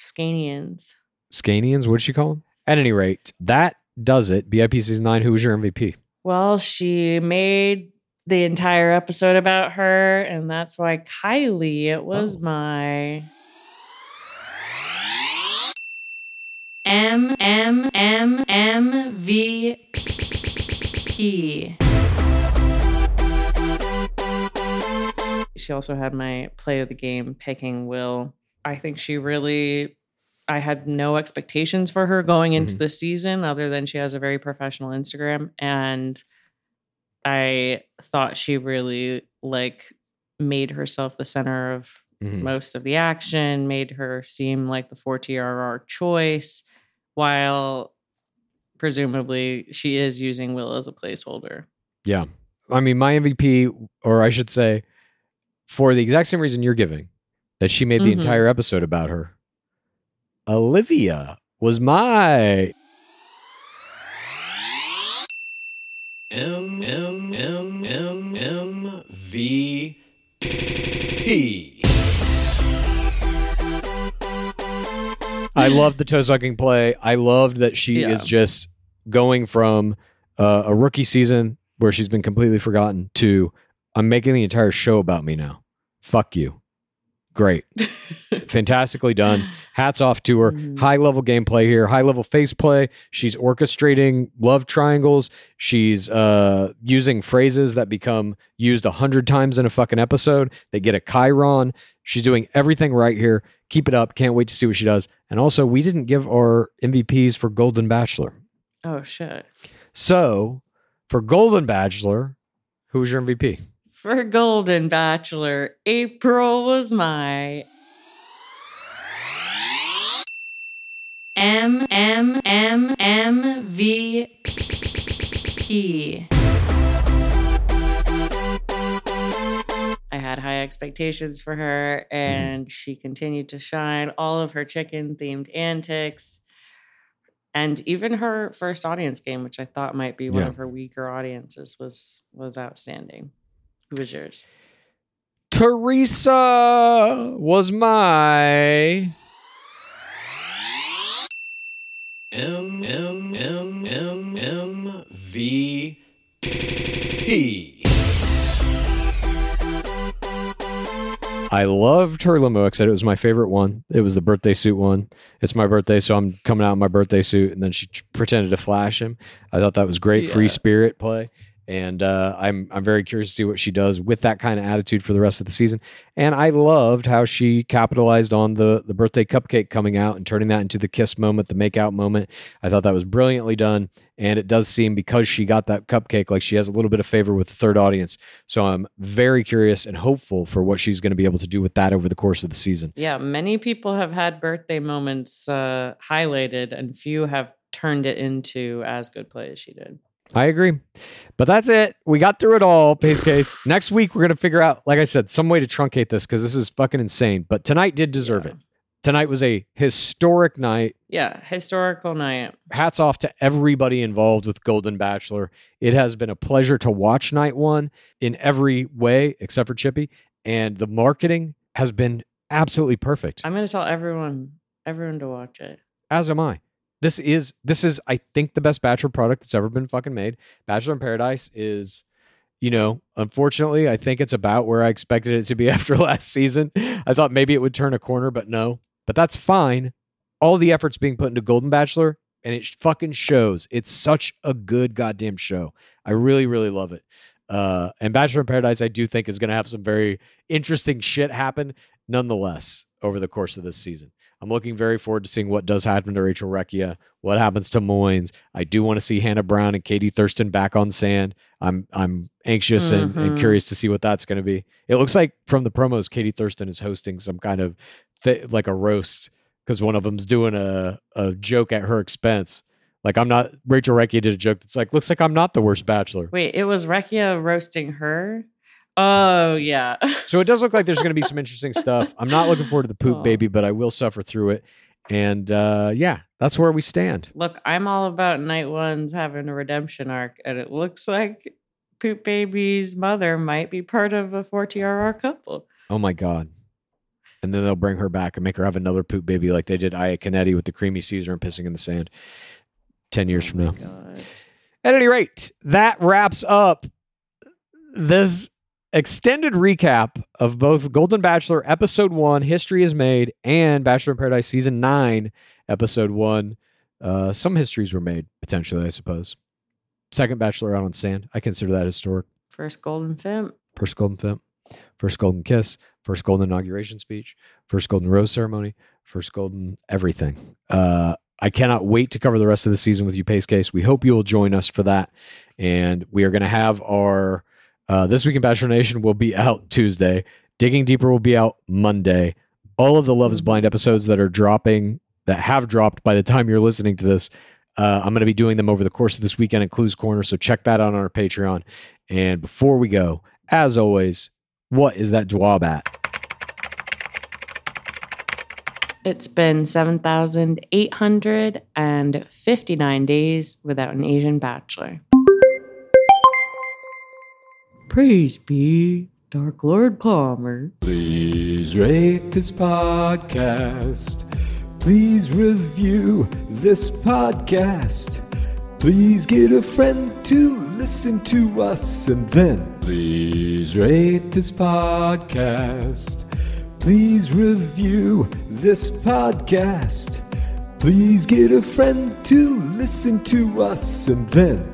Scanians. Scanians, what did she call them? At any rate, that does it. BIP season nine. Who was your MVP? Well, she made the entire episode about her, and that's why Kylie, it was my M M M M V P. she also had my play of the game picking Will. I think she really I had no expectations for her going into Mhm. the season other than she has a very professional Instagram and I thought she really like made herself the center of Mhm. most of the action, made her seem like the 4TRR choice while presumably she is using Will as a placeholder. Yeah. I mean, my MVP, or I should say, for the exact same reason you're giving, that she made the Mhm. entire episode about her. Olivia was my I loved the toe sucking play. I loved that she Yeah. is just going from uh, a rookie season where she's been completely forgotten to I'm making the entire show about me now. Fuck you. Great. Fantastically done. Hats off to her. Mhm. High level gameplay here, high level face play. She's orchestrating love triangles. She's uh, using phrases that become used a hundred times in a fucking episode. They get a chyron. She's doing everything right here. Keep it up. Can't wait to see what she does. And also, we didn't give our MVPs for Golden Bachelor. Oh shit. So for Golden Bachelor, who was your MVP? For Golden Bachelor, April was my M M M M V P. I had high expectations for her and mm. she continued to shine all of her chicken themed antics and even her first audience game which I thought might be one Yeah. of her weaker audiences was was outstanding. Who was yours? Theresa was my M M M M M V P. I loved her limo. I said it was my favorite one. It was the birthday suit one. It's my birthday, so I'm coming out in my birthday suit. And then she tr- pretended to flash him. I thought that was great, free spirit play. And uh, I'm I'm very curious to see what she does with that kind of attitude for the rest of the season. And I loved how she capitalized on the the birthday cupcake coming out and turning that into the kiss moment, the make out moment. I thought that was brilliantly done. And it does seem because she got that cupcake, like she has a little bit of favor with the third audience. So I'm very curious and hopeful for what she's going to be able to do with that over the course of the season. Yeah, many people have had birthday moments uh, highlighted and few have turned it into as good play as she did. I agree. But that's it. We got through it all, Pacecase. Next week, we're going to figure out, like I said, some way to truncate this because this is fucking insane. But tonight did deserve it. Tonight was a historic night. Yeah, historical night. Hats off to everybody involved with Golden Bachelor. It has been a pleasure to watch night one in every way except for Chippy. And the marketing has been absolutely perfect. I'm going to tell everyone everyone to watch it. as am I. This is this is I think the best Bachelor product that's ever been fucking made. Bachelor in Paradise is, you know, unfortunately, I think it's about where I expected it to be after last season. I thought maybe it would turn a corner, but no. But that's fine. All the efforts being put into Golden Bachelor, and it fucking shows. It's such a good goddamn show. I really, really love it. Uh, and Bachelor in Paradise, I do think is going to have some very interesting shit happen, nonetheless, over the course of this season. I'm looking very forward to seeing what does happen to Rachel Recchia, what happens to Moynes. I do want to see Hannah Brown and Katie Thurston back on sand. I'm I'm anxious and, and Mhm. curious to see what that's going to be. It looks like from the promos, Katie Thurston is hosting some kind of th- like a roast because one of them's doing a a joke at her expense. Like I'm not Rachel Recchia did a joke that's like looks like I'm not the worst bachelor. Wait, it was Recchia roasting her? Oh yeah. So it does look like there's going to be some interesting stuff. I'm not looking forward to the poop Oh. baby, but I will suffer through it. And uh, yeah, that's where we stand. Look, I'm all about night ones having a redemption arc, and it looks like Poop Baby's mother might be part of a 4TRR couple. Oh my god. And then they'll bring her back and make her have another poop baby like they did Aya Canetti with the creamy Caesar and pissing in the sand. Ten years from now. At any rate, that wraps up this extended recap of both Golden Bachelor episode one, History is Made, and Bachelor in Paradise season nine, episode one. Uh, some histories were made, potentially, I suppose. Second Bachelor out on sand. I consider that historic. First Golden Femme. First Golden Femme, first Golden Kiss, first Golden Inauguration Speech, first Golden Rose Ceremony, first Golden Everything. Uh, I cannot wait to cover the rest of the season with you, Pacecase. We hope you will join us for that. And we are going to have our uh, This Week in Bachelor Nation will be out Tuesday. Digging Deeper will be out Monday. All of the Love is Blind episodes that are dropping, that have dropped by the time you're listening to this, uh, I'm going to be doing them over the course of this weekend in Clues Corner. So check that out on our Patreon. And before we go, as always, what is that dwab at? It's been 7,859 days without an Asian bachelor. Praise be Dark Lord Palmer. Please rate this podcast. Please review this podcast. Please get a friend to listen to us and then please rate this podcast. Please review this podcast. Please get a friend to listen to us and then